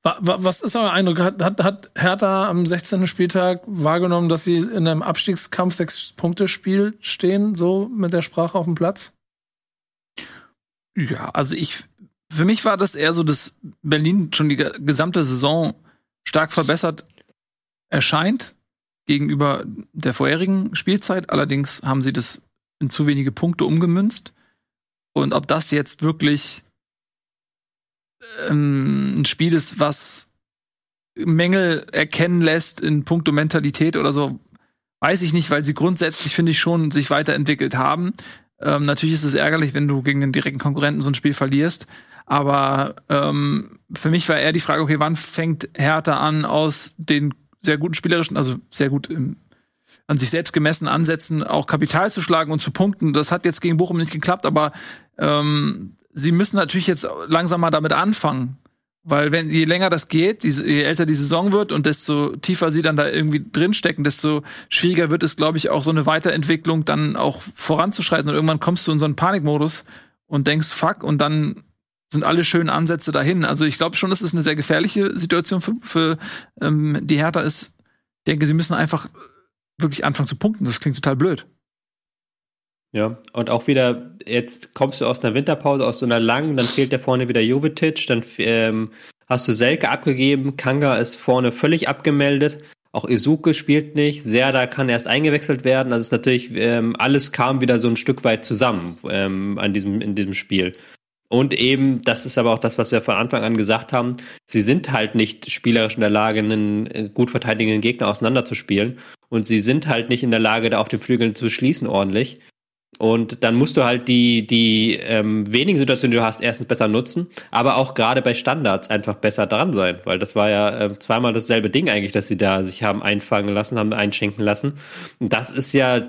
Was ist euer Eindruck? Hat, hat, hat Hertha am 16. Spieltag wahrgenommen, dass sie in einem Abstiegskampf sechs Punkte Spiel stehen, so mit der Sprache auf dem Platz? Ja, also ich, für mich war das eher so, dass Berlin schon die gesamte Saison stark verbessert erscheint gegenüber der vorherigen Spielzeit. Allerdings haben sie das in zu wenige Punkte umgemünzt. Und ob das jetzt wirklich ähm, ein Spiel ist, was Mängel erkennen lässt in puncto Mentalität oder so, weiß ich nicht, weil sie grundsätzlich, finde ich, schon sich weiterentwickelt haben. Ähm, natürlich ist es ärgerlich, wenn du gegen den direkten Konkurrenten so ein Spiel verlierst. Aber ähm, für mich war eher die Frage, okay, wann fängt Hertha an, aus den sehr guten spielerischen, also sehr gut im, an sich selbst gemessenen Ansätzen auch Kapital zu schlagen und zu punkten. Das hat jetzt gegen Bochum nicht geklappt, aber ähm, sie müssen natürlich jetzt langsam mal damit anfangen. Weil wenn je länger das geht, je älter die Saison wird und desto tiefer sie dann da irgendwie drinstecken, desto schwieriger wird es, glaube ich, auch so eine Weiterentwicklung dann auch voranzuschreiten. Und irgendwann kommst du in so einen Panikmodus und denkst, fuck, und dann sind alle schönen Ansätze dahin. Also ich glaube schon, dass es eine sehr gefährliche Situation für, für ähm, die Hertha ist. Ich denke, sie müssen einfach wirklich anfangen zu punkten. Das klingt total blöd. Ja, und auch wieder, jetzt kommst du aus einer Winterpause, aus so einer langen, dann fehlt der vorne wieder Jovetic, dann ähm, hast du Selke abgegeben, Kanga ist vorne völlig abgemeldet, auch Izuke spielt nicht, Serda kann erst eingewechselt werden, also ist natürlich, ähm, alles kam wieder so ein Stück weit zusammen ähm, an diesem, in diesem Spiel. Und eben, das ist aber auch das, was wir von Anfang an gesagt haben, sie sind halt nicht spielerisch in der Lage, einen äh, gut verteidigenden Gegner auseinanderzuspielen. Und sie sind halt nicht in der Lage, da auf den Flügeln zu schließen ordentlich. Und dann musst du halt die, die ähm, wenigen Situationen, die du hast, erstens besser nutzen, aber auch gerade bei Standards einfach besser dran sein, weil das war ja äh, zweimal dasselbe Ding eigentlich, dass sie da sich haben einfangen lassen, haben einschenken lassen. Und das ist ja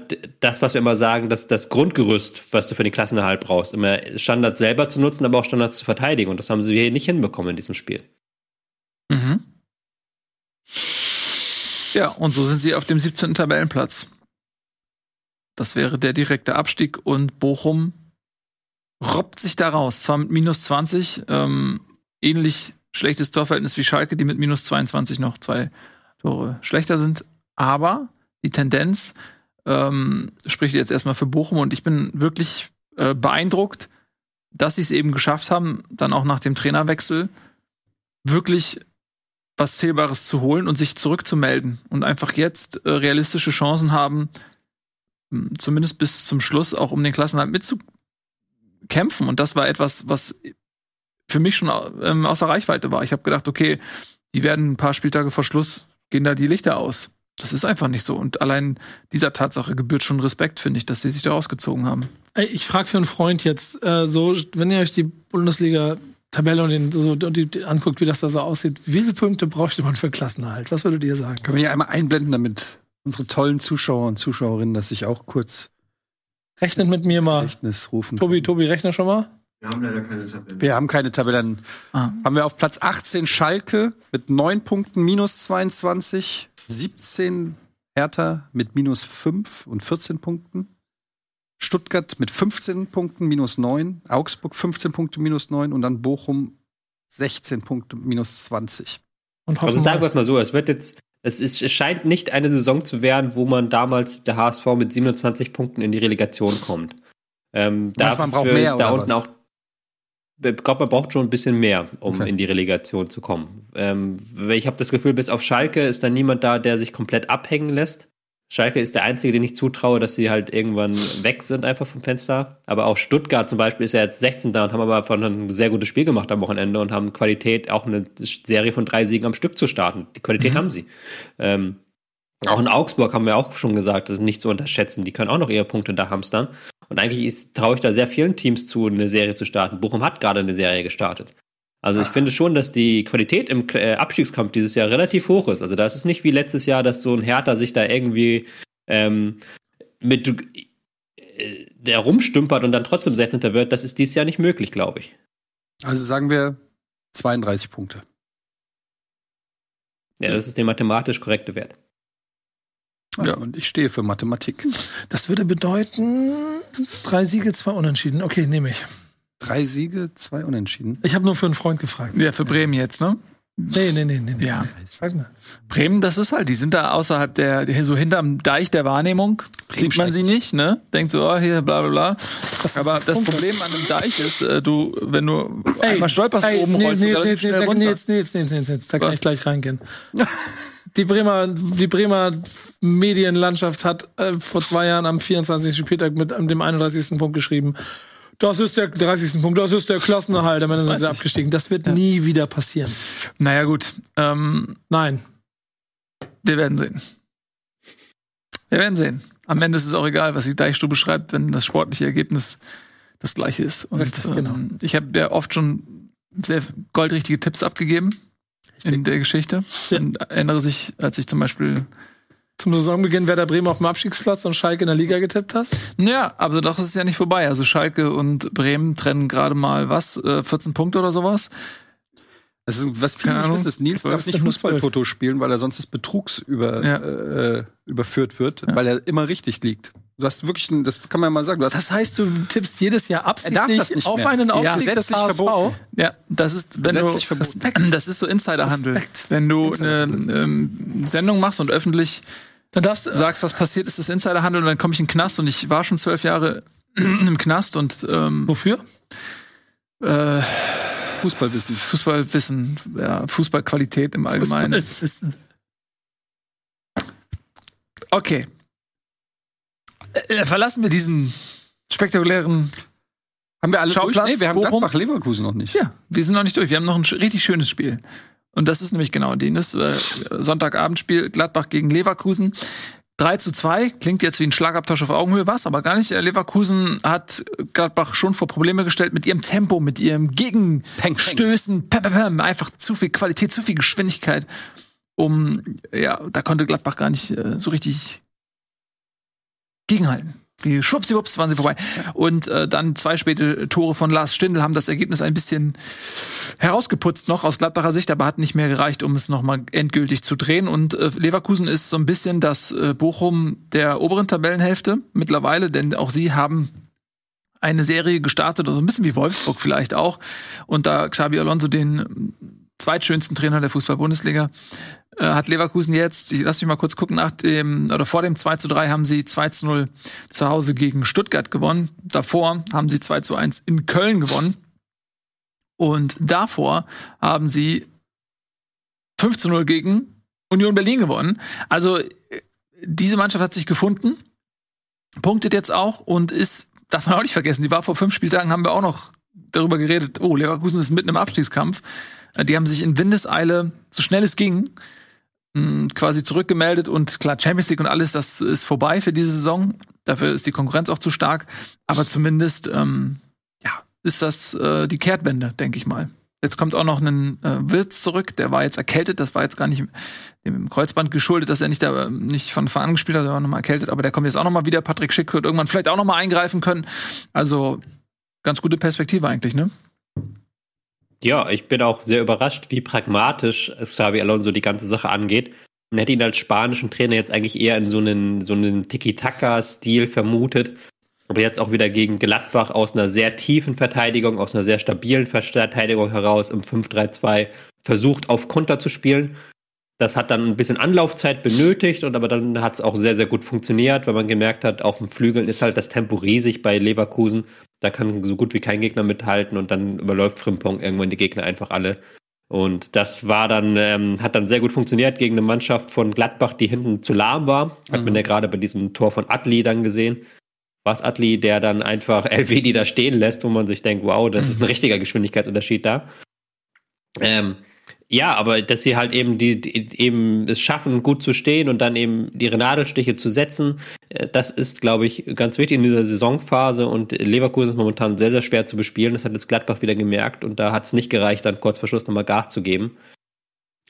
das, was wir immer sagen, dass das Grundgerüst, was du für den Klassenerhalt brauchst, immer Standards selber zu nutzen, aber auch Standards zu verteidigen. Und das haben sie hier nicht hinbekommen in diesem Spiel. Mhm. Ja, und so sind sie auf dem 17. Tabellenplatz. Das wäre der direkte Abstieg und Bochum robbt sich da raus. Zwar mit minus 20, ähm, ähnlich schlechtes Torverhältnis wie Schalke, die mit minus 22 noch zwei Tore schlechter sind. Aber die Tendenz ähm, spricht jetzt erstmal für Bochum und ich bin wirklich äh, beeindruckt, dass sie es eben geschafft haben, dann auch nach dem Trainerwechsel wirklich was Zählbares zu holen und sich zurückzumelden und einfach jetzt äh, realistische Chancen haben, zumindest bis zum Schluss auch um den Klassenhalt mitzukämpfen. Und das war etwas, was für mich schon ähm, außer Reichweite war. Ich habe gedacht, okay, die werden ein paar Spieltage vor Schluss, gehen da die Lichter aus. Das ist einfach nicht so. Und allein dieser Tatsache gebührt schon Respekt, finde ich, dass sie sich da rausgezogen haben. Ich frage für einen Freund jetzt, äh, so, wenn ihr euch die Bundesliga Tabelle und, den, so, und die, anguckt, wie das da so aussieht, wie viele Punkte bräuchte man für Klassenerhalt? Was würdet ihr sagen? Können wir hier einmal einblenden, damit unsere tollen Zuschauer und Zuschauerinnen, dass ich auch kurz Rechnet mit mir mal. Gedächtnis rufen Tobi, kann. Tobi, rechne schon mal. Wir haben leider keine Tabelle. Wir haben keine Tabellen. Ah. Haben wir auf Platz 18 Schalke mit 9 Punkten minus 22, 17 Hertha mit minus 5 und 14 Punkten. Stuttgart mit 15 Punkten minus 9, Augsburg 15 Punkte minus 9 und dann Bochum 16 Punkte minus 20. Und hoffen Also sagen wir es mal so, es wird jetzt, es, ist, es scheint nicht eine Saison zu werden, wo man damals der HSV mit 27 Punkten in die Relegation kommt. Ähm, meinst, man braucht mehr, ist da unten was? auch ich glaube, man braucht schon ein bisschen mehr, um Okay. in die Relegation zu kommen. Ähm, ich habe das Gefühl, bis auf Schalke ist da niemand da, der sich komplett abhängen lässt. Schalke ist der einzige, den ich zutraue, dass sie halt irgendwann weg sind einfach vom Fenster. Aber auch Stuttgart zum Beispiel ist ja jetzt 16 da und haben aber von ein sehr gutes Spiel gemacht am Wochenende und haben Qualität, auch eine Serie von drei Siegen am Stück zu starten. Die Qualität haben sie. Ähm, auch in Augsburg haben wir auch schon gesagt, das ist nicht zu unterschätzen. Die können auch noch ihre Punkte da hamstern. Und eigentlich ist- traue ich da sehr vielen Teams zu, eine Serie zu starten. Bochum hat gerade eine Serie gestartet. Also ich finde schon, dass die Qualität im äh, Abstiegskampf dieses Jahr relativ hoch ist. Also da ist es nicht wie letztes Jahr, dass so ein Hertha sich da irgendwie ähm, mit äh, der rumstümpert und dann trotzdem 16. wird. Das ist dieses Jahr nicht möglich, glaube ich. Also sagen wir 32 Punkte. Ja, das ist der mathematisch korrekte Wert. Ja. Und ich stehe für Mathematik. Das würde bedeuten, drei Siege, zwei Unentschieden. Okay, nehme ich. Drei Siege, zwei Unentschieden. Ich habe nur für einen Freund gefragt. Ja, für Bremen jetzt, ne? Nee, nee, nee, nee. nee. Ja. Frag mal. Bremen, das ist halt, die sind da außerhalb der, so hinterm Deich der Wahrnehmung. Sieht man sie nicht, ne? Denkt so, oh, hier, bla, bla, bla. Das Aber das Punkte. Problem an dem Deich ist, äh, du, wenn du Ey, einmal stolperst ey, oben, nee, rollst du nee, nee, schnell nee, runter. nee, jetzt, nee, jetzt, nee, jetzt, nee, jetzt, da kann Was? ich gleich reingehen. (laughs) Die Bremer, die Bremer Medienlandschaft hat äh, vor zwei Jahren am 24. Spieltag mit dem 31. Punkt geschrieben. Das ist der 30. Punkt, das ist der Klassenerhalt, am Ende sind sie abgestiegen. Das wird nie wieder passieren. Naja, gut. Ähm, Nein. wir werden sehen. Wir werden sehen. Am Ende ist es auch egal, was die Deichstube schreibt, wenn das sportliche Ergebnis das gleiche ist. Und Richtig, genau. ähm, ich habe ja oft schon sehr goldrichtige Tipps abgegeben in der Geschichte. Ja. Und erinnere sich, als ich zum Beispiel Zum Saisonbeginn Werder Bremen auf dem Abstiegsplatz und Schalke in der Liga getippt hast? Ja, aber doch ist es ja nicht vorbei. Also Schalke und Bremen trennen gerade mal was, äh, 14 Punkte oder sowas. Das ist, was viele Keine wissen, ist, Nils darf nicht. Fußballtoto spielen, weil er sonst des Betrugs über, Ja. äh, überführt wird, weil er immer richtig liegt. Du hast wirklich, ein, das kann man mal sagen, du hast Das heißt, du tippst jedes Jahr absichtlich auf mehr. einen Ja, Aufstieg des gesetzlich HSV. verboten. Ja, das ist, wenn du, das ist so Insiderhandel. Respekt. Wenn du eine ähm, Sendung machst und öffentlich Dann darfst du, sagst, was passiert ist, das Insiderhandel und dann komme ich in den Knast und ich war schon zwölf Jahre (clears throat) im Knast und ähm, wofür? äh, Fußballwissen. Fußballwissen, ja, Fußballqualität im Allgemeinen. Fußballwissen. Okay. Äh, verlassen wir diesen spektakulären. Haben wir alle Schauplatz, durch? Nee, wir haben Bochum. Gladbach Leverkusen noch nicht. Ja, wir sind noch nicht durch. Wir haben noch ein richtig schönes Spiel. Und das ist nämlich genau dieses äh, Sonntagabendspiel Gladbach gegen Leverkusen. 3 zu 2, klingt jetzt wie ein Schlagabtausch auf Augenhöhe, was, aber gar nicht. Äh, Leverkusen hat Gladbach schon vor Probleme gestellt mit ihrem Tempo, mit ihrem Gegenstößen, pam, pam, pam, einfach zu viel Qualität, zu viel Geschwindigkeit. Um, ja, da konnte Gladbach gar nicht äh, so richtig gegenhalten. Schwuppsiwupps waren sie vorbei. Und äh, dann zwei späte Tore von Lars Stindl haben das Ergebnis ein bisschen herausgeputzt noch aus Gladbacher Sicht, aber hat nicht mehr gereicht, um es nochmal endgültig zu drehen. Und äh, Leverkusen ist so ein bisschen das äh, Bochum der oberen Tabellenhälfte mittlerweile, denn auch sie haben eine Serie gestartet, also ein bisschen wie Wolfsburg vielleicht auch. Und da Xabi Alonso den zweitschönsten Trainer der Fußball-Bundesliga äh, hat Leverkusen jetzt, ich lass mich mal kurz gucken, nach dem, oder vor dem 2 zu 3 haben sie 2 zu 0 zu Hause gegen Stuttgart gewonnen. Davor haben sie 2 zu 1 in Köln gewonnen. Und davor haben sie 5 zu 0 gegen Union Berlin gewonnen. Also äh, diese Mannschaft hat sich gefunden, punktet jetzt auch und ist, darf man auch nicht vergessen, die war vor fünf Spieltagen, haben wir auch noch darüber geredet, oh, Leverkusen ist mitten im Abstiegskampf. Äh, Die haben sich in Windeseile, so schnell es ging, quasi zurückgemeldet und klar, Champions League und alles, das ist vorbei für diese Saison. Dafür ist die Konkurrenz auch zu stark. Aber zumindest, ähm, ja, ist das äh, die Kehrtwende, denke ich mal. Jetzt kommt auch noch ein äh, Wirtz zurück, der war jetzt erkältet, das war jetzt gar nicht dem Kreuzband geschuldet, dass er nicht da nicht von Anfang an gespielt hat, er war nochmal erkältet, aber der kommt jetzt auch nochmal wieder. Patrick Schick wird irgendwann vielleicht auch nochmal eingreifen können. Also ganz gute Perspektive eigentlich, ne? Ja, ich bin auch sehr überrascht, wie pragmatisch Xavi Alonso die ganze Sache angeht. Man hätte ihn als spanischen Trainer jetzt eigentlich eher in so einen, so einen Tiki-Taka-Stil vermutet. Aber jetzt auch wieder gegen Gladbach aus einer sehr tiefen Verteidigung, aus einer sehr stabilen Verteidigung heraus im 5-3-2 versucht, auf Konter zu spielen. Das hat dann ein bisschen Anlaufzeit benötigt und aber dann hat es auch sehr, sehr gut funktioniert, weil man gemerkt hat, auf dem Flügel ist halt das Tempo riesig bei Leverkusen. Da kann so gut wie kein Gegner mithalten und dann überläuft Frimpong irgendwann die Gegner einfach alle. Und das war dann, ähm, hat dann sehr gut funktioniert gegen eine Mannschaft von Gladbach, die hinten zu lahm war. Hat man ja gerade bei diesem Tor von Atli dann gesehen. Was Atli, der dann einfach (laughs) Elvedi da stehen lässt, wo man sich denkt, wow, das ist ein richtiger Geschwindigkeitsunterschied da. Ähm, ja, aber dass sie halt eben die, die eben es schaffen, gut zu stehen und dann eben ihre Nadelstiche zu setzen, äh, das ist, glaube ich, ganz wichtig in dieser Saisonphase und Leverkusen ist momentan sehr, sehr schwer zu bespielen. Das hat jetzt Gladbach wieder gemerkt und da hat es nicht gereicht, dann kurz vor Schluss nochmal Gas zu geben.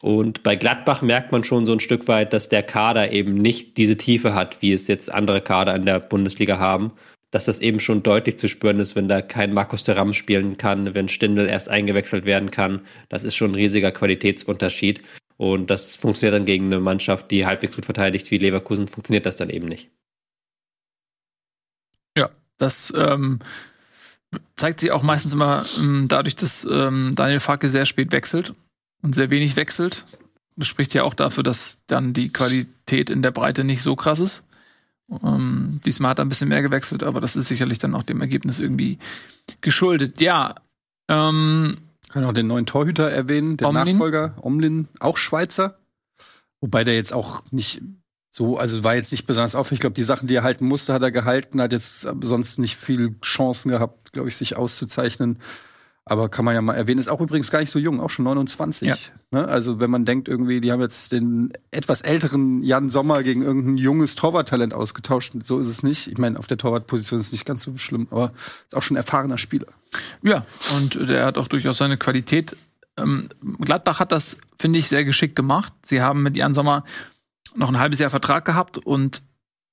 Und bei Gladbach merkt man schon so ein Stück weit, dass der Kader eben nicht diese Tiefe hat, wie es jetzt andere Kader in der Bundesliga haben. Dass das eben schon deutlich zu spüren ist, wenn da kein Markus Thuram spielen kann, wenn Stindl erst eingewechselt werden kann. Das ist schon ein riesiger Qualitätsunterschied. Und das funktioniert dann gegen eine Mannschaft, die halbwegs gut verteidigt wie Leverkusen, funktioniert das dann eben nicht. Ja, das ähm, zeigt sich auch meistens immer ähm, dadurch, dass ähm, Daniel Farke sehr spät wechselt und sehr wenig wechselt. Das spricht ja auch dafür, dass dann die Qualität in der Breite nicht so krass ist. Ähm, diesmal hat er ein bisschen mehr gewechselt, aber das ist sicherlich dann auch dem Ergebnis irgendwie geschuldet. Ja, ähm, Kann auch den neuen Torhüter erwähnen, der Omlin. Nachfolger, Omlin, auch Schweizer. Wobei der jetzt auch nicht so, also war jetzt nicht besonders auffällig. Ich glaube, die Sachen, die er halten musste, hat er gehalten, hat jetzt sonst nicht viel Chancen gehabt, glaube ich, sich auszuzeichnen. Aber kann man ja mal erwähnen, ist auch übrigens gar nicht so jung, auch schon 29. Ja. Ne? Also wenn man denkt, irgendwie, die haben jetzt den etwas älteren Jan Sommer gegen irgendein junges Torwarttalent ausgetauscht. So ist es nicht. Ich meine, auf der Torwartposition ist es nicht ganz so schlimm, aber ist auch schon ein erfahrener Spieler. Ja, und der hat auch durchaus seine Qualität. Ähm, Gladbach hat das, finde ich, sehr geschickt gemacht. Sie haben mit Jan Sommer noch ein halbes Jahr Vertrag gehabt und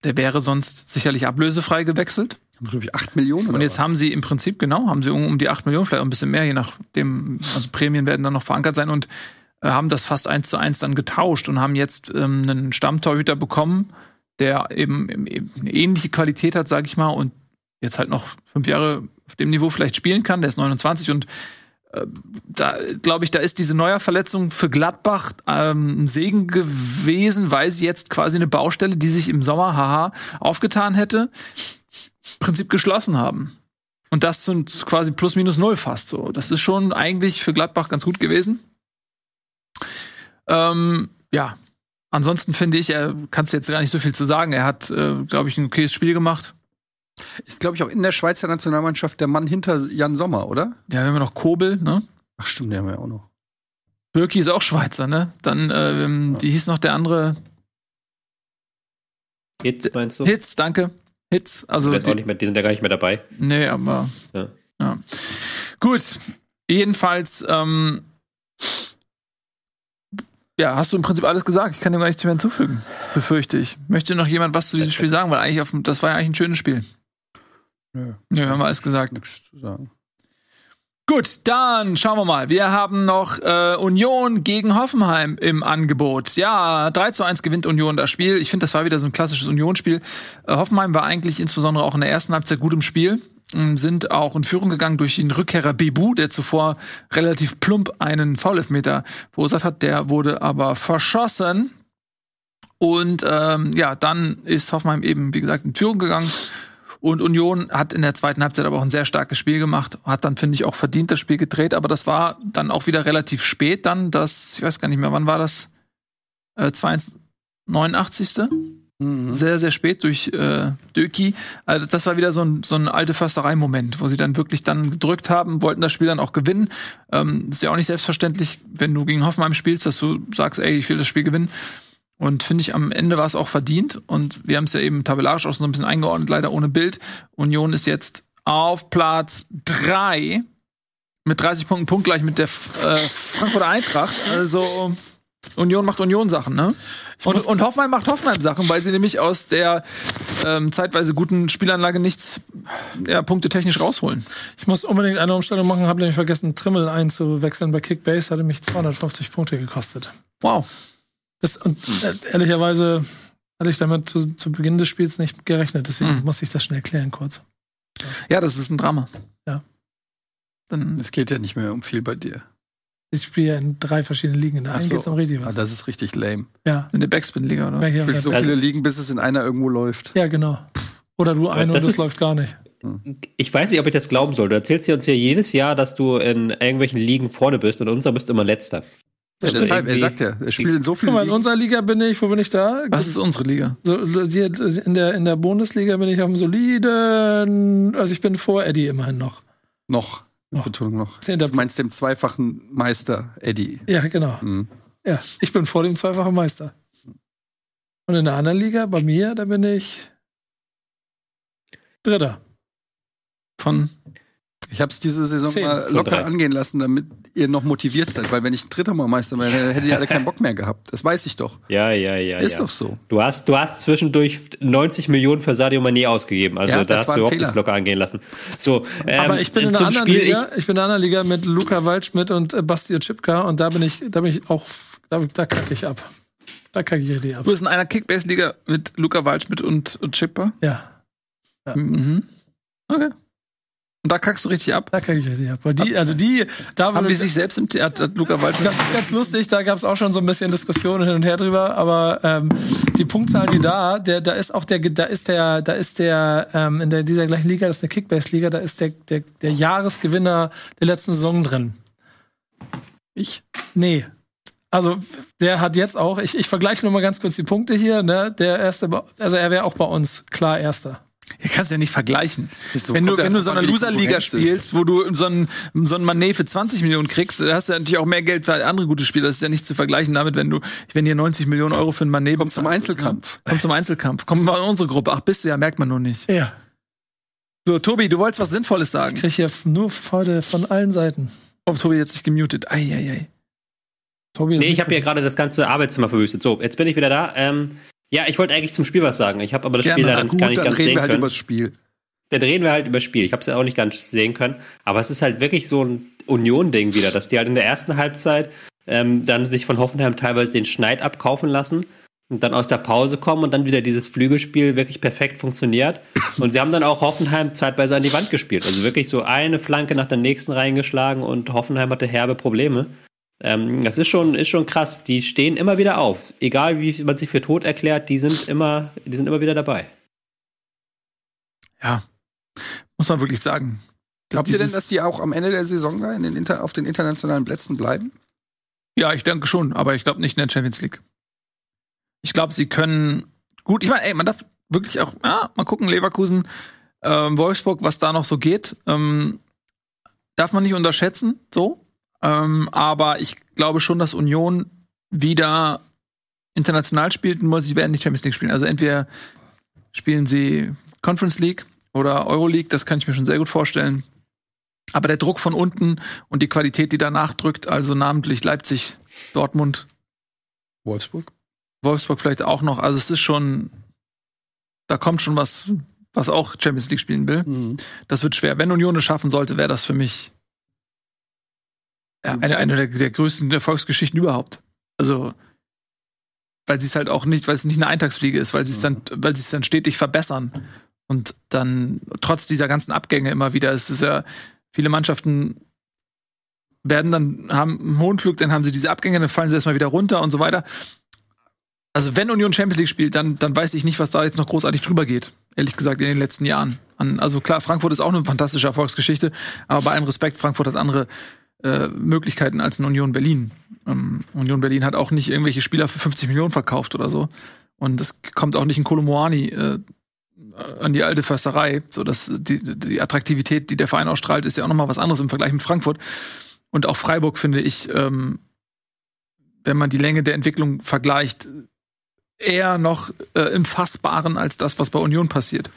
der wäre sonst sicherlich ablösefrei gewechselt. Glaube ich, 8 Millionen. Und jetzt was? haben sie im Prinzip, genau, haben sie um, um die 8 Millionen, vielleicht auch ein bisschen mehr, je nachdem, also Prämien werden dann noch verankert sein und äh, haben das fast eins zu eins dann getauscht und haben jetzt ähm, einen Stammtorhüter bekommen, der eben, eben eine ähnliche Qualität hat, sage ich mal, und jetzt halt noch fünf Jahre auf dem Niveau vielleicht spielen kann. Der ist 29 und äh, da glaube ich, da ist diese Neuerverletzung für Gladbach ähm, ein Segen gewesen, weil sie jetzt quasi eine Baustelle, die sich im Sommer, haha, aufgetan hätte, Prinzip geschlossen haben. Und das sind quasi plus minus null fast so. Das ist schon eigentlich für Gladbach ganz gut gewesen. Ähm, ja. Ansonsten finde ich, er kannst du jetzt gar nicht so viel zu sagen. Er hat, äh, glaube ich, ein okayes Spiel gemacht. Ist, glaube ich, auch in der Schweizer Nationalmannschaft der Mann hinter Jan Sommer, oder? Ja, wir haben ja noch Kobel, ne? Ach stimmt, den haben wir ja auch noch. Birki ist auch Schweizer, ne? Dann, ähm, wie hieß noch der andere? Jetzt meinst du? Hitz, danke. Hitz. Also, Die, auch die, nicht mehr, die sind ja gar nicht mehr dabei. nee, aber. Ja. Ja. Gut. Jedenfalls, ähm, ja, hast du im Prinzip alles gesagt. Ich kann dem gar nichts mehr hinzufügen, befürchte ich. Möchte noch jemand was zu diesem Spiel sagen? Weil eigentlich auf, dem- das war ja eigentlich ein schönes Spiel. Nö, Nö, haben wir alles gesagt. nichts zu sagen. Gut, dann schauen wir mal. Wir haben noch äh, Union gegen Hoffenheim im Angebot. Ja, 3 zu 1 gewinnt Union das Spiel. Ich finde, das war wieder so ein klassisches Unionsspiel. Äh, Hoffenheim war eigentlich insbesondere auch in der ersten Halbzeit gut im Spiel. ähm, Sind auch in Führung gegangen durch den Rückkehrer Bebu, der zuvor relativ plump einen Foulelfmeter verursacht hat. Der wurde aber verschossen. Und ähm, ja, dann ist Hoffenheim eben, wie gesagt, in Führung gegangen. Und Union hat in der zweiten Halbzeit aber auch ein sehr starkes Spiel gemacht, hat dann, finde ich, auch verdient das Spiel gedreht, aber das war dann auch wieder relativ spät dann, das, ich weiß gar nicht mehr, wann war das? Äh, 82, 89. Mhm. Sehr, sehr spät durch äh, Döki. Also das war wieder so ein, so ein alte Försterei-Moment, wo sie dann wirklich dann gedrückt haben, wollten das Spiel dann auch gewinnen. Ähm, ist ja auch nicht selbstverständlich, wenn du gegen Hoffenheim spielst, dass du sagst, ey, ich will das Spiel gewinnen. Und finde ich, am Ende war es auch verdient. Und wir haben es ja eben tabellarisch auch so ein bisschen eingeordnet, leider ohne Bild. Union ist jetzt auf Platz drei mit 30 Punkten punktgleich mit der äh, Frankfurter Eintracht. Also Union macht Union-Sachen, ne? Und, und Hoffenheim macht Hoffenheim-Sachen, weil sie nämlich aus der ähm, zeitweise guten Spielanlage nichts ja, punktetechnisch rausholen. Ich muss unbedingt eine Umstellung machen, habe nämlich vergessen, Trimmel einzuwechseln bei Kickbase, hatte mich 250 Punkte gekostet. Wow. Das, und äh, ehrlicherweise hatte ich damit zu, zu Beginn des Spiels nicht gerechnet, deswegen Hm. muss ich das schnell klären kurz. Ja, das ist ein Drama. Ja. Dann, Es geht ja nicht mehr um viel bei dir. Ich spiele ja in drei verschiedenen Ligen. In der Ach einen so. geht's um richtig Ah, das ist richtig lame. Ja. in der Backspin-Liga, oder? Ja, ja, Spielst so ja. viele Ligen, bis es in einer irgendwo läuft. ja, genau. Oder du eine und das ist- läuft gar nicht. Ich weiß nicht, ob ich das glauben soll. Du erzählst dir uns ja jedes Jahr, dass du in irgendwelchen Ligen vorne bist und unser bist immer letzter. Ja, deshalb, er sagt ja, er spielt in so Guck vielen mal, in unserer Liga bin ich, wo bin ich da? Was ist unsere Liga? In, der, in der Bundesliga bin ich auf einem soliden, also ich bin vor Eddie immerhin noch. Noch. Noch. Betonung noch. Du meinst dem zweifachen Meister, Eddie. Ja, genau. Mhm. Ja, ich bin vor dem zweifachen Meister. Und in der anderen Liga, bei mir, da bin ich Dritter. Von Ich habe es diese Saison mal locker drei. angehen lassen, damit ihr noch motiviert seid. Weil wenn ich ein dritter Mal Meister wäre, dann hättet ihr alle keinen Bock mehr gehabt. Das weiß ich doch. Ja, ja, ja. Ist ja. doch so. Du hast, du hast zwischendurch 90 Millionen für Sadio Mané ausgegeben. Also Ja, da das hast du auch nicht locker angehen lassen. So, ähm, Aber ich bin in einer anderen Spiel, Liga, ich, bin in einer anderen Liga mit Luca Waldschmidt und äh, Basti Chipka und da bin ich, da bin ich auch, da, da kacke ich ab. Da kacke ich richtig ab. Du bist in einer Kickbase-Liga mit Luca Waldschmidt und, und Chipper. Ja, Ja. Mhm. Okay. Und da kackst du richtig ab. da kacke ich richtig ab. Weil die, also die, da Haben die sich selbst im Theater, Luca Waldschmidt. Das ist ganz lustig, da gab es auch schon so ein bisschen Diskussionen hin und her drüber, aber ähm, die Punktzahl, die da, der, da ist auch der, da ist der, da ist der ähm, in der, dieser gleichen Liga, das ist eine Kickbase-Liga, da ist der, der, der Jahresgewinner der letzten Saison drin. Ich? Nee. Also der hat jetzt auch, ich, ich vergleiche nur mal ganz kurz die Punkte hier, ne? Der erste, also er wäre auch bei uns klar erster. Ja, kannst ja nicht vergleichen. So wenn du, wenn du so eine Loser-Liga spielst, wo du so einen, so einen Manet für 20 Millionen kriegst, da hast du natürlich auch mehr Geld für andere gute Spieler. Das ist ja nicht zu vergleichen damit, wenn du, wenn dir 90 Millionen Euro für einen Manet Kommt zum Einzelkampf. Kommt zum Einzelkampf. Kommt mal in unsere Gruppe. Ach, bist du ja, merkt man nur nicht. Ja. So, Tobi, du wolltest was Sinnvolles Ich sagen. krieg hier nur heute von allen Seiten. Oh, Tobi jetzt nicht gemutet. Eieiei. Tobi ist Nee, ich habe hier gerade das ganze Arbeitszimmer verwüstet. So, jetzt bin ich wieder da. Ähm, ja, ich wollte eigentlich zum Spiel was sagen. Ich habe aber das Gerne. Spiel leider gut, gar nicht dann ganz reden sehen wir halt können. über das Spiel. Dann reden wir halt über das Spiel. Ich habe es ja auch nicht ganz sehen können. Aber es ist halt wirklich so ein Union-Ding wieder, dass die halt in der ersten Halbzeit ähm, dann sich von Hoffenheim teilweise den Schneid abkaufen lassen und dann aus der Pause kommen und dann wieder dieses Flügelspiel wirklich perfekt funktioniert. Und sie haben dann auch Hoffenheim zeitweise an die Wand gespielt. Also wirklich so eine Flanke nach der nächsten reingeschlagen und Hoffenheim hatte herbe Probleme. Ähm, das ist schon, ist schon krass. Die stehen immer wieder auf. Egal wie man sich für tot erklärt, die sind immer, die sind immer wieder dabei. Ja. Muss man wirklich sagen. Glaubt ihr denn, dass die auch am Ende der Saison da in den Inter auf den internationalen Plätzen bleiben? Ja, ich denke schon, aber ich glaube nicht in der Champions League. Ich glaube, sie können gut. Ich meine, ey, man darf wirklich auch, ja, mal gucken, Leverkusen, ähm, Wolfsburg, was da noch so geht. Ähm, darf man nicht unterschätzen, so. Ähm, aber ich glaube schon, dass Union wieder international spielt, nur sie werden nicht Champions League spielen. Also entweder spielen sie Conference League oder Euroleague, das kann ich mir schon sehr gut vorstellen. Aber der Druck von unten und die Qualität, die danach drückt, also namentlich Leipzig, Dortmund, Wolfsburg? Wolfsburg vielleicht auch noch. Also es ist schon, da kommt schon was, was auch Champions League spielen will. Mhm. Das wird schwer. Wenn Union es schaffen sollte, wäre das für mich ja, eine, eine der, der größten Erfolgsgeschichten überhaupt. Also, weil sie es halt auch nicht, weil es nicht eine Eintagsfliege ist, weil sie es dann, weil sie es dann stetig verbessern. Und dann trotz dieser ganzen Abgänge immer wieder, es ist ja, viele Mannschaften werden dann, haben einen hohen Flug, dann haben sie diese Abgänge, dann fallen sie erstmal wieder runter und so weiter. Also, wenn Union Champions League spielt, dann, dann weiß ich nicht, was da jetzt noch großartig drüber geht. Ehrlich gesagt, in den letzten Jahren. Also klar, Frankfurt ist auch eine fantastische Erfolgsgeschichte, aber bei allem Respekt, Frankfurt hat andere äh, Möglichkeiten als in Union Berlin. Ähm, Union Berlin hat auch nicht irgendwelche Spieler für 50 Millionen verkauft oder so. Und es kommt auch nicht in Kolomoani äh, an die alte Försterei. So, dass die, die Attraktivität, die der Verein ausstrahlt, ist ja auch nochmal was anderes im Vergleich mit Frankfurt. Und auch Freiburg finde ich, ähm, wenn man die Länge der Entwicklung vergleicht, eher noch äh, im Fassbaren als das, was bei Union passiert.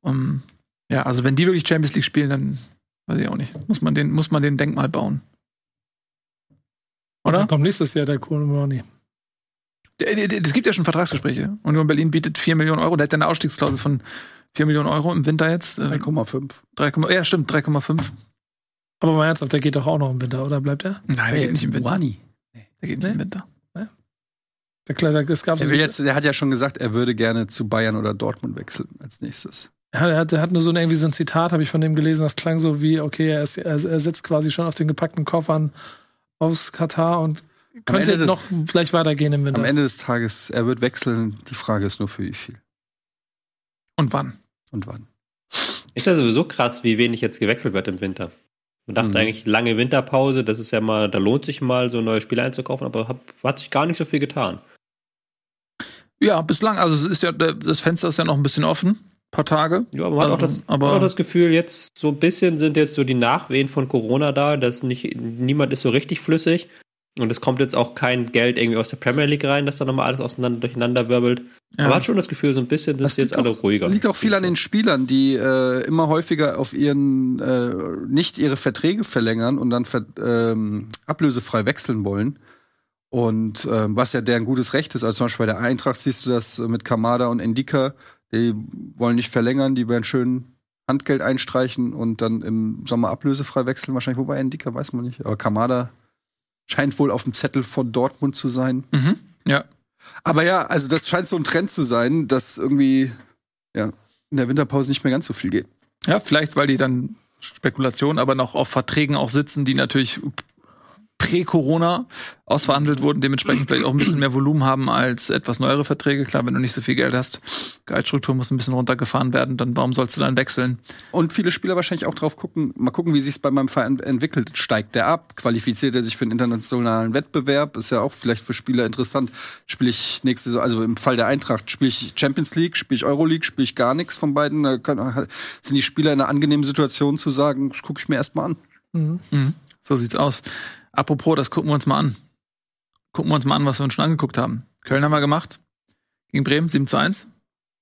Um, ja, also wenn die wirklich Champions League spielen, dann weiß ich auch nicht. Muss man den, muss man den Denkmal bauen. Oder? Dann kommt nächstes Jahr der Kolomani. Es gibt ja schon Vertragsgespräche. Union Berlin bietet 4 Millionen Euro. Der hat ja eine Ausstiegsklausel von 4 Millionen Euro im Winter jetzt. Äh, 3,5. 3, ja, stimmt, 3,5. Aber mal ernsthaft, der geht doch auch noch im Winter, oder bleibt er? Nein, der geht nicht im Winter. Wani. Der geht nicht im Winter. Der Kleider, es gab so, Er will jetzt, der hat ja schon gesagt, er würde gerne zu Bayern oder Dortmund wechseln als nächstes. Ja, der, hat, der hat nur so ein, irgendwie so ein Zitat, habe ich von dem gelesen, das klang so wie, okay, er, ist, er, er sitzt quasi schon auf den gepackten Koffern aus Katar und könnte des- noch vielleicht weitergehen im Winter. Am Ende des Tages, er wird wechseln. Die Frage ist nur für wie viel Und wann? und wann. Ist ja sowieso krass, wie wenig jetzt gewechselt wird im Winter. Man dachte Mhm. eigentlich, lange Winterpause, das ist ja mal, da lohnt sich mal, so neue Spieler einzukaufen, aber hat, hat sich gar nicht so viel getan. Ja, bislang, also es ist ja, das Fenster ist ja noch ein bisschen offen. Paar Tage. Ja, aber man hat auch das, Ähm, aber- auch das Gefühl, jetzt so ein bisschen sind jetzt so die Nachwehen von Corona da, dass nicht, niemand ist so richtig flüssig. Und es kommt jetzt auch kein Geld irgendwie aus der Premier League rein, dass da nochmal alles auseinander durcheinander wirbelt. Ja. Man hat schon das Gefühl, so ein bisschen, dass Das jetzt liegt alle auch- ruhiger. Liegt auch viel an den Spielern, die äh, immer häufiger auf ihren äh, nicht ihre Verträge verlängern und dann ver ähm, ablösefrei wechseln wollen. Und ähm, was ja deren gutes Recht ist. Also zum Beispiel bei der Eintracht siehst du das äh, mit Kamada und Endika. Die wollen nicht verlängern, die werden schön Handgeld einstreichen und dann im Sommer ablösefrei wechseln. Wahrscheinlich, wobei Endika weiß man nicht. Aber Kamada scheint wohl auf dem Zettel von Dortmund zu sein. Mhm. Ja. Aber ja, also das scheint so ein Trend zu sein, dass irgendwie ja, in der Winterpause nicht mehr ganz so viel geht. Ja, vielleicht, weil die dann Spekulation, aber noch auf Verträgen auch sitzen, die natürlich prä-Corona ausverhandelt wurden, dementsprechend vielleicht auch ein bisschen mehr Volumen haben als etwas neuere Verträge. Klar, wenn du nicht so viel Geld hast, Gehaltsstruktur muss ein bisschen runtergefahren werden, dann warum sollst du dann wechseln? Und viele Spieler wahrscheinlich auch drauf gucken, mal gucken, wie sich's bei meinem Verein entwickelt. Steigt der ab? Qualifiziert er sich für einen internationalen Wettbewerb? Ist ja auch vielleicht für Spieler interessant. Spiele ich nächste Saison, also im Fall der Eintracht, spiele ich Champions League, spiele ich Euroleague, spiele ich gar nichts von beiden. Da sind die Spieler in einer angenehmen Situation zu sagen, das gucke ich mir erstmal an. Mhm. Mhm. So sieht's aus. Apropos, das gucken wir uns mal an. Gucken wir uns mal an, was wir uns schon angeguckt haben. Köln haben wir gemacht. Gegen Bremen, 7 zu 1.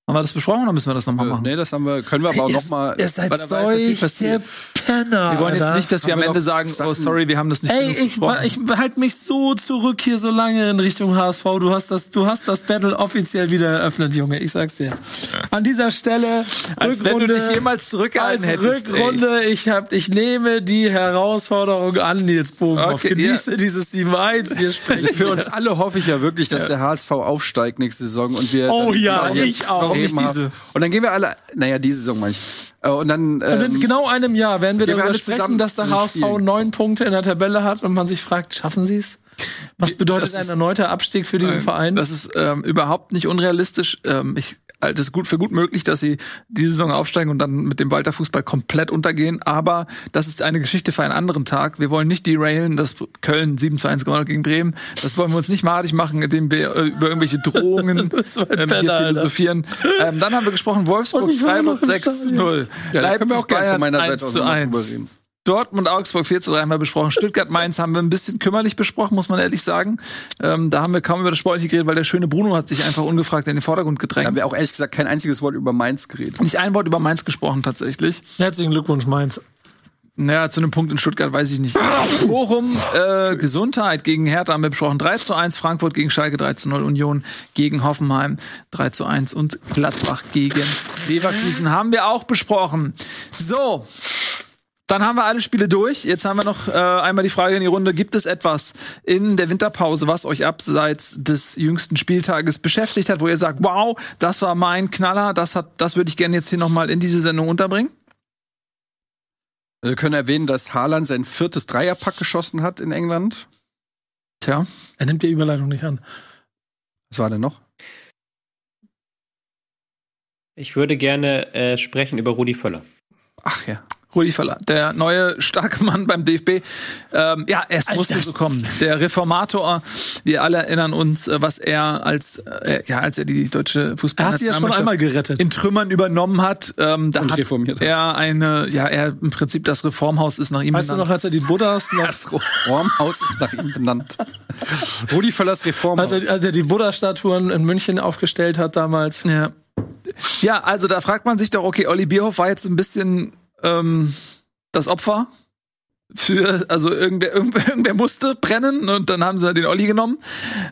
Haben wir das besprochen oder müssen wir das nochmal machen? nee, das haben wir, können wir aber auch noch mal. Ihr seid ja solche. Penner. wir wollen jetzt nicht, dass wir am Ende sagen, oh sorry, wir haben das nicht Ey, ich, ich halte mich so zurück hier so lange in Richtung HSV. Du hast das, du hast das Battle offiziell wieder eröffnet, Junge. Ich sag's dir. An dieser Stelle Als wenn du dich jemals zurückgehalten als hättest. ey. Rückrunde. Ich hab, ich nehme die Herausforderung an, Nils Bogenhoff. Okay, Genieße dieses 7-1. Wir sprechen Für uns alle hoffe ich ja wirklich, dass der HSV aufsteigt nächste Saison und wir. Oh ja, ich auch. Bremen Nicht haben. diese. Und dann gehen wir alle, naja, diese Saison meine ich. Äh, Und dann, Und in ähm, genau einem Jahr werden wir wir darüber alle sprechen, dass der HSV neun Punkte in der Tabelle hat und man sich fragt, schaffen sie es? Was bedeutet Das ein ist- erneuter Abstieg für diesen Verein? Das ist ähm, überhaupt nicht unrealistisch. Ähm, ich halte es gut für gut möglich, dass sie diese Saison aufsteigen und dann mit dem Walter Fußball komplett untergehen. Aber das ist eine Geschichte für einen anderen Tag. Wir wollen nicht derailen, dass Köln 7 zu 1 gewonnen hat gegen Bremen. Das wollen wir uns nicht madig machen, indem wir äh, über irgendwelche Drohungen (laughs) ähm, hier philosophieren. Ähm, dann haben wir gesprochen, Wolfsburg, Freiburg noch im 6 zu Stadion. 0. ja, da können wir auch gerne von meiner 1 Seite aus zu noch mal 1. Dortmund, Augsburg 4 zu 3 haben wir besprochen. Stuttgart, Mainz haben wir ein bisschen kümmerlich besprochen, muss man ehrlich sagen. Ähm, da haben wir kaum über das Sportliche geredet, weil der schöne Bruno hat sich einfach ungefragt in den Vordergrund Da gedrängt. haben wir auch ehrlich gesagt kein einziges Wort über Mainz geredet. Nicht ein Wort über Mainz gesprochen tatsächlich. Herzlichen Glückwunsch, Mainz. Naja, zu einem Punkt in Stuttgart weiß ich nicht. (laughs) Bochum, äh, Gesundheit gegen Hertha haben wir besprochen. 3 zu 1, Frankfurt gegen Schalke 3 zu 0, Union gegen Hoffenheim 3 zu 1 und Gladbach gegen Leverkusen haben wir auch besprochen. So. Dann haben wir alle Spiele durch. Jetzt haben wir noch äh, einmal die Frage in die Runde. Gibt es etwas in der Winterpause, was euch abseits des jüngsten Spieltages beschäftigt hat, wo ihr sagt, wow, das war mein Knaller, das hat, das würde ich gerne jetzt hier nochmal in diese Sendung unterbringen? Wir können erwähnen, dass Haaland sein viertes Dreierpack geschossen hat in England. Tja. Er nimmt die Überleitung nicht an. Was war denn noch? Ich würde gerne äh, sprechen über Rudi Völler. Ach ja. Rudi Völler, der neue starke Mann beim DFB. Ähm, ja, es Alter. musste so kommen. Der Reformator, wir alle erinnern uns, äh, was er als, äh, ja, als er die deutsche Er hat sie ja schon Fußballnationalmannschaft einmal gerettet. in Trümmern übernommen hat. Ähm, da Und hat reformiert er eine, ja, er im Prinzip das Reformhaus ist nach ihm Weißt du noch, benannt. als er die Buddhas (laughs) noch, Das Reformhaus ist nach ihm benannt. Rudi Völlers Reformhaus. als er, als er die Buddha-Statuen in München aufgestellt hat damals. Ja. ja, also da fragt man sich doch, okay, Olli Bierhoff war jetzt ein bisschen ähm, das Opfer für, also irgendwer, (laughs) irgendwer, irgendwer musste brennen und dann haben sie den Olli genommen.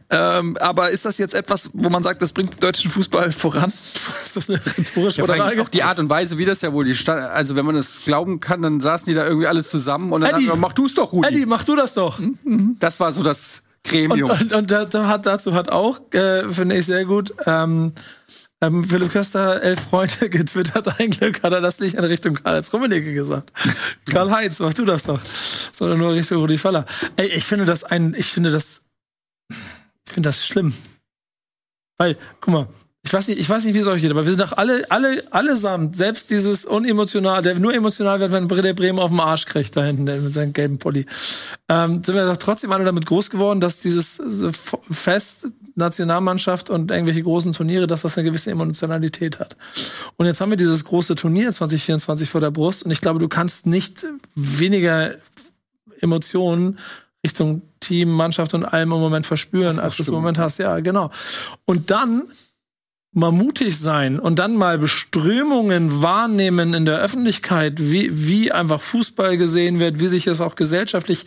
Ähm, aber ist das jetzt etwas, wo man sagt, das bringt den deutschen Fußball voran? (laughs) Ist das eine rhetorische Ja, Frage? auch die Art und Weise, wie das ja wohl die Sta also wenn man das glauben kann, dann saßen die da irgendwie alle zusammen und dann Eddie. hat, mach du es doch, Rudi. Eddie, mach du das doch. Das war so das Und, Gremium. und, und hat, dazu hat auch, äh, finde ich sehr gut, ähm, ähm, Philipp Köster, elf Freunde (laughs) getwittert. Ein Glück hat er das nicht in Richtung Karl-Heinz Rummenigge gesagt. (laughs) Karl-Heinz, mach du das doch. Sondern nur Richtung Rudi Völler. Ey, ich finde das ein, ich finde das, ich finde das schlimm. Weil, guck mal, ich weiß nicht, ich weiß nicht, wie es euch geht, aber wir sind doch alle, alle, allesamt, selbst dieses unemotional, der nur emotional wird, wenn der Bremen auf dem Arsch kriegt, da hinten mit seinem gelben Pulli. Ähm, sind wir doch trotzdem alle damit groß geworden, dass dieses F- Fest, Nationalmannschaft und irgendwelche großen Turniere, dass das eine gewisse Emotionalität hat. Und jetzt haben wir dieses große Turnier 2024 vor der Brust und ich glaube, du kannst nicht weniger Emotionen Richtung Team, Mannschaft und allem im Moment verspüren, als du es im Moment hast. Ja, genau. Und dann mal mutig sein und dann mal Beströmungen wahrnehmen in der Öffentlichkeit, wie, wie einfach Fußball gesehen wird, wie sich es auch gesellschaftlich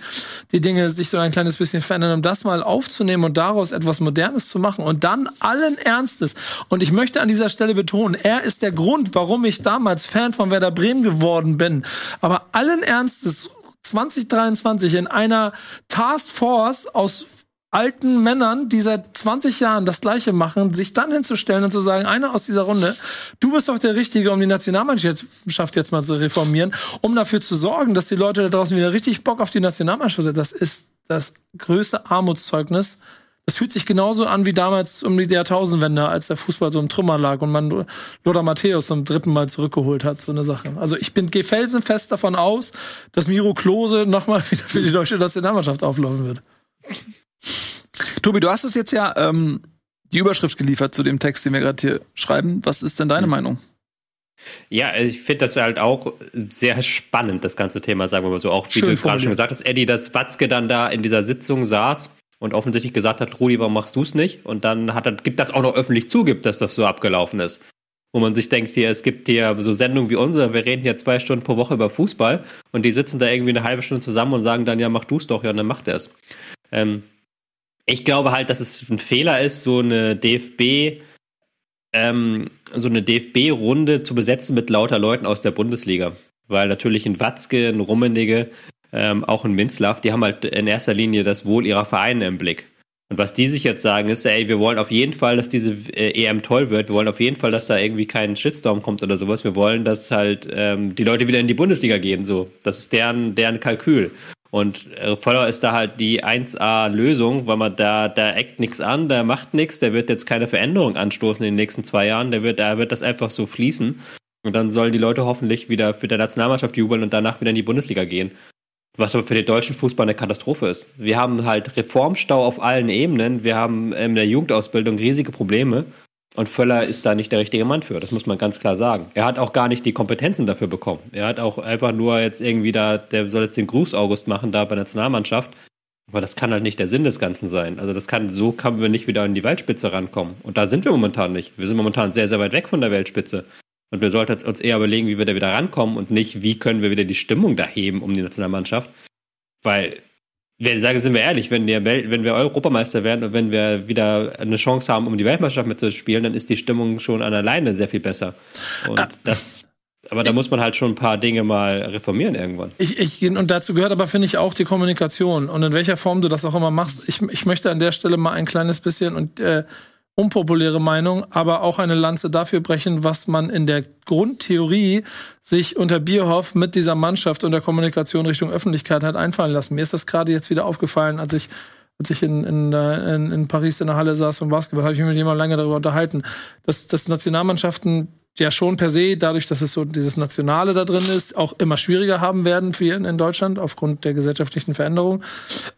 die Dinge sich so ein kleines bisschen verändern, um das mal aufzunehmen und daraus etwas Modernes zu machen und dann allen Ernstes. Und ich möchte an dieser Stelle betonen, er ist der Grund, warum ich damals Fan von Werder Bremen geworden bin. Aber allen Ernstes 2023 in einer Taskforce aus alten Männern, die seit 20 Jahren das Gleiche machen, sich dann hinzustellen und zu sagen, einer aus dieser Runde, du bist doch der Richtige, um die Nationalmannschaft jetzt mal zu reformieren, um dafür zu sorgen, dass die Leute da draußen wieder richtig Bock auf die Nationalmannschaft haben. Das ist das größte Armutszeugnis. Das fühlt sich genauso an wie damals um die Jahrtausendwende, als der Fußball so im Trümmer lag und man Lothar Matthäus zum dritten Mal zurückgeholt hat, so eine Sache. Also ich bin gehe felsenfest davon aus, dass Miro Klose nochmal (laughs) wieder für die deutsche Nationalmannschaft auflaufen wird. Tobi, du hast es jetzt ja ähm, die Überschrift geliefert zu dem Text, den wir gerade hier schreiben. Was ist denn deine mhm. Meinung? Ja, also ich finde das halt auch sehr spannend, das ganze Thema, sagen wir mal so. Auch wie Schön du gerade schon gesagt hast, Eddie, dass Watzke dann da in dieser Sitzung saß und offensichtlich gesagt hat, Rudi, warum machst du es nicht? Und dann hat er, gibt das auch noch öffentlich zugibt, dass das so abgelaufen ist. Wo man sich denkt, hier, es gibt hier so Sendungen wie unsere, wir reden ja zwei Stunden pro Woche über Fußball und die sitzen da irgendwie eine halbe Stunde zusammen und sagen dann, ja, mach du es doch, ja, und dann macht er es. Ähm, ich glaube halt, dass es ein Fehler ist, so eine DFB, ähm, so eine DFB-Runde zu besetzen mit lauter Leuten aus der Bundesliga. Weil natürlich ein Watzke, ein Rummenigge, ähm, auch ein Minzlaff, die haben halt in erster Linie das Wohl ihrer Vereine im Blick. Und was die sich jetzt sagen, ist, ey, wir wollen auf jeden Fall, dass diese äh, EM toll wird. Wir wollen auf jeden Fall, dass da irgendwie kein Shitstorm kommt oder sowas. Wir wollen, dass halt ähm, die Leute wieder in die Bundesliga gehen. So, das ist deren deren Kalkül. Und äh, Voller ist da halt die 1A-Lösung, weil man da, da eckt nichts an, der macht nichts, der wird jetzt keine Veränderung anstoßen in den nächsten zwei Jahren, der wird, da wird das einfach so fließen. Und dann sollen die Leute hoffentlich wieder für die Nationalmannschaft jubeln und danach wieder in die Bundesliga gehen. Was aber für den deutschen Fußball eine Katastrophe ist. Wir haben halt Reformstau auf allen Ebenen. Wir haben in der Jugendausbildung riesige Probleme. Und Völler ist da nicht der richtige Mann für, das muss man ganz klar sagen. Er hat auch gar nicht die Kompetenzen dafür bekommen. Er hat auch einfach nur jetzt irgendwie da, der soll jetzt den Gruß August machen da bei der Nationalmannschaft. Aber das kann halt nicht der Sinn des Ganzen sein. Also das kann, so können wir nicht wieder in die Weltspitze rankommen. Und da sind wir momentan nicht. Wir sind momentan sehr, sehr weit weg von der Weltspitze. Und wir sollten uns eher überlegen, wie wir da wieder rankommen und nicht, wie können wir wieder die Stimmung da heben um die Nationalmannschaft. Weil wir sagen, sind wir ehrlich, wenn wir, wenn wir Europameister werden und wenn wir wieder eine Chance haben, um die Weltmeisterschaft mitzuspielen, dann ist die Stimmung schon an alleine sehr viel besser. Und ah. das, aber da muss man halt schon ein paar Dinge mal reformieren irgendwann. Ich, ich, und dazu gehört aber, finde ich, auch die Kommunikation. Und in welcher Form du das auch immer machst. Ich, ich möchte an der Stelle mal ein kleines bisschen und äh, unpopuläre Meinung, aber auch eine Lanze dafür brechen, was man in der Grundtheorie sich unter Bierhoff mit dieser Mannschaft und der Kommunikation Richtung Öffentlichkeit hat einfallen lassen. Mir ist das gerade jetzt wieder aufgefallen, als ich als ich in, in, in, in Paris in der Halle saß vom Basketball, habe ich mich mit jemandem lange darüber unterhalten, dass, dass Nationalmannschaften ja schon per se, dadurch, dass es so dieses Nationale da drin ist, auch immer schwieriger haben werden für in, in Deutschland aufgrund der gesellschaftlichen Veränderung,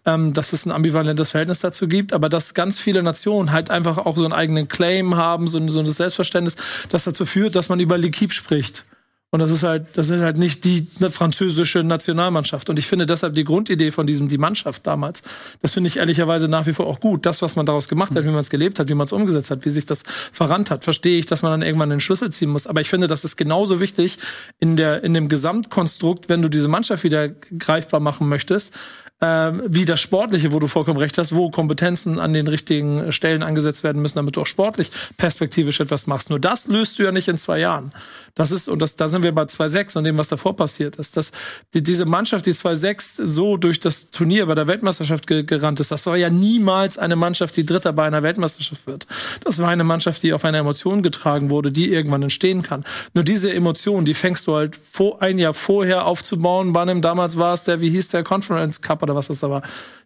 ähm, dass es ein ambivalentes Verhältnis dazu gibt, aber dass ganz viele Nationen halt einfach auch so einen eigenen Claim haben, so, so ein Selbstverständnis, das dazu führt, dass man über L'Equipe spricht. Und das ist halt, das ist halt nicht die französische Nationalmannschaft. Und ich finde deshalb die Grundidee von diesem, die Mannschaft damals, das finde ich ehrlicherweise nach wie vor auch gut. Das, was man daraus gemacht hat, wie man es gelebt hat, wie man es umgesetzt hat, wie sich das verrannt hat, verstehe ich, dass man dann irgendwann den Schlüssel ziehen muss. Aber ich finde, das ist genauso wichtig in der, in dem Gesamtkonstrukt, wenn du diese Mannschaft wieder greifbar machen möchtest, ähm, wie das Sportliche, wo du vollkommen recht hast, wo Kompetenzen an den richtigen Stellen angesetzt werden müssen, damit du auch sportlich perspektivisch etwas machst. Nur das löst du ja nicht in zwei Jahren. Das ist, und das, da sind wir bei 2-6 und dem, was davor passiert ist. Dass die, diese Mannschaft, die 2-6 so durch das Turnier bei der Weltmeisterschaft ge gerannt ist, das war ja niemals eine Mannschaft, die Dritter bei einer Weltmeisterschaft wird. Das war eine Mannschaft, die auf einer Emotion getragen wurde, die irgendwann entstehen kann. Nur diese Emotion, die fängst du halt vor, ein Jahr vorher aufzubauen. Bannem, damals war es der, wie hieß der Conference Cup oder was das da war.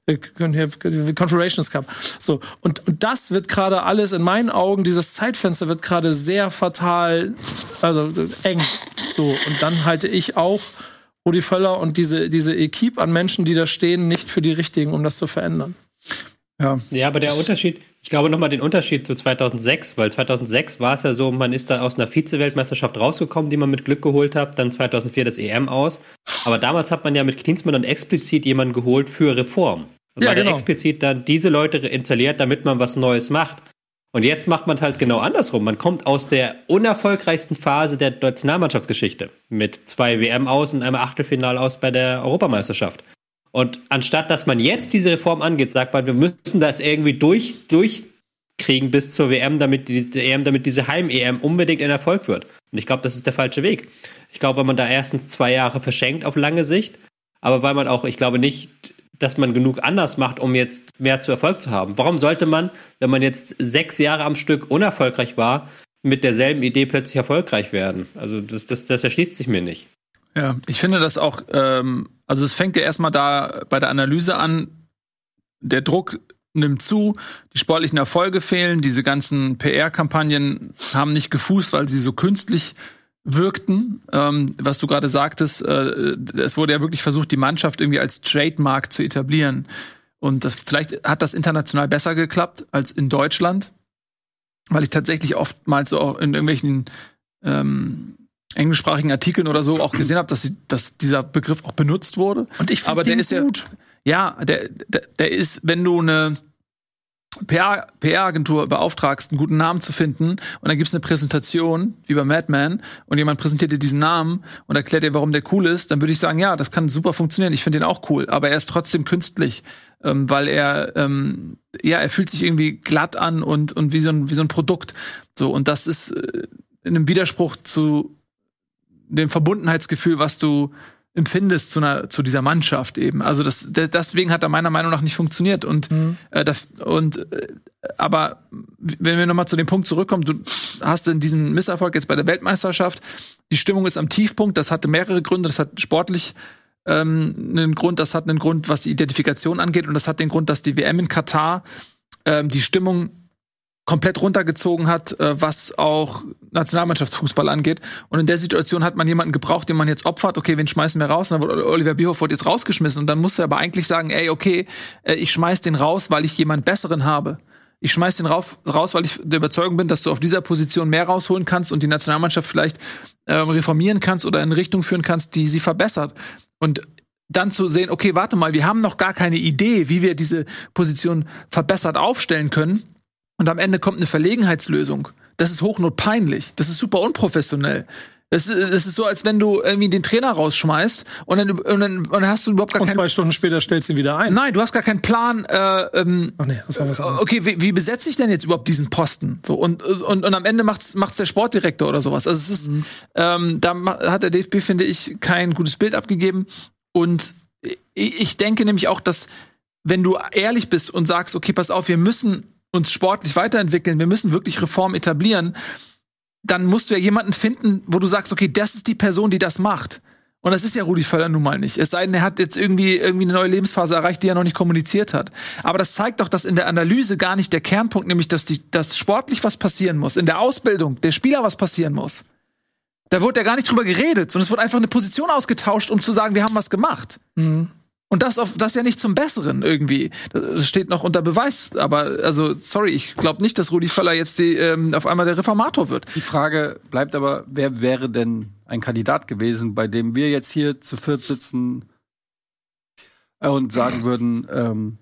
Confederations Cup. So. Und, und das wird gerade alles in meinen Augen, dieses Zeitfenster wird gerade sehr fatal, also eng. So. Und dann halte ich auch Rudi Völler und diese, diese Equipe an Menschen, die da stehen, nicht für die richtigen, um das zu verändern. Ja. Ja, aber der Unterschied, ich glaube nochmal den Unterschied zu 2006, weil 2006 war es ja so, man ist da aus einer Vize-Weltmeisterschaft rausgekommen, die man mit Glück geholt hat, dann 2004 das EM aus. Aber damals hat man ja mit Klinsmann dann explizit jemanden geholt für Reform. Und ja, man genau. explizit dann diese Leute installiert, damit man was Neues macht. Und jetzt macht man halt genau andersrum. Man kommt aus der unerfolgreichsten Phase der Nationalmannschaftsgeschichte mit zwei WM aus und einem Achtelfinal aus bei der Europameisterschaft. Und anstatt dass man jetzt diese Reform angeht, sagt man, wir müssen das irgendwie durch, durchkriegen bis zur WM, damit diese EM, damit diese Heim-EM unbedingt ein Erfolg wird. Und ich glaube, das ist der falsche Weg. Ich glaube, weil man da erstens zwei Jahre verschenkt auf lange Sicht, aber weil man auch, ich glaube nicht, dass man genug anders macht, um jetzt mehr zu Erfolg zu haben. Warum sollte man, wenn man jetzt sechs Jahre am Stück unerfolgreich war, mit derselben Idee plötzlich erfolgreich werden? Also das, das, das erschließt sich mir nicht. Ja, ich finde das auch, ähm, also es fängt ja erstmal da bei der Analyse an, der Druck nimmt zu, die sportlichen Erfolge fehlen, diese ganzen PR-Kampagnen haben nicht gefußt, weil sie so künstlich wirkten. Ähm, was du gerade sagtest, äh, es wurde ja wirklich versucht, die Mannschaft irgendwie als Trademark zu etablieren. Und das, vielleicht hat das international besser geklappt als in Deutschland, weil ich tatsächlich oftmals so auch in irgendwelchen ähm, englischsprachigen Artikeln oder so auch gesehen habe, dass, sie, dass dieser Begriff auch benutzt wurde. Und ich Aber der ist gut. ja, ja, der, der, der ist, wenn du eine PR-Agentur beauftragst, einen guten Namen zu finden und dann gibt's eine Präsentation, wie bei Madman, und jemand präsentiert dir diesen Namen und erklärt dir, warum der cool ist, dann würde ich sagen, ja, das kann super funktionieren. Ich finde den auch cool, aber er ist trotzdem künstlich, ähm, weil er, ähm, ja, er fühlt sich irgendwie glatt an und, und wie so ein, wie so ein Produkt. So, und das ist äh, in einem Widerspruch zu dem Verbundenheitsgefühl, was du empfindest zu einer zu dieser Mannschaft eben. Also das deswegen hat er meiner Meinung nach nicht funktioniert und mhm. äh, das und äh, aber wenn wir nochmal zu dem Punkt zurückkommen, du hast in diesen Misserfolg jetzt bei der Weltmeisterschaft, die Stimmung ist am Tiefpunkt, das hatte mehrere Gründe, das hat sportlich ähm, einen Grund, das hat einen Grund, was die Identifikation angeht und das hat den Grund, dass die WM in Katar ähm, die Stimmung komplett runtergezogen hat, äh, was auch Nationalmannschaftsfußball angeht. Und in der Situation hat man jemanden gebraucht, den man jetzt opfert. Okay, wen schmeißen wir raus? Und dann wurde Oliver Bierhoff wurde jetzt rausgeschmissen. Und dann musste er aber eigentlich sagen, ey, okay, äh, ich schmeiß den raus, weil ich jemand Besseren habe. Ich schmeiß den raus, raus, weil ich der Überzeugung bin, dass du auf dieser Position mehr rausholen kannst und die Nationalmannschaft vielleicht äh, reformieren kannst oder in Richtung führen kannst, die sie verbessert. Und dann zu sehen, okay, warte mal, wir haben noch gar keine Idee, wie wir diese Position verbessert aufstellen können und am Ende kommt eine Verlegenheitslösung. Das ist hochnotpeinlich. Das ist super unprofessionell. Das ist, das ist so, als wenn du irgendwie den Trainer rausschmeißt und dann, und dann, und dann hast du überhaupt gar und keinen. zwei Stunden später stellst du ihn wieder ein. Nein, du hast gar keinen Plan. Äh, ähm, Ach nee, das war was anderes. Okay, wie, wie besetze ich denn jetzt überhaupt diesen Posten? So und und, und am Ende macht's macht's der Sportdirektor oder sowas. Also es ist, mhm. ähm, da hat der DFB finde ich kein gutes Bild abgegeben und ich denke nämlich auch, dass wenn du ehrlich bist und sagst, okay, pass auf, wir müssen uns sportlich weiterentwickeln, wir müssen wirklich Reform etablieren, dann musst du ja jemanden finden, wo du sagst, okay, das ist die Person, die das macht. Und das ist ja Rudi Völler nun mal nicht. Es sei denn, er hat jetzt irgendwie, irgendwie eine neue Lebensphase erreicht, die er noch nicht kommuniziert hat. Aber das zeigt doch, dass in der Analyse gar nicht der Kernpunkt, nämlich dass, die, dass sportlich was passieren muss, in der Ausbildung der Spieler was passieren muss. Da wurde ja gar nicht drüber geredet, sondern es wurde einfach eine Position ausgetauscht, um zu sagen, wir haben was gemacht. Mhm. Und das, auf, das ja nicht zum Besseren irgendwie. Das steht noch unter Beweis. Aber also, sorry, ich glaube nicht, dass Rudi Völler jetzt die, ähm, auf einmal der Reformator wird. Die Frage bleibt aber, wer wäre denn ein Kandidat gewesen, bei dem wir jetzt hier zu viert sitzen und sagen würden, ähm,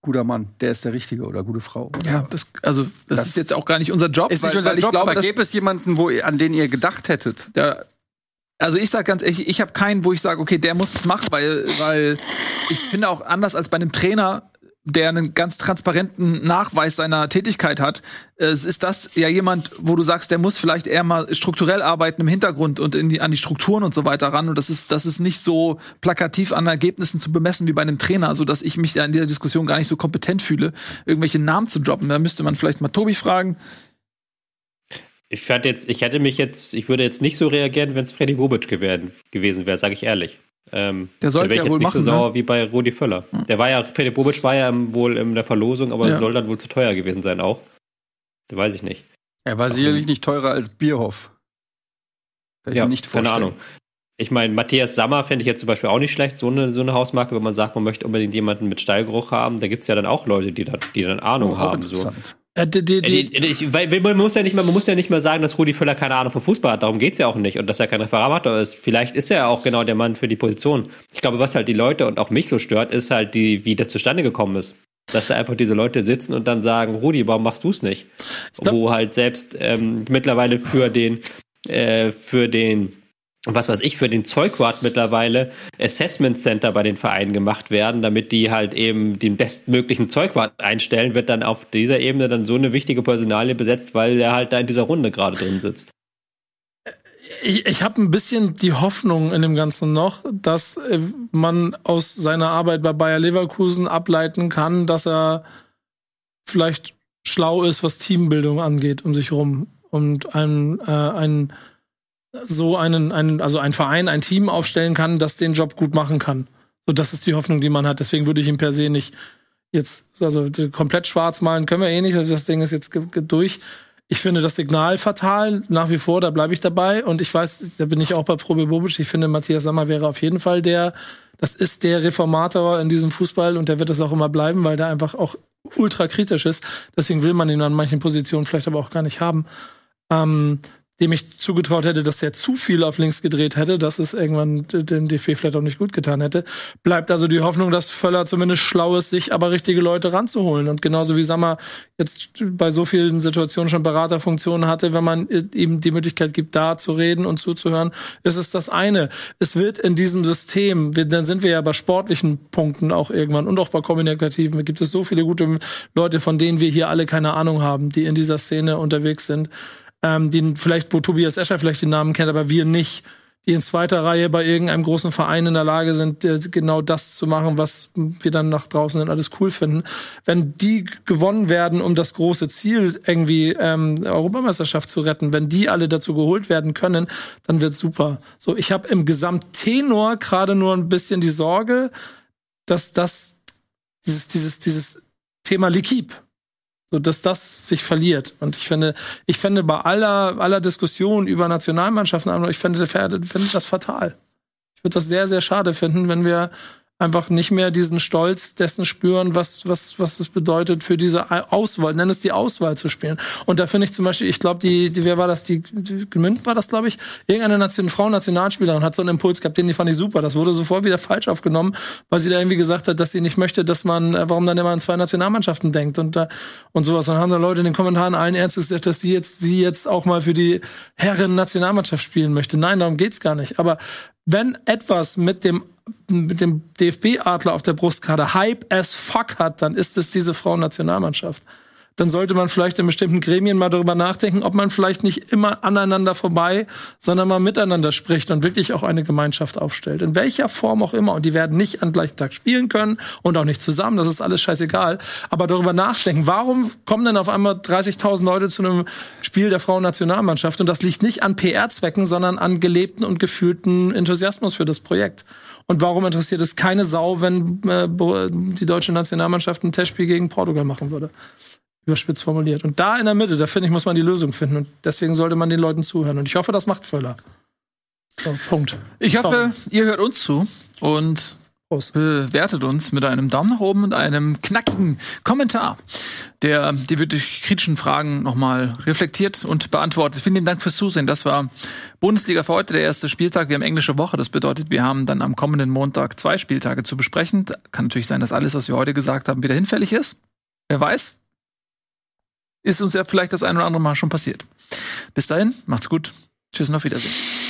guter Mann, der ist der Richtige oder gute Frau. Ja, das, also das, das ist jetzt auch gar nicht unser Job. Ist nicht unser Job, glaube, aber gäbe es jemanden, wo, an den ihr gedacht hättet? Ja, also ich sag ganz ehrlich, ich habe keinen, wo ich sage, okay, der muss es machen, weil, weil ich finde auch anders als bei einem Trainer, der einen ganz transparenten Nachweis seiner Tätigkeit hat, es ist das ja jemand, wo du sagst, der muss vielleicht eher mal strukturell arbeiten im Hintergrund und die, an die Strukturen und so weiter ran. Und das ist, das ist nicht so plakativ an Ergebnissen zu bemessen wie bei einem Trainer, so dass ich mich in dieser Diskussion gar nicht so kompetent fühle, irgendwelche Namen zu droppen. Da müsste man vielleicht mal Tobi fragen. Ich fand jetzt, ich hätte mich jetzt, ich würde jetzt nicht so reagieren, wenn es Freddy Bobic gewesen, gewesen wäre, sage ich ehrlich. Ähm, der soll ja jetzt wohl nicht machen, so sauer ne? wie bei Rudi Völler. Hm. Der war ja, Freddy Bobic war ja wohl in der Verlosung, aber ja. soll dann wohl zu teuer gewesen sein auch. Das weiß ich nicht. Er war sicherlich nicht teurer als Bierhoff. Kann ja, nicht vorstellen. keine Ahnung. Ich meine, Matthias Sammer fände ich jetzt zum Beispiel auch nicht schlecht, so eine, so eine Hausmarke, wenn man sagt, man möchte unbedingt jemanden mit Stallgeruch haben. Da gibt es ja dann auch Leute, die, da, die dann Ahnung oh, haben. So. Äh, die, die, die, ich, weil, man, muss ja nicht mehr, man muss ja nicht mehr sagen, dass Rudi Völler keine Ahnung von Fußball hat. Darum geht's ja auch nicht. Und dass er kein Referator ist. Vielleicht ist er ja auch genau der Mann für die Position. Ich glaube, was halt die Leute und auch mich so stört, ist halt, die, wie das zustande gekommen ist. Dass da einfach diese Leute sitzen und dann sagen, Rudi, warum machst du's nicht? Glaub, Wo halt selbst ähm, mittlerweile für den, äh, für den was weiß ich, für den Zeugwart mittlerweile Assessment Center bei den Vereinen gemacht werden, damit die halt eben den bestmöglichen Zeugwart einstellen, wird dann auf dieser Ebene dann so eine wichtige Personalie besetzt, weil er halt da in dieser Runde gerade drin sitzt. Ich, ich habe ein bisschen die Hoffnung in dem Ganzen noch, dass äh, man aus seiner Arbeit bei Bayer Leverkusen ableiten kann, dass er vielleicht schlau ist, was Teambildung angeht, um sich rum und ein, äh, ein so einen, einen, also ein Verein, ein Team aufstellen kann, das den Job gut machen kann. So, das ist die Hoffnung, die man hat. Deswegen würde ich ihn per se nicht Jetzt, also komplett schwarz malen können wir eh nicht, das Ding ist jetzt durch. Ich finde das Signal fatal, nach wie vor, da bleibe ich dabei. Und ich weiß, da bin ich auch bei Probi Bobic. Ich finde, Matthias Sammer wäre auf jeden Fall der, das ist der Reformator in diesem Fußball und der wird es auch immer bleiben, weil der einfach auch ultra kritisch ist. Deswegen will man ihn an manchen Positionen vielleicht aber auch gar nicht haben. Ähm, dem ich zugetraut hätte, dass er zu viel auf links gedreht hätte, dass es irgendwann dem DFB vielleicht auch nicht gut getan hätte. Bleibt also die Hoffnung, dass Völler zumindest schlau ist, sich aber richtige Leute ranzuholen. Und genauso wie Sammer jetzt bei so vielen Situationen schon Beraterfunktionen hatte, wenn man ihm die Möglichkeit gibt, da zu reden und zuzuhören, ist es das eine. Es wird in diesem System, dann sind wir ja bei sportlichen Punkten auch irgendwann und auch bei kommunikativen, gibt es so viele gute Leute, von denen wir hier alle keine Ahnung haben, die in dieser Szene unterwegs sind ähm, die vielleicht, wo Tobias Escher vielleicht den Namen kennt, aber wir nicht, die in zweiter Reihe bei irgendeinem großen Verein in der Lage sind, genau das zu machen, was wir dann nach draußen dann alles cool finden. Wenn die gewonnen werden, um das große Ziel irgendwie ähm, Europameisterschaft zu retten, wenn die alle dazu geholt werden können, dann wird's super. So, ich habe im Gesamttenor gerade nur ein bisschen die Sorge, dass das dieses dieses dieses Thema Likib so dass das sich verliert. Und ich finde, ich finde bei aller aller Diskussion über Nationalmannschaften, ich finde, finde das fatal. Ich würde das sehr sehr schade finden, wenn wir einfach nicht mehr diesen Stolz dessen spüren, was, was, was es bedeutet, für diese Auswahl, nenn es die Auswahl zu spielen. Und da finde ich zum Beispiel, ich glaube, die, die, wer war das? Die, die Gmünd war das, glaube ich. Irgendeine Nation, Frau Nationalspielerin hat so einen Impuls gehabt, den fand ich super. Das wurde sofort wieder falsch aufgenommen, weil sie da irgendwie gesagt hat, dass sie nicht möchte, dass man, äh, warum dann immer an zwei Nationalmannschaften denkt und, äh, und sowas. Dann haben da Leute in den Kommentaren allen Ernstes gesagt, dass sie jetzt, sie jetzt auch mal für die Herren Nationalmannschaft spielen möchte. Nein, darum geht's gar nicht. Aber wenn etwas mit dem mit dem DFB-Adler auf der Brustkarte Hype as fuck hat, dann ist es diese Frauennationalmannschaft. Dann sollte man vielleicht in bestimmten Gremien mal darüber nachdenken, ob man vielleicht nicht immer aneinander vorbei, sondern mal miteinander spricht und wirklich auch eine Gemeinschaft aufstellt. In welcher Form auch immer. Und die werden nicht am gleichen Tag spielen können und auch nicht zusammen. Das ist alles scheißegal. Aber darüber nachdenken, warum kommen denn auf einmal 30.000 Leute zu einem Spiel der Frauennationalmannschaft? Und das liegt nicht an PR-Zwecken, sondern an gelebten und gefühlten Enthusiasmus für das Projekt. Und warum interessiert es keine Sau, wenn äh, die deutsche Nationalmannschaft ein Testspiel gegen Portugal machen würde? Überspitzt formuliert. Und da in der Mitte, da finde ich, muss man die Lösung finden. Und deswegen sollte man den Leuten zuhören. Und ich hoffe, das macht Völler. So, Punkt. Ich hoffe, ihr hört uns zu und Prost. bewertet uns mit einem Daumen nach oben und einem knackigen Kommentar, der die wirklich kritischen Fragen nochmal reflektiert und beantwortet. Vielen Dank fürs Zusehen. Das war Bundesliga für heute, der erste Spieltag. Wir haben englische Woche. Das bedeutet, wir haben dann am kommenden Montag zwei Spieltage zu besprechen. Kann natürlich sein, dass alles, was wir heute gesagt haben, wieder hinfällig ist. Wer weiß. Ist uns ja vielleicht das ein oder andere Mal schon passiert. Bis dahin, macht's gut. Tschüss und auf Wiedersehen.